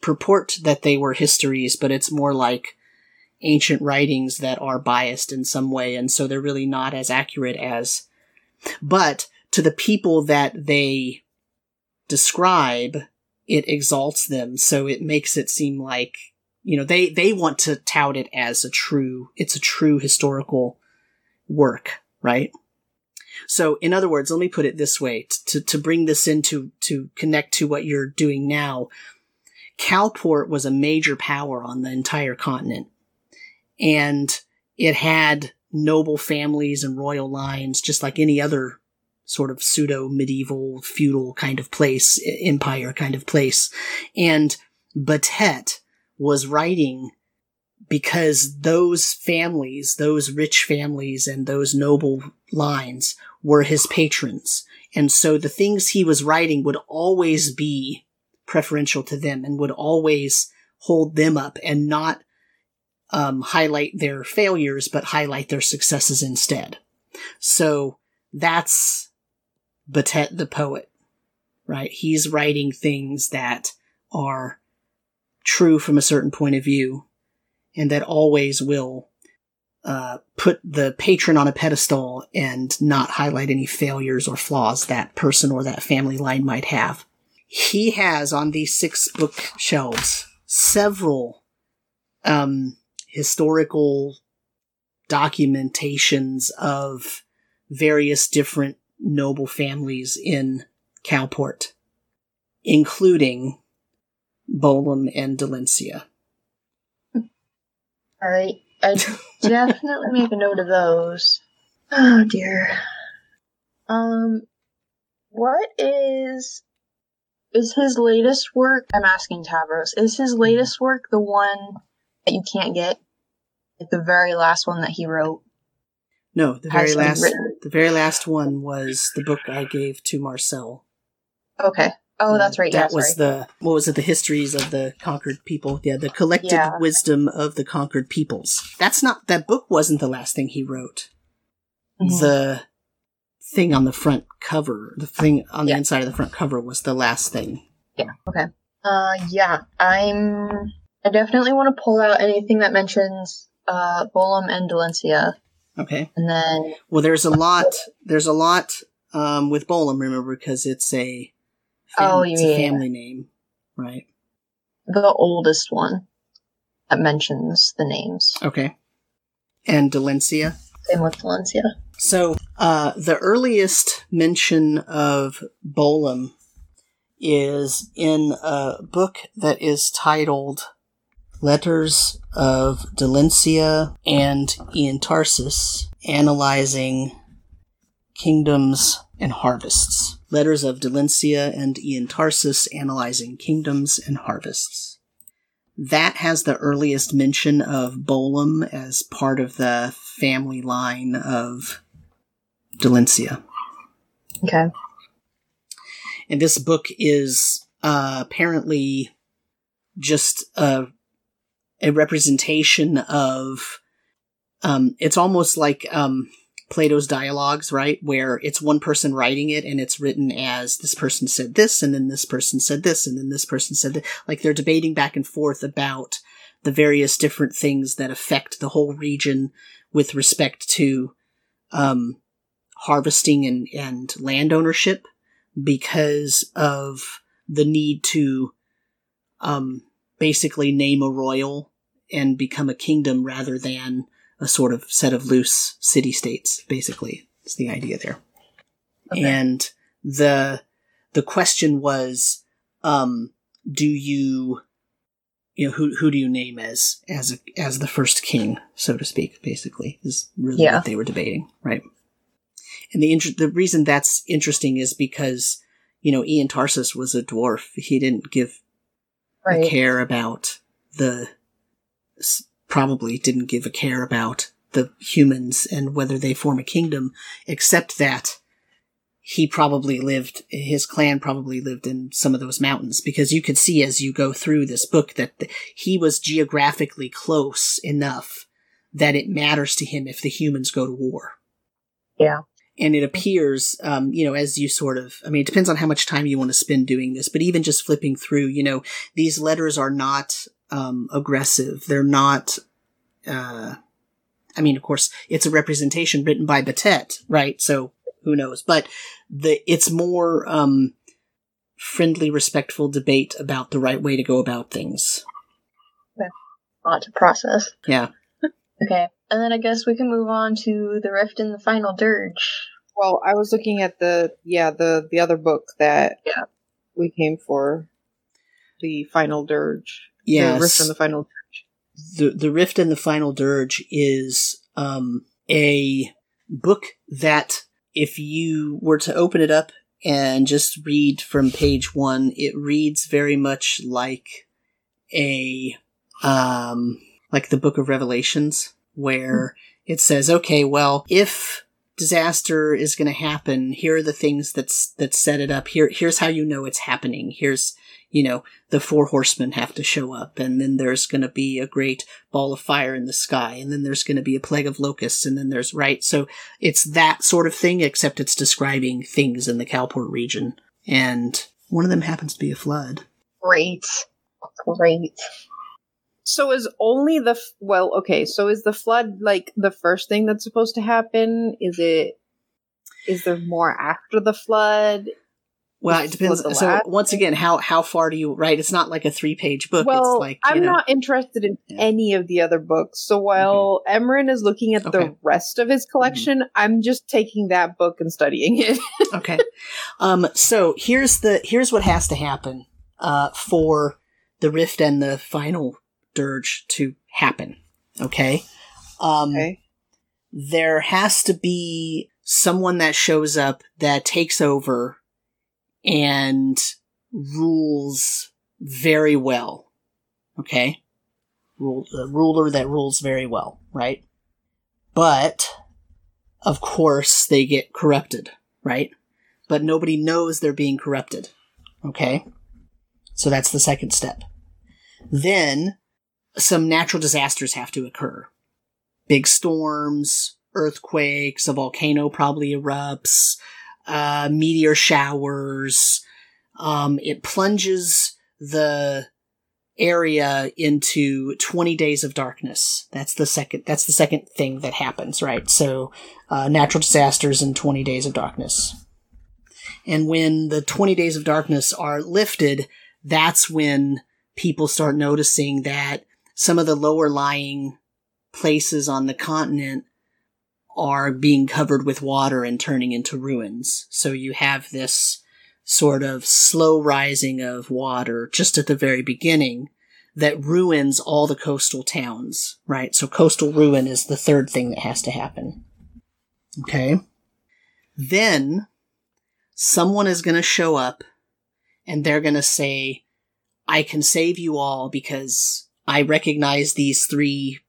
purport that they were histories, but it's more like ancient writings that are biased in some way. And so they're really not as accurate as, but to the people that they describe, it exalts them. So it makes it seem like, you know, they, they want to tout it as a true, it's a true historical work, right? So, in other words, let me put it this way to, to bring this into, to connect to what you're doing now. Calport was a major power on the entire continent. And it had noble families and royal lines, just like any other sort of pseudo medieval feudal kind of place, empire kind of place. And Batet was writing because those families, those rich families and those noble lines were his patrons. And so the things he was writing would always be preferential to them and would always hold them up and not um, highlight their failures, but highlight their successes instead. So that's Batet the poet, right? He's writing things that are true from a certain point of view and that always will uh, put the patron on a pedestal and not highlight any failures or flaws that person or that family line might have. He has on these six bookshelves several um, historical documentations of various different noble families in Calport, including Bolum and Dalencia. All right. I definitely make a note of those. Oh dear. Um, what is is his latest work? I'm asking Tavros. Is his latest work the one that you can't get? Like the very last one that he wrote? No, the very last written- the very last one was the book I gave to Marcel. Okay. Oh, that's right. That yeah, was the what was it? The histories of the conquered people. Yeah, the collected Yeah. wisdom of the conquered peoples. That's not that book. Wasn't the last thing he wrote. Mhm. The thing on the front cover, the thing on the Yeah. inside of the front cover, was the last thing. Yeah. Okay. Uh, yeah, I'm. I definitely want to pull out anything that mentions uh Bolum and Dalencia, Okay. and then Well, there's a lot. There's a lot um, with Bolum. Remember, because it's a fam- Oh, it's yeah. a family name, right? the oldest one that mentions the names. Okay. And Dalencia. Same with Dalencia. So, uh, the earliest mention of Bolum is in a book that is titled Letters of Dalencia and Ian Tarsus, analyzing kingdoms and harvests. Letters of Dalencia and Ian Tarsus, analyzing kingdoms and harvests. That has the earliest mention of Bolum as part of the family line of Dalencia. Okay. And this book is uh, apparently just a, a representation of. Um, it's almost like um, Plato's dialogues, right? Where it's one person writing it and it's written as this person said this, and then this person said this, and then this person said that. Like they're debating back and forth about the various different things that affect the whole region with respect to um, harvesting and, and land ownership because of the need to um, basically name a royal and become a kingdom rather than a sort of set of loose city states basically is the idea there Okay. and the the question was um do you you know who who do you name as as a, as the first king so to speak basically is really Yeah. what they were debating right and the inter- the reason that's interesting is because you know Ian Tarsus was a dwarf he didn't give a care about the probably didn't give a care about the humans and whether they form a kingdom except that he probably lived, his clan probably lived in some of those mountains because you could see as you go through this book that the, he was geographically close enough that it matters to him if the humans go to war. Yeah. And it appears, um, you know, as you sort of, I mean, it depends on how much time you want to spend doing this, but even just flipping through, you know, these letters are not, um, aggressive. They're not, uh, I mean, of course, it's a representation written by Batet, right? So who knows? But the it's more um, friendly, respectful debate about the right way to go about things. A lot to process. Yeah. Okay. And then I guess we can move on to the rift in the final dirge. Well, I was looking at the yeah the the other book that Yeah. we came for, the final dirge. The rift Yes. and the final dirge. the the rift and the final dirge is um a book that if you were to open it up and just read from page one it reads very much like a um like the book of revelations where it says okay well if disaster is going to happen here are the things that's that set it up here here's how you know it's happening here's you know the four horsemen have to show up and then there's going to be a great ball of fire in the sky and then there's going to be a plague of locusts and then there's right so it's that sort of thing except it's describing things in the Calport region and one of them happens to be a flood Great. Great. So is only the f- well okay? So is the flood like the first thing that's supposed to happen? Is it? Is there more after the flood? Well it depends so once again how how far do you right it's not like a three page book well, it's like I'm know, not interested in Yeah. any of the other books. So while Imran is looking at Okay. Mm-hmm. the rest of his collection, I'm just taking that book and studying it. okay. Um, so here's the here's what has to happen uh, for the rift and the final dirge to happen. Okay. Um, okay. There has to be someone that shows up that takes over and rules very well. Okay. Rule, a ruler that rules very well, right? But, of course, they get corrupted, right? but nobody knows they're being corrupted. Okay? So that's the second step. Then some natural disasters have to occur. Big storms, earthquakes, a volcano probably erupts, uh, meteor showers. Um, it plunges the area into 20 days of darkness. That's the second, that's the second thing that happens, right? So, uh, natural disasters and 20 days of darkness. And when the 20 days of darkness are lifted, that's when people start noticing that some of the lower lying places on the continent are being covered with water and turning into ruins. So you have this sort of slow rising of water just at the very beginning that ruins all the coastal towns, right? So coastal ruin is the third thing that has to happen. Okay. Then someone is going to show up and they're going to say, I can save you all because I recognize these three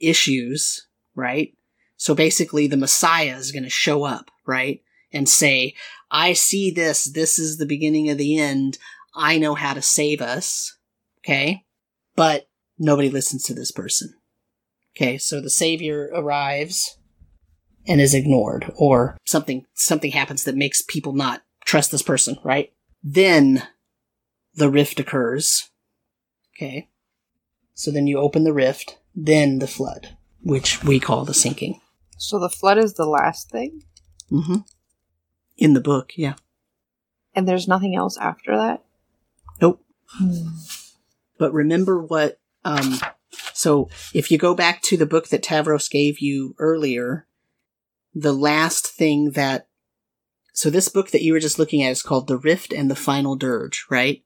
issues, right? So basically the Messiah is going to show up, right? And say, I see this. This is the beginning of the end. I know how to save us. Okay. But nobody listens to this person. Okay. So the savior arrives and is ignored or something, something happens that makes people not trust this person, right? Then the rift occurs. Okay. So then you open the rift, then the flood, which we call the sinking. So the flood is the last thing, Mm-hmm. In the book, yeah. and there's nothing else after that. Nope. But remember what, um, so if you go back to the book that Tavros gave you earlier, the last thing that, so this book that you were just looking at is called The Rift and the Final Dirge, right?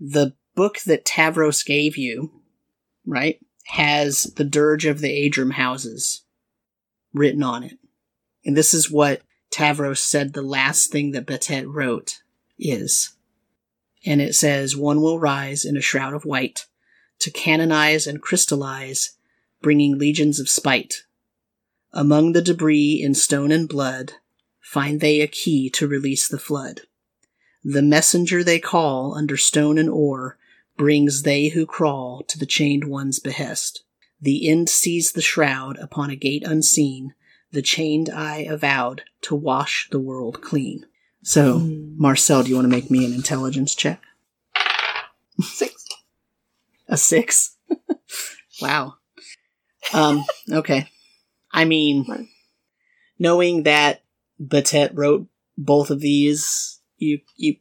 The book that Tavros gave you, right, has the Dirge of the Adram houses written on it. And this is what Tavros said the last thing that Batet wrote is and it says, One will rise in a shroud of white to canonize and crystallize, bringing legions of spite. Among the debris in stone and blood, find they a key to release the flood. The messenger they call under stone and ore brings they who crawl to the chained one's behest. The end sees the shroud upon a gate unseen, the chained eye avowed to wash the world clean. So, Marcel, do you want to make me an intelligence check? Six. A six? wow. Um, okay. I mean, Right. knowing that Batet wrote both of these, you you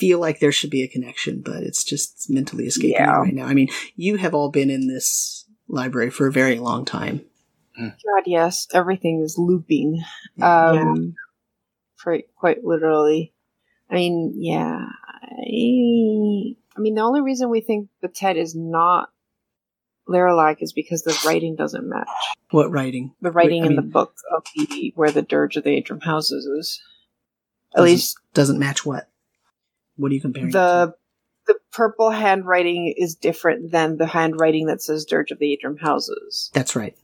feel like there should be a connection, but it's just mentally escaping Yeah. right now. I mean, you have all been in this library for a very long time. God, yes, everything is looping. Um, for quite literally. I mean, yeah. I, I mean, the only reason we think Batet is not Laralac is because the writing doesn't match. What writing? The writing I in the book of the where the dirge of the Adram houses is. At least Doesn't match what? What are you comparing? the the purple handwriting is different than the handwriting that says dirge of the Adram houses. That's right.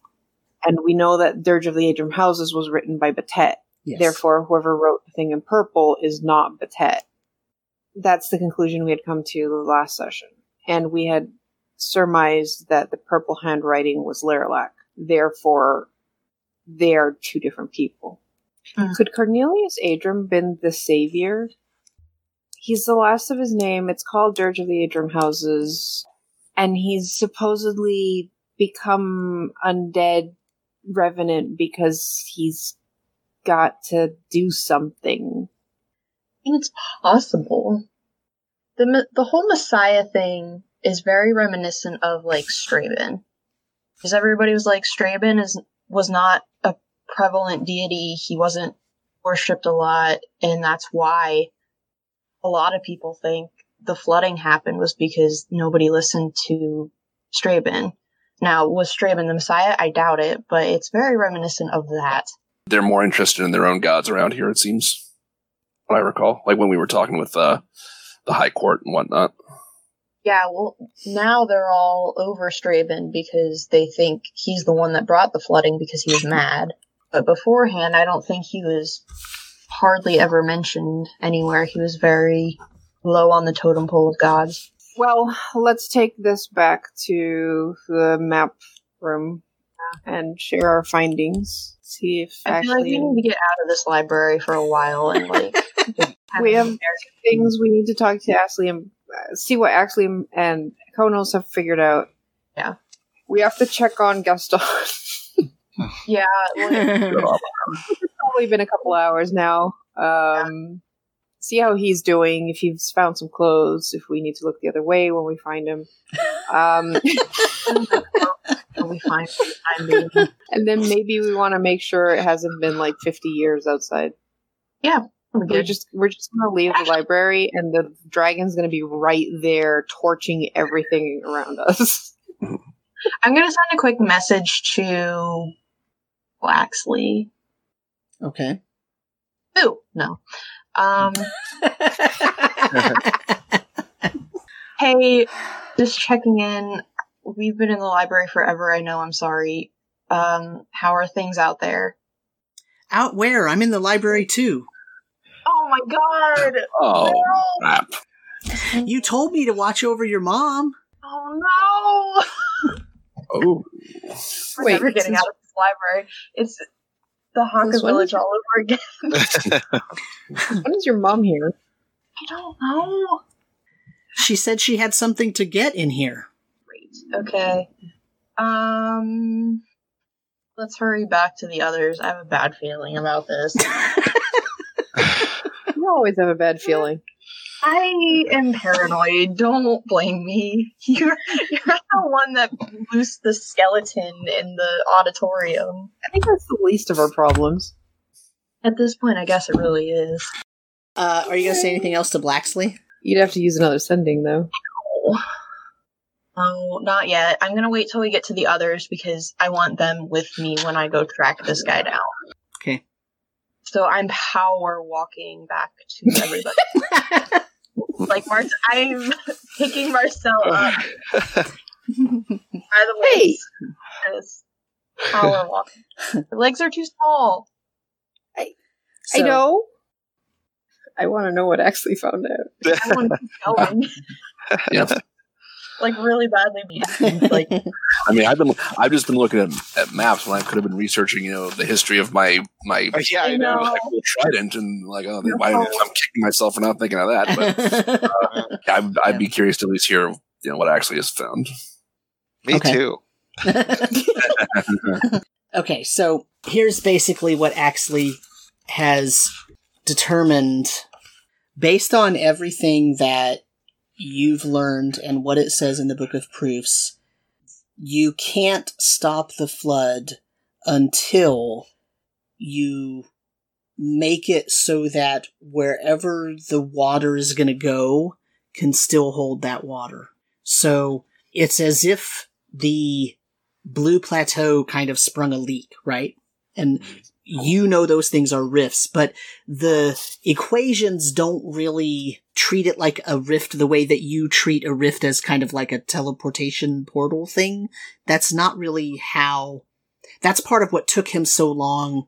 And we know that dirge of the Adram houses was written by Batet. Yes. Therefore, whoever wrote the thing in purple is not Batet. That's the conclusion we had come to the last session. And we had surmised that the purple handwriting was Laralac. Therefore, they are two different people. Hmm. Could Cornelius Adram been the savior? He's the last of his name. It's called Dirge of the Adram Houses. And he's supposedly become undead revenant because he's got to do something. And it's possible. The the whole Messiah thing is very reminiscent of like Straben, because everybody was like Straben is was not a prevalent deity. He wasn't worshipped a lot, and that's why a lot of people think the flooding happened was because nobody listened to Straben. Now, was Straben the Messiah? I doubt it, but it's very reminiscent of that. They're more interested in their own gods around here, it seems. What I recall. Like when we were talking with uh, the High Court and whatnot. Yeah, well, now they're all over Straben because they think he's the one that brought the flooding because he was mad. But beforehand, I don't think he was hardly ever mentioned anywhere. He was very low on the totem pole of gods. Well, let's take this back to the map room and share our findings. See if I feel like we need to get out of this library for a while and like. just We have- a- things we need to talk to Ashley and uh, see what Ashley and Konos have figured out. Yeah. We have to check on Gaston. Yeah, like, it's probably been a couple hours now. Um, see how he's doing. If he's found some clothes. If we need to look the other way when we find him. Um, we find for the and then maybe we want to make sure it hasn't been like 50 years outside. We're We're just we're just gonna leave the library, and the dragon's gonna be right there, torching everything around us. I'm gonna send a quick message to Waxley. Okay. Ooh, no. Um, hey, just checking in. We've been in the library forever. I know. I'm sorry. Um, how are things out there? Out where? I'm in the library too. Oh my god! Oh, No! crap. You told me to watch over your mom. Oh no! Oh. We're Wait, never getting since- out of this library. It's the Haka Village all over again. when is your mom here? I don't know. She said she had something to get in here. Great. Okay. Um. Let's hurry back to the others. I have a bad feeling about this. You always have a bad feeling. I am paranoid. Don't blame me. You're you're the one that loosed the skeleton in the auditorium. I think that's the least of our problems. At this point, I guess it really is. Uh, are you going to say anything else to Blacksley? You'd have to use another sending though. No. Oh, not yet. I'm gonna wait till we get to the others because I want them with me when I go track this guy down. Okay. So I'm power walking back to everybody. like Mar- I'm picking Marcel up. By the way, Hey! yes, power walking. Her legs are too small. I So- know. I want to know what Axley found out. I want to keep going. Yeah. Like really badly. Like I mean, I've been I've just been looking at, at maps when I could have been researching, you know, the history of my my Oh, yeah, I know. know. actual trident and like, oh, why I'm kicking myself for not thinking of that. But uh, I'd, I'd be curious to at least hear, you know, what actually is found. Me Okay. too. okay, so here's basically what Axley has determined based on everything that you've learned and what it says in the Book of Proofs. You can't stop the flood until you make it so that wherever the water is going to go can still hold that water. So it's as if the blue plateau kind of sprung a leak, right? And you know those things are rifts, but the equations don't really treat it like a rift the way that you treat a rift as kind of like a teleportation portal thing. That's not really how, that's part of what took him so long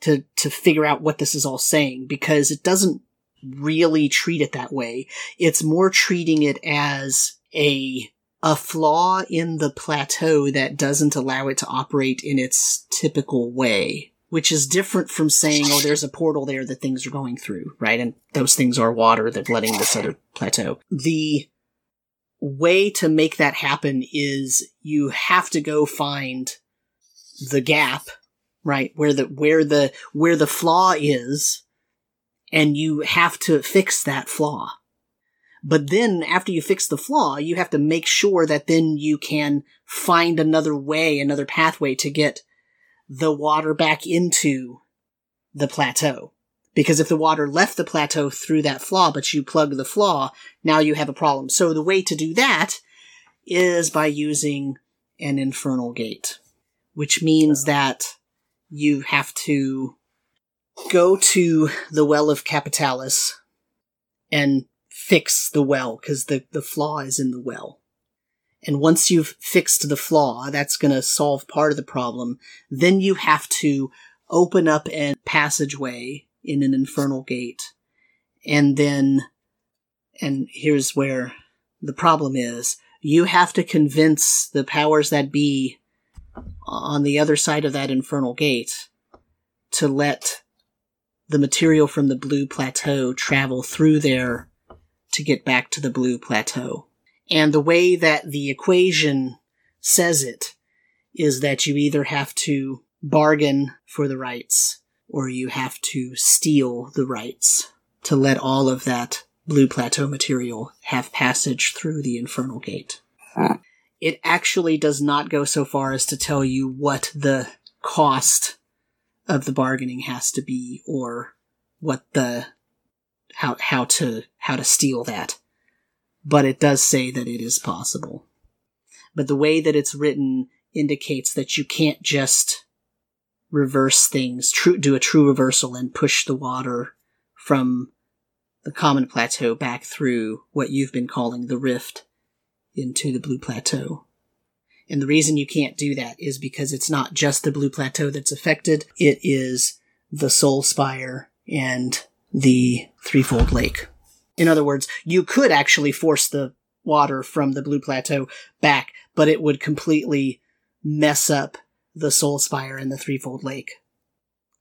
to, to figure out what this is all saying because it doesn't really treat it that way. It's more treating it as a a flaw in the plateau that doesn't allow it to operate in its typical way, which is different from saying, oh, there's a portal there that things are going through, right? And those things are water that flooding this other plateau. The way to make that happen is you have to go find the gap, right? Where the, where the, where the flaw is, and you have to fix that flaw. But then after you fix the flaw, you have to make sure that then you can find another way, another pathway to get the water back into the plateau. Because if the water left the plateau through that flaw, but you plug the flaw, now you have a problem. So the way to do that is by using an infernal gate, which means that you have to go to the well of Capitalis and fix the well because the, the flaw is in the well. And once you've fixed the flaw, that's going to solve part of the problem. Then you have to open up a passageway in an infernal gate. And then, and here's where the problem is. You have to convince the powers that be on the other side of that infernal gate to let the material from the blue plateau travel through there to get back to the blue plateau. And the way that the equation says it is that you either have to bargain for the rights or you have to steal the rights to let all of that blue plateau material have passage through the infernal gate. It actually does not go so far as to tell you what the cost of the bargaining has to be or what the how how to how to steal that but it does say that it is possible but the way that it's written indicates that you can't just reverse things do a true reversal and push the water from the common plateau back through what you've been calling the rift into the blue plateau and the reason you can't do that is because it's not just the blue plateau that's affected it is the soul spire and the threefold lake. In other words, you could actually force the water from the blue plateau back, but it would completely mess up the soul spire and the threefold lake.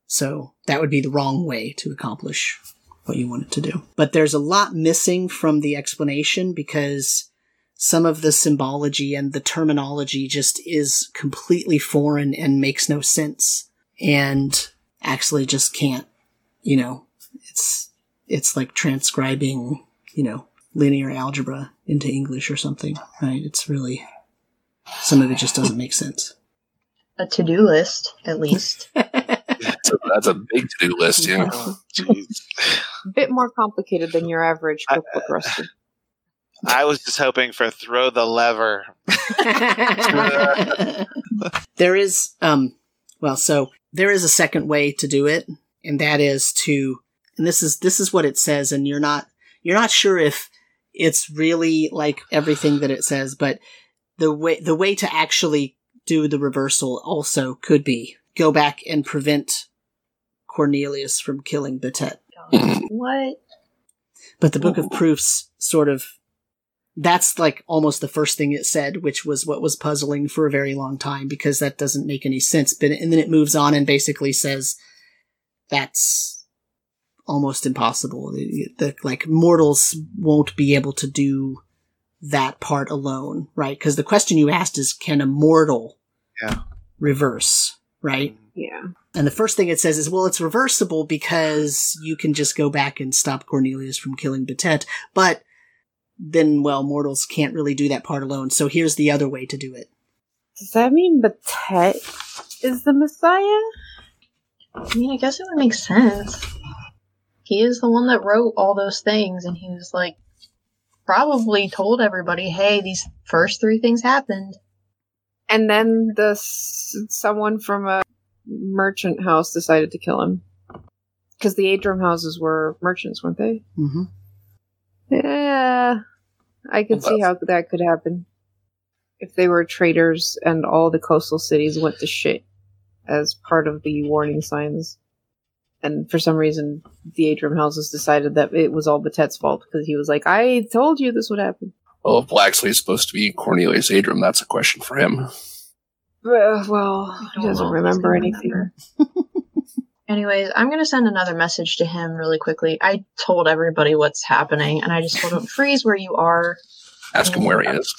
So that would be the wrong way to accomplish what you wanted to do. But there's a lot missing from the explanation because some of the symbology and the terminology just is completely foreign and makes no sense and actually just can't, you know, it's, it's like transcribing, you know, linear algebra into English or something, right? It's really, some of it just doesn't make sense. a to-do list, at least. That's a, that's a big to do list, yeah. Oh. A bit more complicated than your average cookbook recipe. I was just hoping for throw the lever. there is, um, well, so there is a second way to do it, and that is to, and this is, this is what it says, and you're not, you're not sure if it's really like everything that it says, but the way, the way to actually do the reversal also could be go back and prevent Cornelius from killing Batet. What? But the Book of oh. Proofs sort of that's like almost the first thing it said, which was what was puzzling for a very long time because that doesn't make any sense. But and then it moves on and basically says that's almost impossible. The, the, like mortals won't be able to do that part alone, right? Because the question you asked is, can a mortal Yeah. reverse, right? Yeah. And the first thing it says is, well, it's reversible because you can just go back and stop Cornelius from killing Batet. But then, well, mortals can't really do that part alone. So here's the other way to do it. Does that mean Batet is the Messiah? I mean, I guess it would make sense. He is the one that wrote all those things, and he was like, probably told everybody, hey, these first three things happened. And then the someone from a merchant house decided to kill him because the Adram houses were merchants, weren't they? Mm-hmm. Yeah, I could see how that could happen if they were traders and all the coastal cities went to shit as part of the warning signs. And for some reason, the Adram houses decided that it was all Batet's fault because he was like, "I told you this would happen." Well, if Blacksley is supposed to be Cornelius Adram, that's a question for him. Uh, well, he doesn't know if he's remember anything. remember. Anyways, I'm gonna send another message to him really quickly. I told everybody what's happening, and I just told him, freeze where you are. Ask him where he is.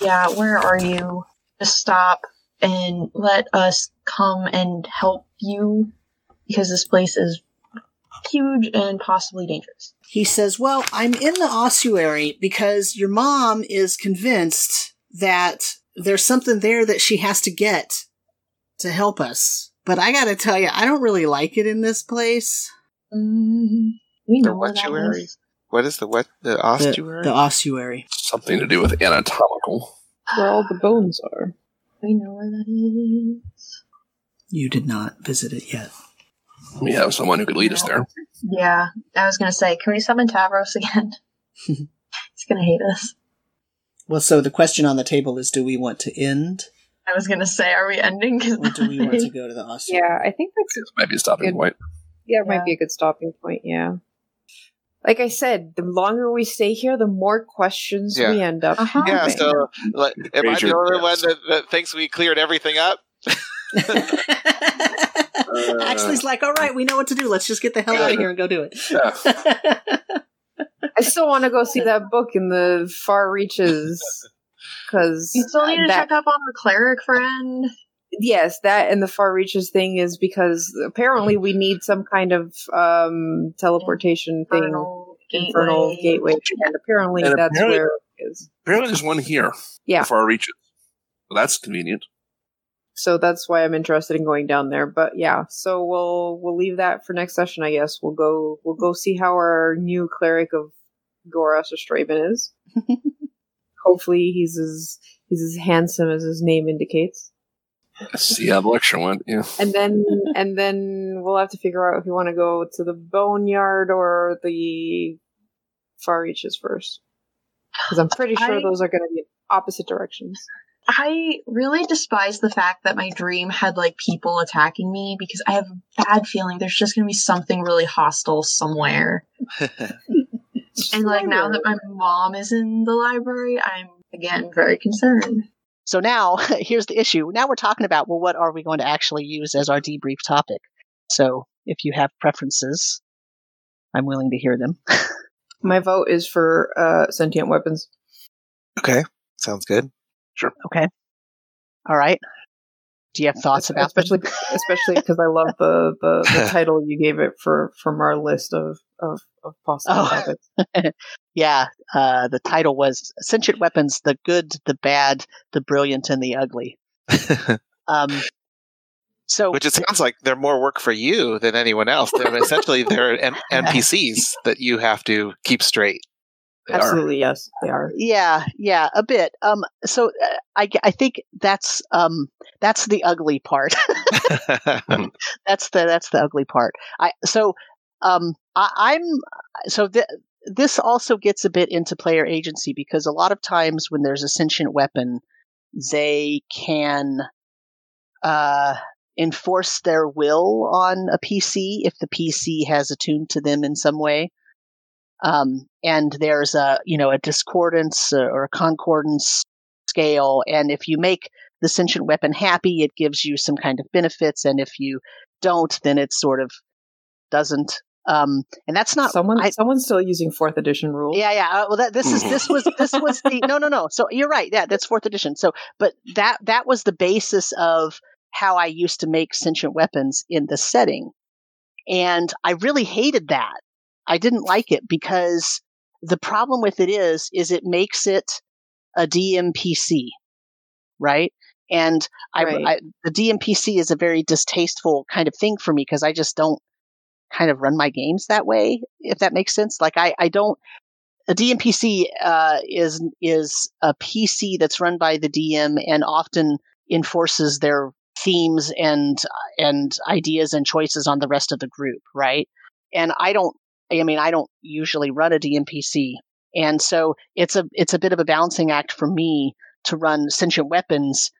Yeah, where are you? Just stop and let us come and help you because this place is huge and possibly dangerous. He says, Well, I'm in the ossuary because your mom is convinced that there's something there that she has to get to help us. But I gotta tell you, I don't really like it in this place. Mm, we The know where that whattuary? is. What is the what? The The, ossuary? the ossuary. Something to do with anatomical. Where all the bones are. We know where that is. You did not visit it yet. We have someone who could lead us there. Yeah, I was gonna say, can we summon Tavros again? He's gonna hate us. Well, so the question on the table is do we want to end I was gonna say, are we ending? or do we want to go to the ossuary? Yeah, I think that's This might be a stopping Good. point. Yeah, it might be a good stopping point, yeah. Like I said, the longer we stay here, the more questions Yeah. we end up Uh-huh. yeah. So, like, am I Raise the only one that, that thinks we cleared everything up? Ashley's like, all right, we know what to do. Let's just get the hell out of here and go do it. Yeah. I still want to go see that book in the far reaches. Because You still need to that, check up on our cleric friend. yes, that and the far reaches thing is because apparently we need some kind of um, teleportation thing, Infernal infernal gateway, and apparently And that's apparently- where it is. Apparently, there's one here. Yeah. Far reaches. So that's convenient. So that's why I'm interested in going down there. But yeah, so we'll we'll leave that for next session, I guess. We'll go we'll go see how our new cleric of Goros or Straven is. Hopefully he's as he's as handsome as his name indicates. See how the lecture went. Yeah. And then and then we'll have to figure out if we want to go to the boneyard or the far reaches first. Because I'm pretty sure I- those are going to be opposite directions. I really despise the fact that my dream had like people attacking me because I have a bad feeling there's just gonna be something really hostile somewhere. And like now that my mom is in the library, I'm again very concerned. So now, here's the issue. Now we're talking about, well, what are we going to actually use as our debrief topic? So if you have preferences, I'm willing to hear them. My vote is for uh, sentient weapons. okay, sounds good. Okay. All right. Do you have thoughts about them? especially especially because I love the, the, the title you gave it for from our list of of, of possible Oh. topics. Yeah, uh, the title was Sentient Weapons The Good, the Bad, the Brilliant, and the Ugly. Um, so, Which it sounds like they're more work for you than anyone else. They're essentially they're N- NPCs that you have to keep straight. They are. Absolutely, yes, they are. yeah, yeah, a bit. Um, so uh, I, I think that's um, that's the ugly part. that's the that's the ugly part. I so um I, I'm so th- this also gets a bit into player agency because a lot of times when there's a sentient weapon, they can uh enforce their will on a PC if the PC has attuned to them in some way. Um, and there's a you know a discordance or a concordance scale, and if you make the sentient weapon happy, it gives you some kind of benefits, and if you don't, then it sort of doesn't. Um, and that's not someone. I, someone's still using fourth edition rules. yeah, yeah. Uh, well, that this is this was this was the no, no, no. So you're right. Yeah, that's fourth edition. So, but that that was the basis of how I used to make sentient weapons in the setting, and I really hated that. I didn't like it because the problem with it is, is it makes it a DMPC, right? And I, I the DMPC is a very distasteful kind of thing for me because I just don't kind of run my games that way, if that makes sense. Like I, I don't. A DMPC uh, is is a PC that's run by the DM and often enforces their themes and and ideas and choices on the rest of the group, right? And I don't. I mean, I don't usually run a DMPC, and so it's a it's a bit of a balancing act for me to run sentient weapons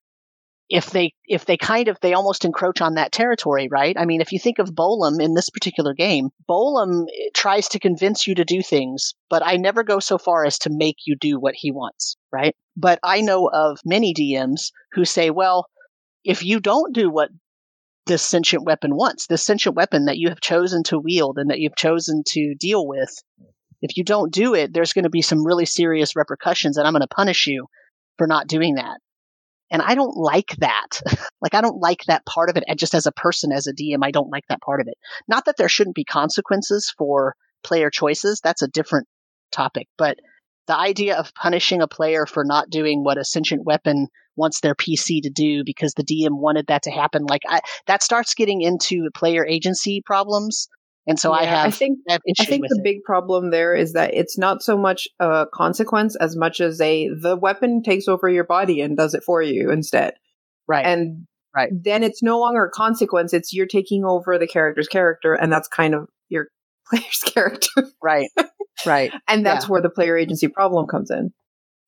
if they if they kind of they almost encroach on that territory, right? I mean, if you think of Bolum in this particular game, Bolum eh, tries to convince you to do things, but I never go so far as to make you do what he wants, right? But I know of many DMs who say, well, if you don't do what this sentient weapon wants, this sentient weapon that you have chosen to wield and that you've chosen to deal with, if you don't do it, there's going to be some really serious repercussions, and I'm going to punish you for not doing that. And I don't like that. like, I don't like that part of it. And just as a person, as a DM, I don't like that part of it. Not that there shouldn't be consequences for player choices. That's a different topic. But the idea of punishing a player for not doing what a sentient weapon wants their PC to do because the DM wanted that to happen, like, I, that starts getting into player agency problems. And so I have, I think I I think the it. big problem there is that it's not so much a consequence as much as a the weapon takes over your body and does it for you instead. right. And Right. then it's no longer a consequence, it's you're taking over the character's character and that's kind of your player's character. right. Right. and that's Yeah. where the player agency problem comes in.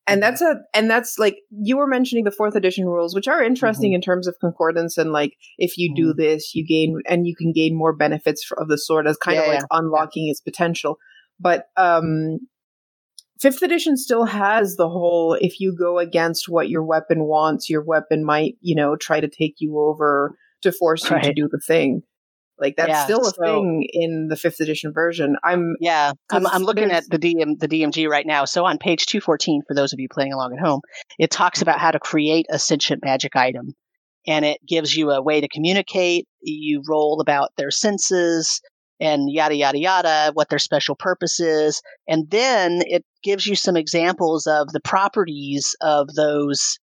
And that's a and that's like you were mentioning the fourth edition rules, which are interesting Mm-hmm. in terms of concordance and like if you do this, you gain and you can gain more benefits of the sword as kind of Yeah, like unlocking its potential. But um fifth edition still has the whole if you go against what your weapon wants, your weapon might, you know, try to take you over to force you to do the thing. Like that's Yeah, still a so- thing in the fifth edition version. I'm Yeah, I'm, I'm looking at the DM the DMG right now. So on page 214, for those of you playing along at home, it talks about how to create a sentient magic item, and it gives you a way to communicate. You roll about their senses and yada yada yada, what their special purpose is, and then it gives you some examples of the properties of those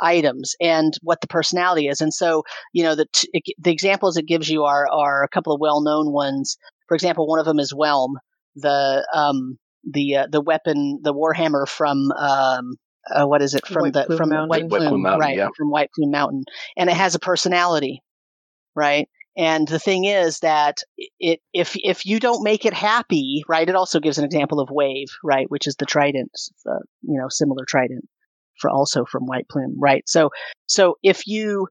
items and what the personality is. And so, you know, the t- the examples it gives you are are a couple of well known ones. For example, one of them is Whelm, the um the uh, the weapon, the warhammer from um uh, what is it from White the Plume from Mountain. White White Plume, Plume Mountain, right? yeah. From White Plume Mountain, and it has a personality, right? And the thing is that it if if you don't make it happy, right? It also gives an example of Wave, right, which is the trident, uh, you know, similar trident for also from White Plume, right? So so if you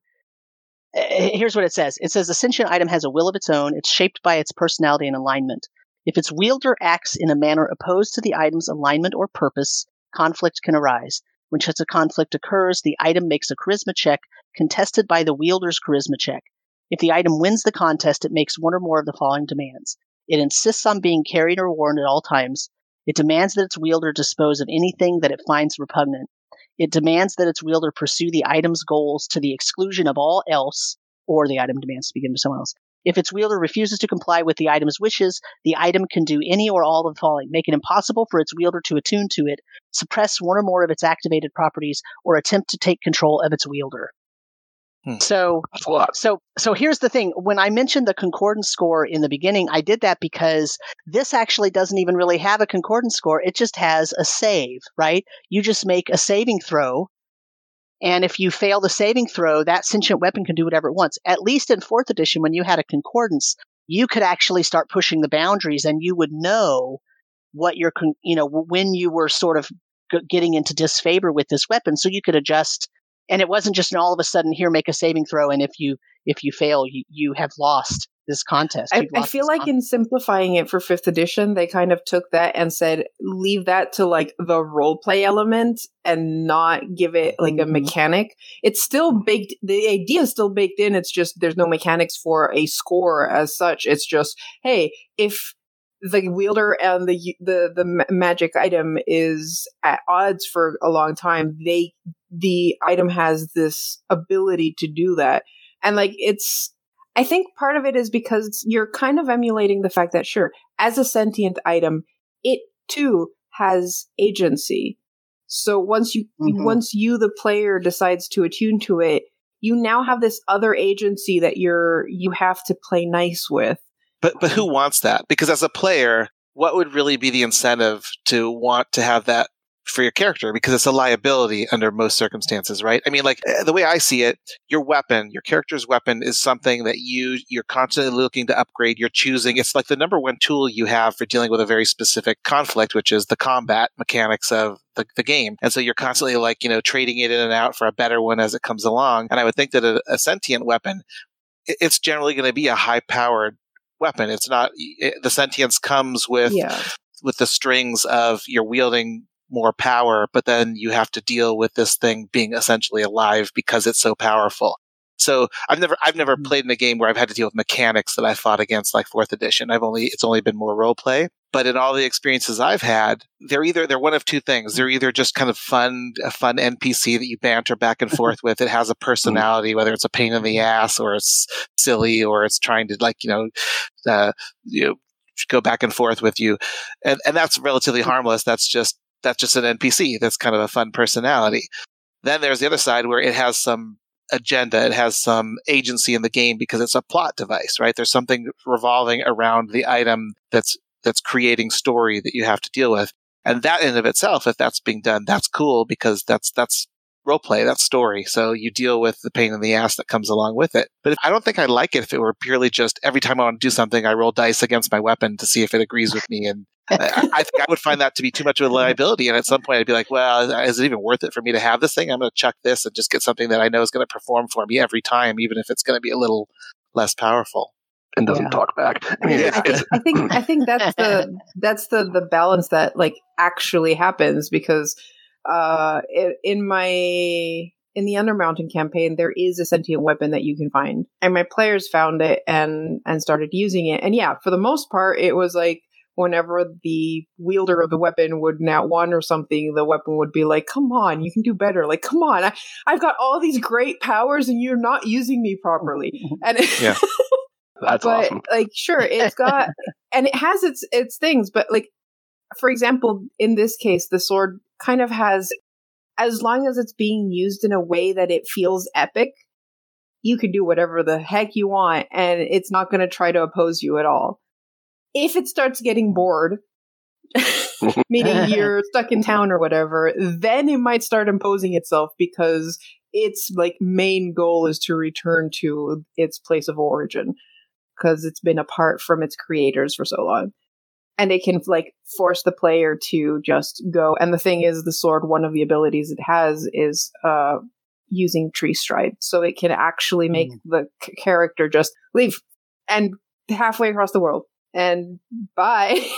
eh, here's what it says. It says a sentient item has a will of its own. It's shaped by its personality and alignment. If its wielder acts in a manner opposed to the item's alignment or purpose, conflict can arise. When such a conflict occurs, the item makes a charisma check contested by the wielder's charisma check. If the item wins the contest, it makes one or more of the following demands. It insists on being carried or worn at all times. It demands that its wielder dispose of anything that it finds repugnant. It demands that its wielder pursue the item's goals to the exclusion of all else, or the item demands to be given to someone else. If its wielder refuses to comply with the item's wishes, the item can do any or all of the following make it impossible for its wielder to attune to it, suppress one or more of its activated properties, or attempt to take control of its wielder. Hmm. So That's a lot. so so here's the thing. When I mentioned the concordance score in the beginning, I did that because this actually doesn't even really have a concordance score. It just has a save, right? You just make a saving throw. And if you fail the saving throw, that sentient weapon can do whatever it wants. At least in fourth edition, when you had a concordance, you could actually start pushing the boundaries and you would know what your, con- you know, when you were sort of getting into disfavor with this weapon. So you could adjust and it wasn't just an all of a sudden here make a saving throw and if you if you fail, you, you have lost this contest. I, You've I feel like contest. in simplifying it for fifth edition, they kind of took that and said, leave that to like the role play element and not give it like a Mhm. mechanic. It's still baked, the idea is still baked in. It's just there's no mechanics for a score as such. It's just, hey, if the wielder and the the the magic item is at odds for a long time, they the item has this ability to do that, and like it's I think part of it is because you're kind of emulating the fact that, sure, as a sentient item, it too has agency. So once you, Mhm. once you, the player, decides to attune to it, you now have this other agency that you're, you have to play nice with. But but who wants that? Because as a player, what would really be the incentive to want to have that for your character? Because it's a liability under most circumstances, right? I mean, like eh, the way I see it, your weapon, your character's weapon, is something that you you're constantly looking to upgrade. You're choosing. It's like the number one tool you have for dealing with a very specific conflict, which is the combat mechanics of the, the game. And so you're constantly like you know trading it in and out for a better one as it comes along. And I would think that a, a sentient weapon, it's generally going to be a high powered weapon. It's not it, the sentience comes with yeah. with the strings of you're wielding more power, but then you have to deal with this thing being essentially alive because it's so powerful. So I've never I've never Mhm. played in a game where I've had to deal with mechanics that I fought against like fourth edition. I've only it's only been more role play. But in all the experiences I've had, they're either they're one of two things. They're either just kind of fun a fun NPC that you banter back and forth with. It has a personality, whether it's a pain in the ass or it's silly or it's trying to like, you know, uh, you know, go back and forth with you. And and that's relatively harmless. That's just that's just an NPC. That's kind of a fun personality. Then there's the other side where it has some agenda. It has some agency in the game because it's a plot device, right? There's something revolving around the item that's that's creating story that you have to deal with. And that in of itself, if that's being done, that's cool because that's that's role play, that's story. So you deal with the pain in the ass that comes along with it. But if, I don't think I'd like it if it were purely just every time I want to do something, I roll dice against my weapon to see if it agrees with me. And I, I think I would find that to be too much of a liability. And at some point, I'd be like, well, is it even worth it for me to have this thing? I'm going to chuck this and just get something that I know is going to perform for me every time, even if it's going to be a little less powerful. And doesn't Yeah. talk back. I mean, Yeah. it's, I think I think that's the that's the the balance that like actually happens because uh in, in my in the Undermountain campaign there is a sentient weapon that you can find and my players found it and and started using it and yeah for the most part it was like whenever the wielder of the weapon would nat one or something the weapon would be like come on you can do better like come on I, I've got all these great powers and you're not using me properly and Yeah. that's but awesome. like sure it's got and it has its its things but like for example in this case the sword kind of has as long as it's being used in a way that it feels epic you can do whatever the heck you want and it's not going to try to oppose you at all if it starts getting bored meaning you're stuck in town or whatever then it might start imposing itself because its like main goal is to return to its place of origin because it's been apart from its creators for so long. And it can like force the player to just go. And the thing is, the sword, one of the abilities it has is uh, using tree stride. So it can actually make the c- character just leave and halfway across the world and bye.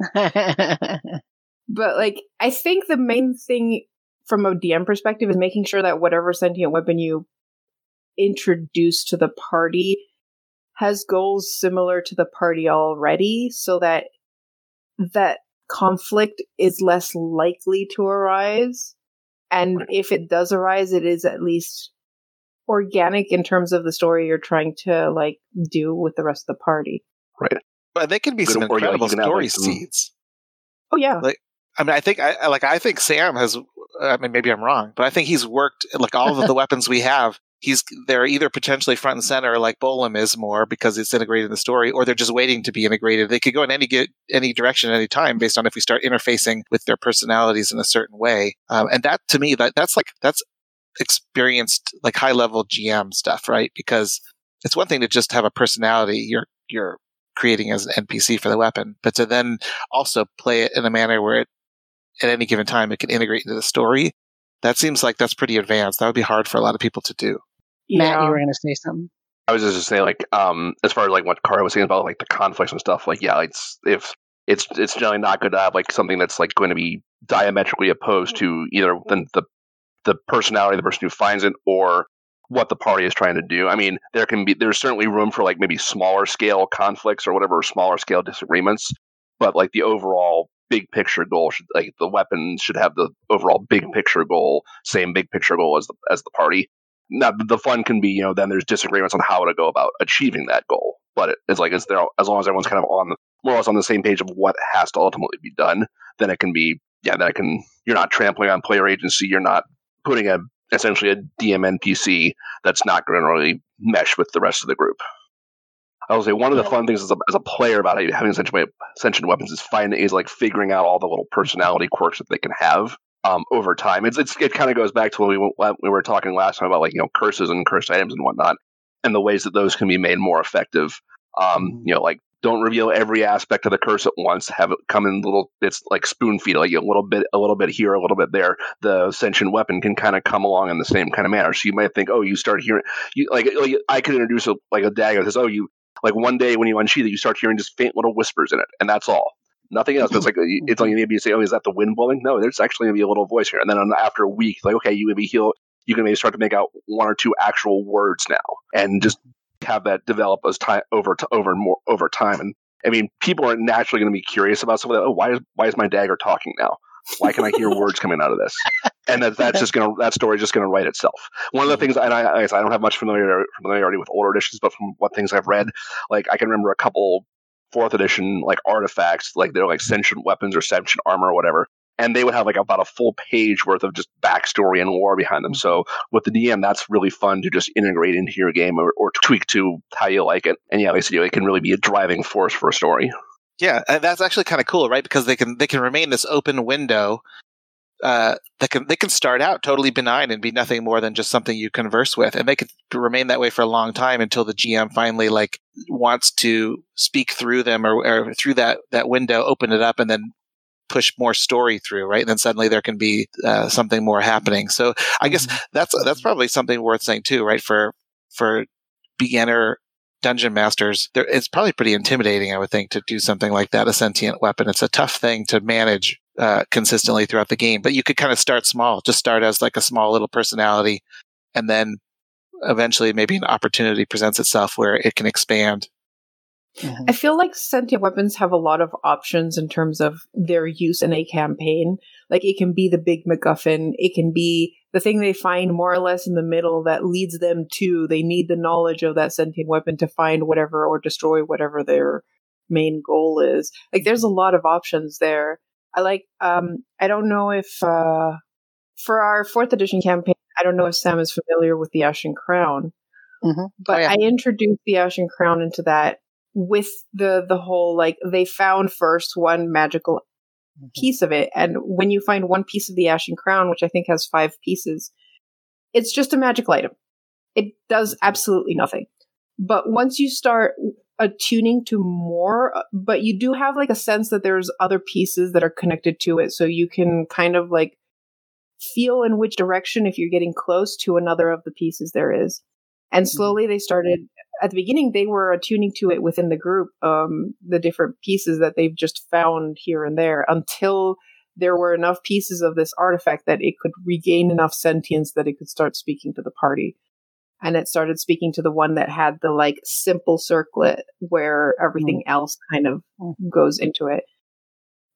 but like, I think the main thing from a DM perspective is making sure that whatever sentient weapon you introduce to the party has goals similar to the party already so that that conflict is less likely to arise and if it does arise it is at least organic in terms of the story you're trying to like do with the rest of the party Right. But they can be Good some incredible you have, story like, some- seeds. oh yeah I mean, I think I I- like I think Sam has. I mean, maybe I'm wrong, but I think he's worked like all of the weapons we have. He's they're either potentially front and center, like Bolem is more because it's integrated in the story, or they're just waiting to be integrated. They could go in any get any direction at any time based on if we start interfacing with their personalities in a certain way. Um, and that to me, that that's like that's experienced like high level GM stuff, right? Because it's one thing to just have a personality you're you're creating as an NPC for the weapon, but to then also play it in a manner where it at any given time it can integrate into the story. That seems like that's pretty advanced. That would be hard for a lot of people to do. Matt, Yeah. you were going to say something. I was just to say, like, um, as far as like what Kara was saying about like the conflicts and stuff, like, yeah, it's if it's it's generally not good to have like something that's like going to be diametrically opposed to either the the, the personality of the person who finds it or what the party is trying to do. I mean, there can be there's certainly room for like maybe smaller scale conflicts or whatever, smaller scale disagreements, but like the overall big picture goal should like the weapons should have the overall big picture goal, same big picture goal as the as the party. Now the fun can be, you know, then there's disagreements on how to go about achieving that goal. But it, it's like it's there as long as everyone's kind of on the, more or less on the same page of what has to ultimately be done, then it can be yeah, then it can you're not trampling on player agency, you're not putting a essentially a DM NPC that's not going to really mesh with the rest of the group. I will say one of the fun things as a, as a player about having sentient, sentient weapons is finding is like figuring out all the little personality quirks that they can have um, over time. It's, it's it kind of goes back to when we when we were talking last time about like you know curses and cursed items and whatnot, and the ways that those can be made more effective. Um, you know, like don't reveal every aspect of the curse at once. Have it come in little bits, like spoon feed, like a little bit, a little bit here, a little bit there. The sentient weapon can kind of come along in the same kind of manner. So you might think, oh, you start hearing, you like, like I could introduce a, like a dagger that says, oh, you like one day when you unsheath it, you start hearing just faint little whispers in it, and that's all. Nothing else. But It's like uh, it's only maybe you say, oh, is that the wind blowing? No, there's actually gonna be a little voice here. And then after a week, like okay, you maybe heal. You can maybe start to make out one or two actual words now, and just have that develop as time over to over more over time. And I mean, people are naturally going to be curious about some of that. Oh, why is why is my dagger talking now? Why can I hear words coming out of this? And that, that's just gonna that story is just gonna write itself. One of the things, and I, I don't have much familiarity, familiarity with older editions, but from what things I've read, like I can remember a couple fourth edition like artifacts, like they're like sentient weapons or sentient armor or whatever, and they would have like about a full page worth of just backstory and lore behind them. So with the DM, that's really fun to just integrate into your game or, or tweak to how you like it. And yeah, basically, it can really be a driving force for a story. Yeah, and that's actually kind of cool, right? Because they can they can remain this open window uh, that can they can start out totally benign and be nothing more than just something you converse with, and they could remain that way for a long time until the GM finally like wants to speak through them or, or through that that window, open it up, and then push more story through, right? And then suddenly there can be uh, something more happening. So I guess mm-hmm. that's that's probably something worth saying too, right? For for beginner dungeon masters, it's probably pretty intimidating, I would think, to do something like that, a sentient weapon. It's a tough thing to manage uh, consistently throughout the game, but you could kind of start small, just start as like a small little personality, and then eventually maybe an opportunity presents itself where it can expand Mm-hmm. I feel like sentient weapons have a lot of options in terms of their use in a campaign. Like it can be the big MacGuffin, it can be the thing they find more or less in the middle that leads them to they need the knowledge of that sentient weapon to find whatever or destroy whatever their main goal is. Like there's a lot of options there. I like um I don't know if uh for our fourth edition campaign, I don't know if Sam is familiar with the Ashen Crown. Mm-hmm. But oh, yeah. I introduced the Ashen Crown into that with the the whole like they found first one magical mm-hmm. piece of it and when you find one piece of the ashen crown which i think has five pieces it's just a magical item it does absolutely nothing but once you start attuning to more but you do have like a sense that there's other pieces that are connected to it. So you can kind of like feel in which direction if you're getting close to another of the pieces there is. And mm-hmm. slowly they started at the beginning they were attuning to it within the group um, the different pieces that they've just found here and there until there were enough pieces of this artifact that it could regain enough sentience that it could start speaking to the party and it started speaking to the one that had the like simple circlet where everything mm. else kind of mm. goes into it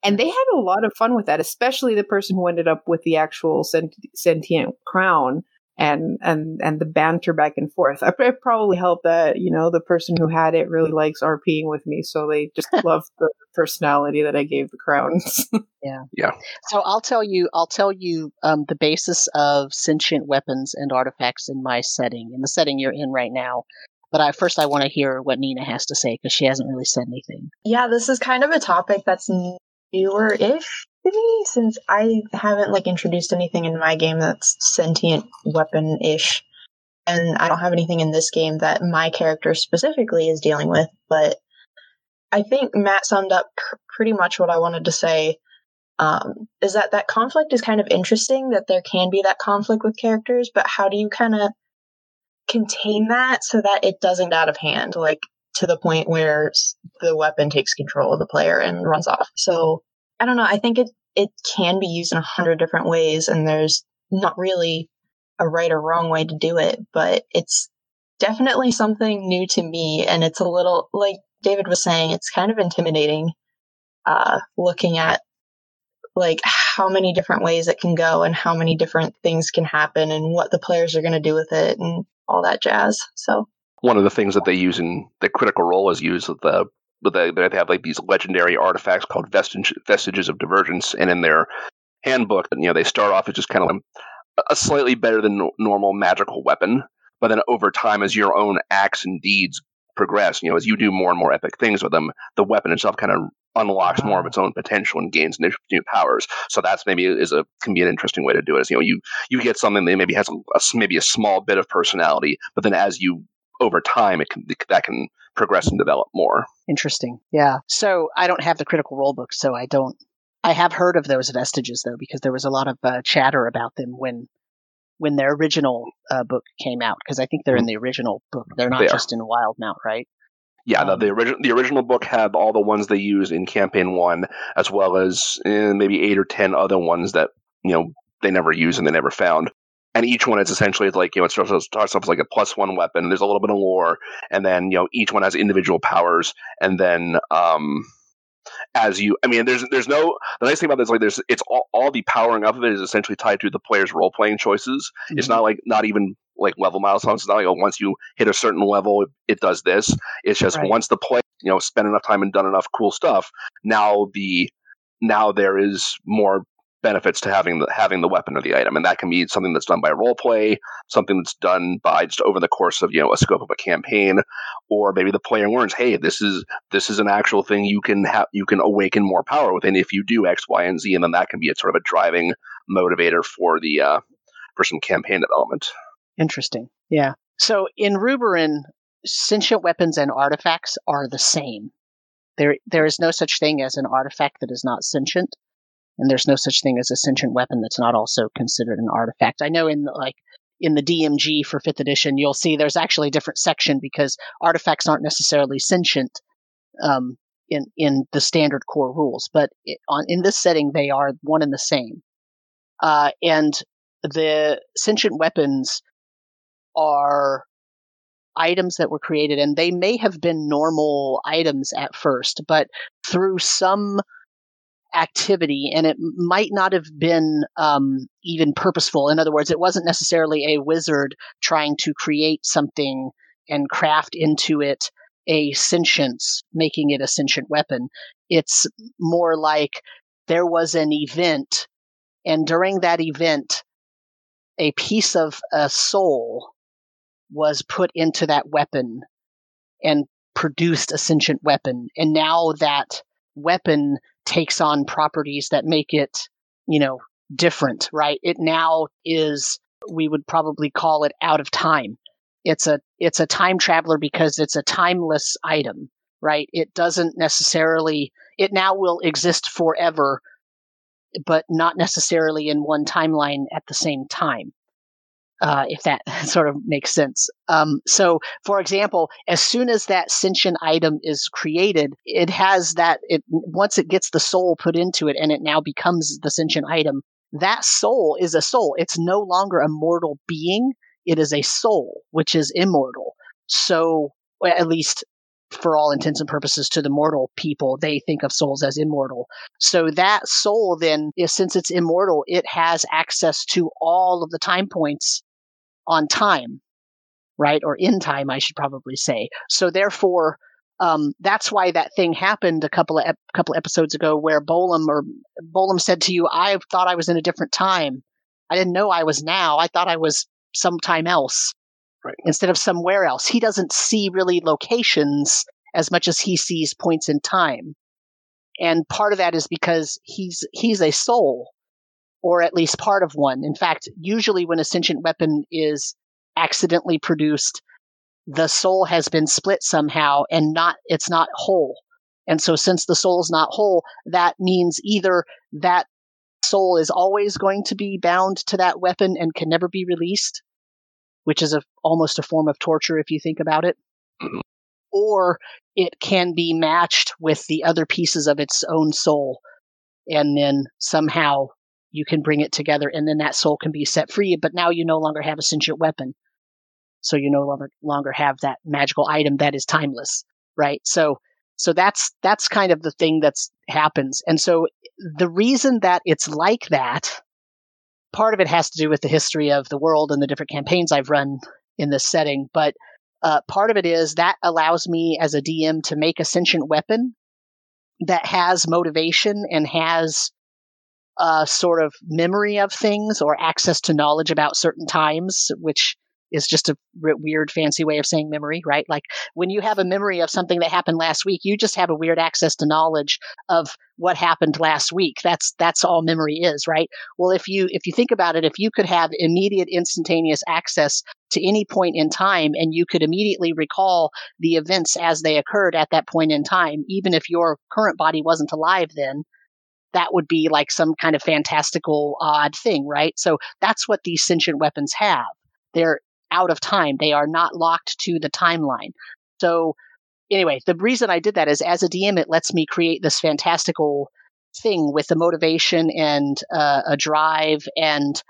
and they had a lot of fun with that especially the person who ended up with the actual sent- sentient crown and and and the banter back and forth. I, it probably helped that you know the person who had it really likes RPing with me, so they just love the personality that I gave the crowns. yeah, yeah. So I'll tell you, I'll tell you um, the basis of sentient weapons and artifacts in my setting, in the setting you're in right now. But I first I want to hear what Nina has to say because she hasn't really said anything. Yeah, this is kind of a topic that's newer-ish me since I haven't like introduced anything in my game that's sentient weapon ish. And I don't have anything in this game that my character specifically is dealing with, but I think Matt summed up pr- pretty much what I wanted to say. Um, is that that conflict is kind of interesting that there can be that conflict with characters, but how do you kind of contain that so that it doesn't get out of hand, like to the point where the weapon takes control of the player and runs off. So I don't know. I think it it can be used in a hundred different ways, and there's not really a right or wrong way to do it, but it's definitely something new to me, and it's a little like David was saying, it's kind of intimidating uh, looking at like how many different ways it can go and how many different things can happen and what the players are going to do with it and all that jazz. So one of the things that they use in the critical role is with the but they, they have like these legendary artifacts called vestige, vestiges of divergence and in their handbook you know they start off as just kind of a slightly better than normal magical weapon but then over time as your own acts and deeds progress you know as you do more and more epic things with them the weapon itself kind of unlocks more of uh-huh. its own potential and gains new, new powers. So that's maybe is a can be an interesting way to do it. Is you know you you get something that maybe has a, a, maybe a small bit of personality, but then as you over time it can that can progress and develop more. Interesting. Yeah. So I don't have the critical role book, so I don't. I have heard of those vestiges though, because there was a lot of uh, chatter about them when when their original uh, book came out. Because I think they're in mm-hmm. the original book. They're not they just in Wildemount, right? Yeah, um, the, the original the original book had all the ones they used in campaign one, as well as eh, maybe eight or ten other ones that you know they never used and they never found. And each one is essentially like you know it starts, starts off as like a plus one weapon. There's a little bit of lore, and then you know each one has individual powers, and then um, as you i mean there's there's no the nice thing about this like there's it's all, all the powering up of it is essentially tied to the player's role playing choices mm-hmm. it's not like not even like level milestones. It's not like oh, once you hit a certain level, it does this. It's just right. once the play, you know, spend enough time and done enough cool stuff. Now the now there is more benefits to having the having the weapon or the item, and that can be something that's done by role play, something that's done by just over the course of you know a scope of a campaign, or maybe the player learns, hey, this is this is an actual thing you can have you can awaken more power within if you do X, Y, and Z, and then that can be a sort of a driving motivator for the uh, for some campaign development. Interesting. Yeah. So in Ruberin, sentient weapons and artifacts are the same. There, there is no such thing as an artifact that is not sentient, and there's no such thing as a sentient weapon that's not also considered an artifact. I know in like in the DMG for fifth edition, you'll see there's actually a different section because artifacts aren't necessarily sentient um, in in the standard core rules, but it, on in this setting they are one and the same. Uh, and the sentient weapons are items that were created and they may have been normal items at first, but through some activity and it might not have been um, even purposeful. In other words, it wasn't necessarily a wizard trying to create something and craft into it a sentience, making it a sentient weapon. It's more like there was an event, and during that event, a piece of a soul was put into that weapon and produced a sentient weapon. And now that weapon takes on properties that make it, you know, different, right? It now is, we would probably call it out of time. It's a, it's a time traveler because it's a timeless item, right? It doesn't necessarily, it now will exist forever, but not necessarily in one timeline at the same time uh, if that sort of makes sense. Um, so, for example, as soon as that sentient item is created, it has that. It once it gets the soul put into it, and it now becomes the sentient item. That soul is a soul. It's no longer a mortal being. It is a soul, which is immortal. So, at least for all intents and purposes to the mortal people they think of souls as immortal so that soul then since it's immortal it has access to all of the time points on time, right? Or in time, I should probably say. So therefore, um, that's why that thing happened a couple of ep- couple episodes ago, where Bolum or Bolum said to you, "I thought I was in a different time. I didn't know I was now. I thought I was sometime else, right. instead of somewhere else." He doesn't see really locations as much as he sees points in time, and part of that is because he's he's a soul, or at least part of one. In fact, usually when a sentient weapon is accidentally produced, the soul has been split somehow and not it's not whole. And so since the soul is not whole, that means either that soul is always going to be bound to that weapon and can never be released, which is a, almost a form of torture if you think about it. Mm-hmm. Or it can be matched with the other pieces of its own soul. And then somehow you can bring it together and then that soul can be set free. But now you no longer have a sentient weapon. So you no longer, longer have that magical item that is timeless, right? So, so that's, that's kind of the thing that's happens. And so the reason that it's like that, part of it has to do with the history of the world and the different campaigns I've run in this setting. But uh, part of it is that allows me as a DM to make a sentient weapon that has motivation and has a sort of memory of things or access to knowledge about certain times, which is just a weird fancy way of saying memory, right? Like when you have a memory of something that happened last week, you just have a weird access to knowledge of what happened last week. That's that's all memory is, right? Well, if you if you think about it, if you could have immediate instantaneous access to any point in time and you could immediately recall the events as they occurred at that point in time, even if your current body wasn't alive then, that would be like some kind of fantastical odd thing, right? So that's what these sentient weapons have. They're out of time. They are not locked to the timeline. So anyway, the reason I did that is as a DM, it lets me create this fantastical thing with a motivation and uh, a drive and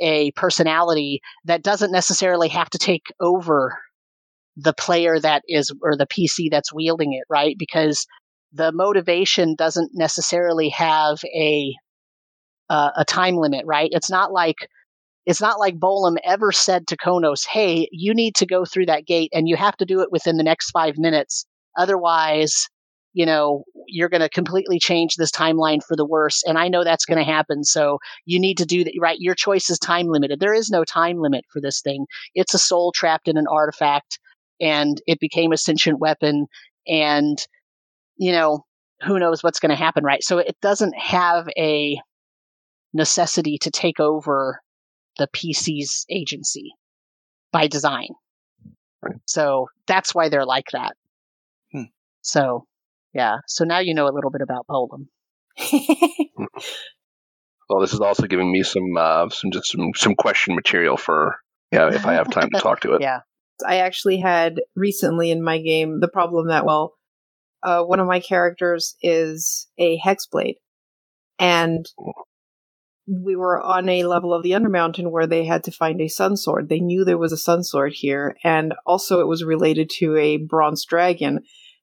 a personality that doesn't necessarily have to take over the player that is or the PC that's wielding it, right? Because the motivation doesn't necessarily have a uh, a time limit, right? It's not like it's not like Bolum ever said to Konos, hey, you need to go through that gate and you have to do it within the next five minutes. Otherwise, you know, you're going to completely change this timeline for the worse. And I know that's going to happen. So you need to do that, right? Your choice is time limited. There is no time limit for this thing. It's a soul trapped in an artifact and it became a sentient weapon. And, you know, who knows what's going to happen, right? So it doesn't have a necessity to take over the PC's agency by design. Right. So that's why they're like that. Hmm. So, yeah. So now you know a little bit about Bolum. well, this is also giving me some uh, some just some some question material for yeah if I have time to talk to it. Yeah. I actually had recently in my game the problem that well, uh, one of my characters is a hexblade, and we were on a level of the Undermountain where they had to find a sun sword. They knew there was a sun sword here, and also it was related to a bronze dragon.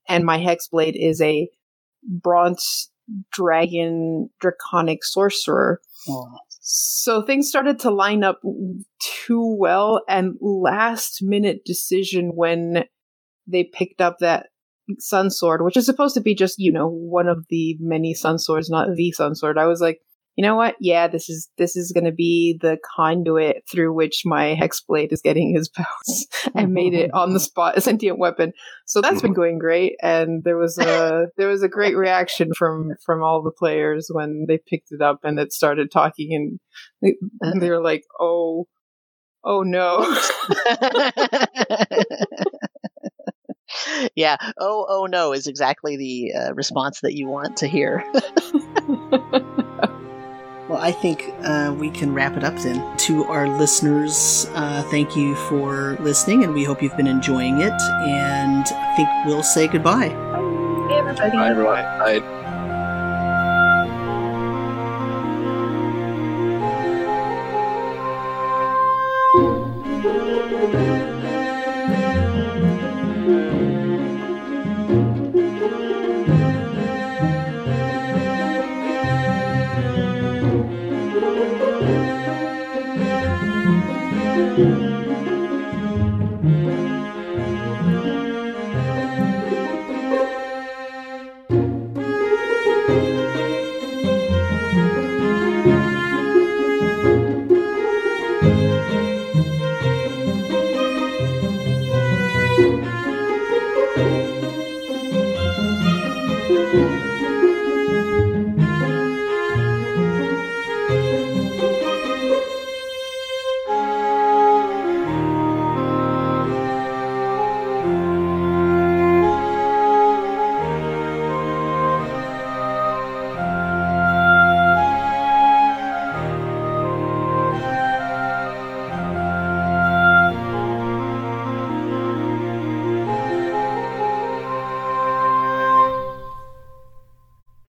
And my hexblade is a bronze dragon draconic sorcerer. Oh. So things started to line up too well, and last minute decision when they picked up that sun sword, which is supposed to be just, you know, one of the many sun swords, not the sun sword. I was like, you know what? Yeah, this is this is going to be the conduit through which my hexblade is getting his powers. I made it on the spot, a sentient weapon. So that's been going great, and there was a there was a great reaction from from all the players when they picked it up and it started talking, and they, and they were like, "Oh, oh no." yeah. Oh, oh no is exactly the uh, response that you want to hear. Well, I think uh, we can wrap it up then. To our listeners, uh, thank you for listening, and we hope you've been enjoying it. And I think we'll say goodbye. Bye, everybody. Bye, everyone. Bye.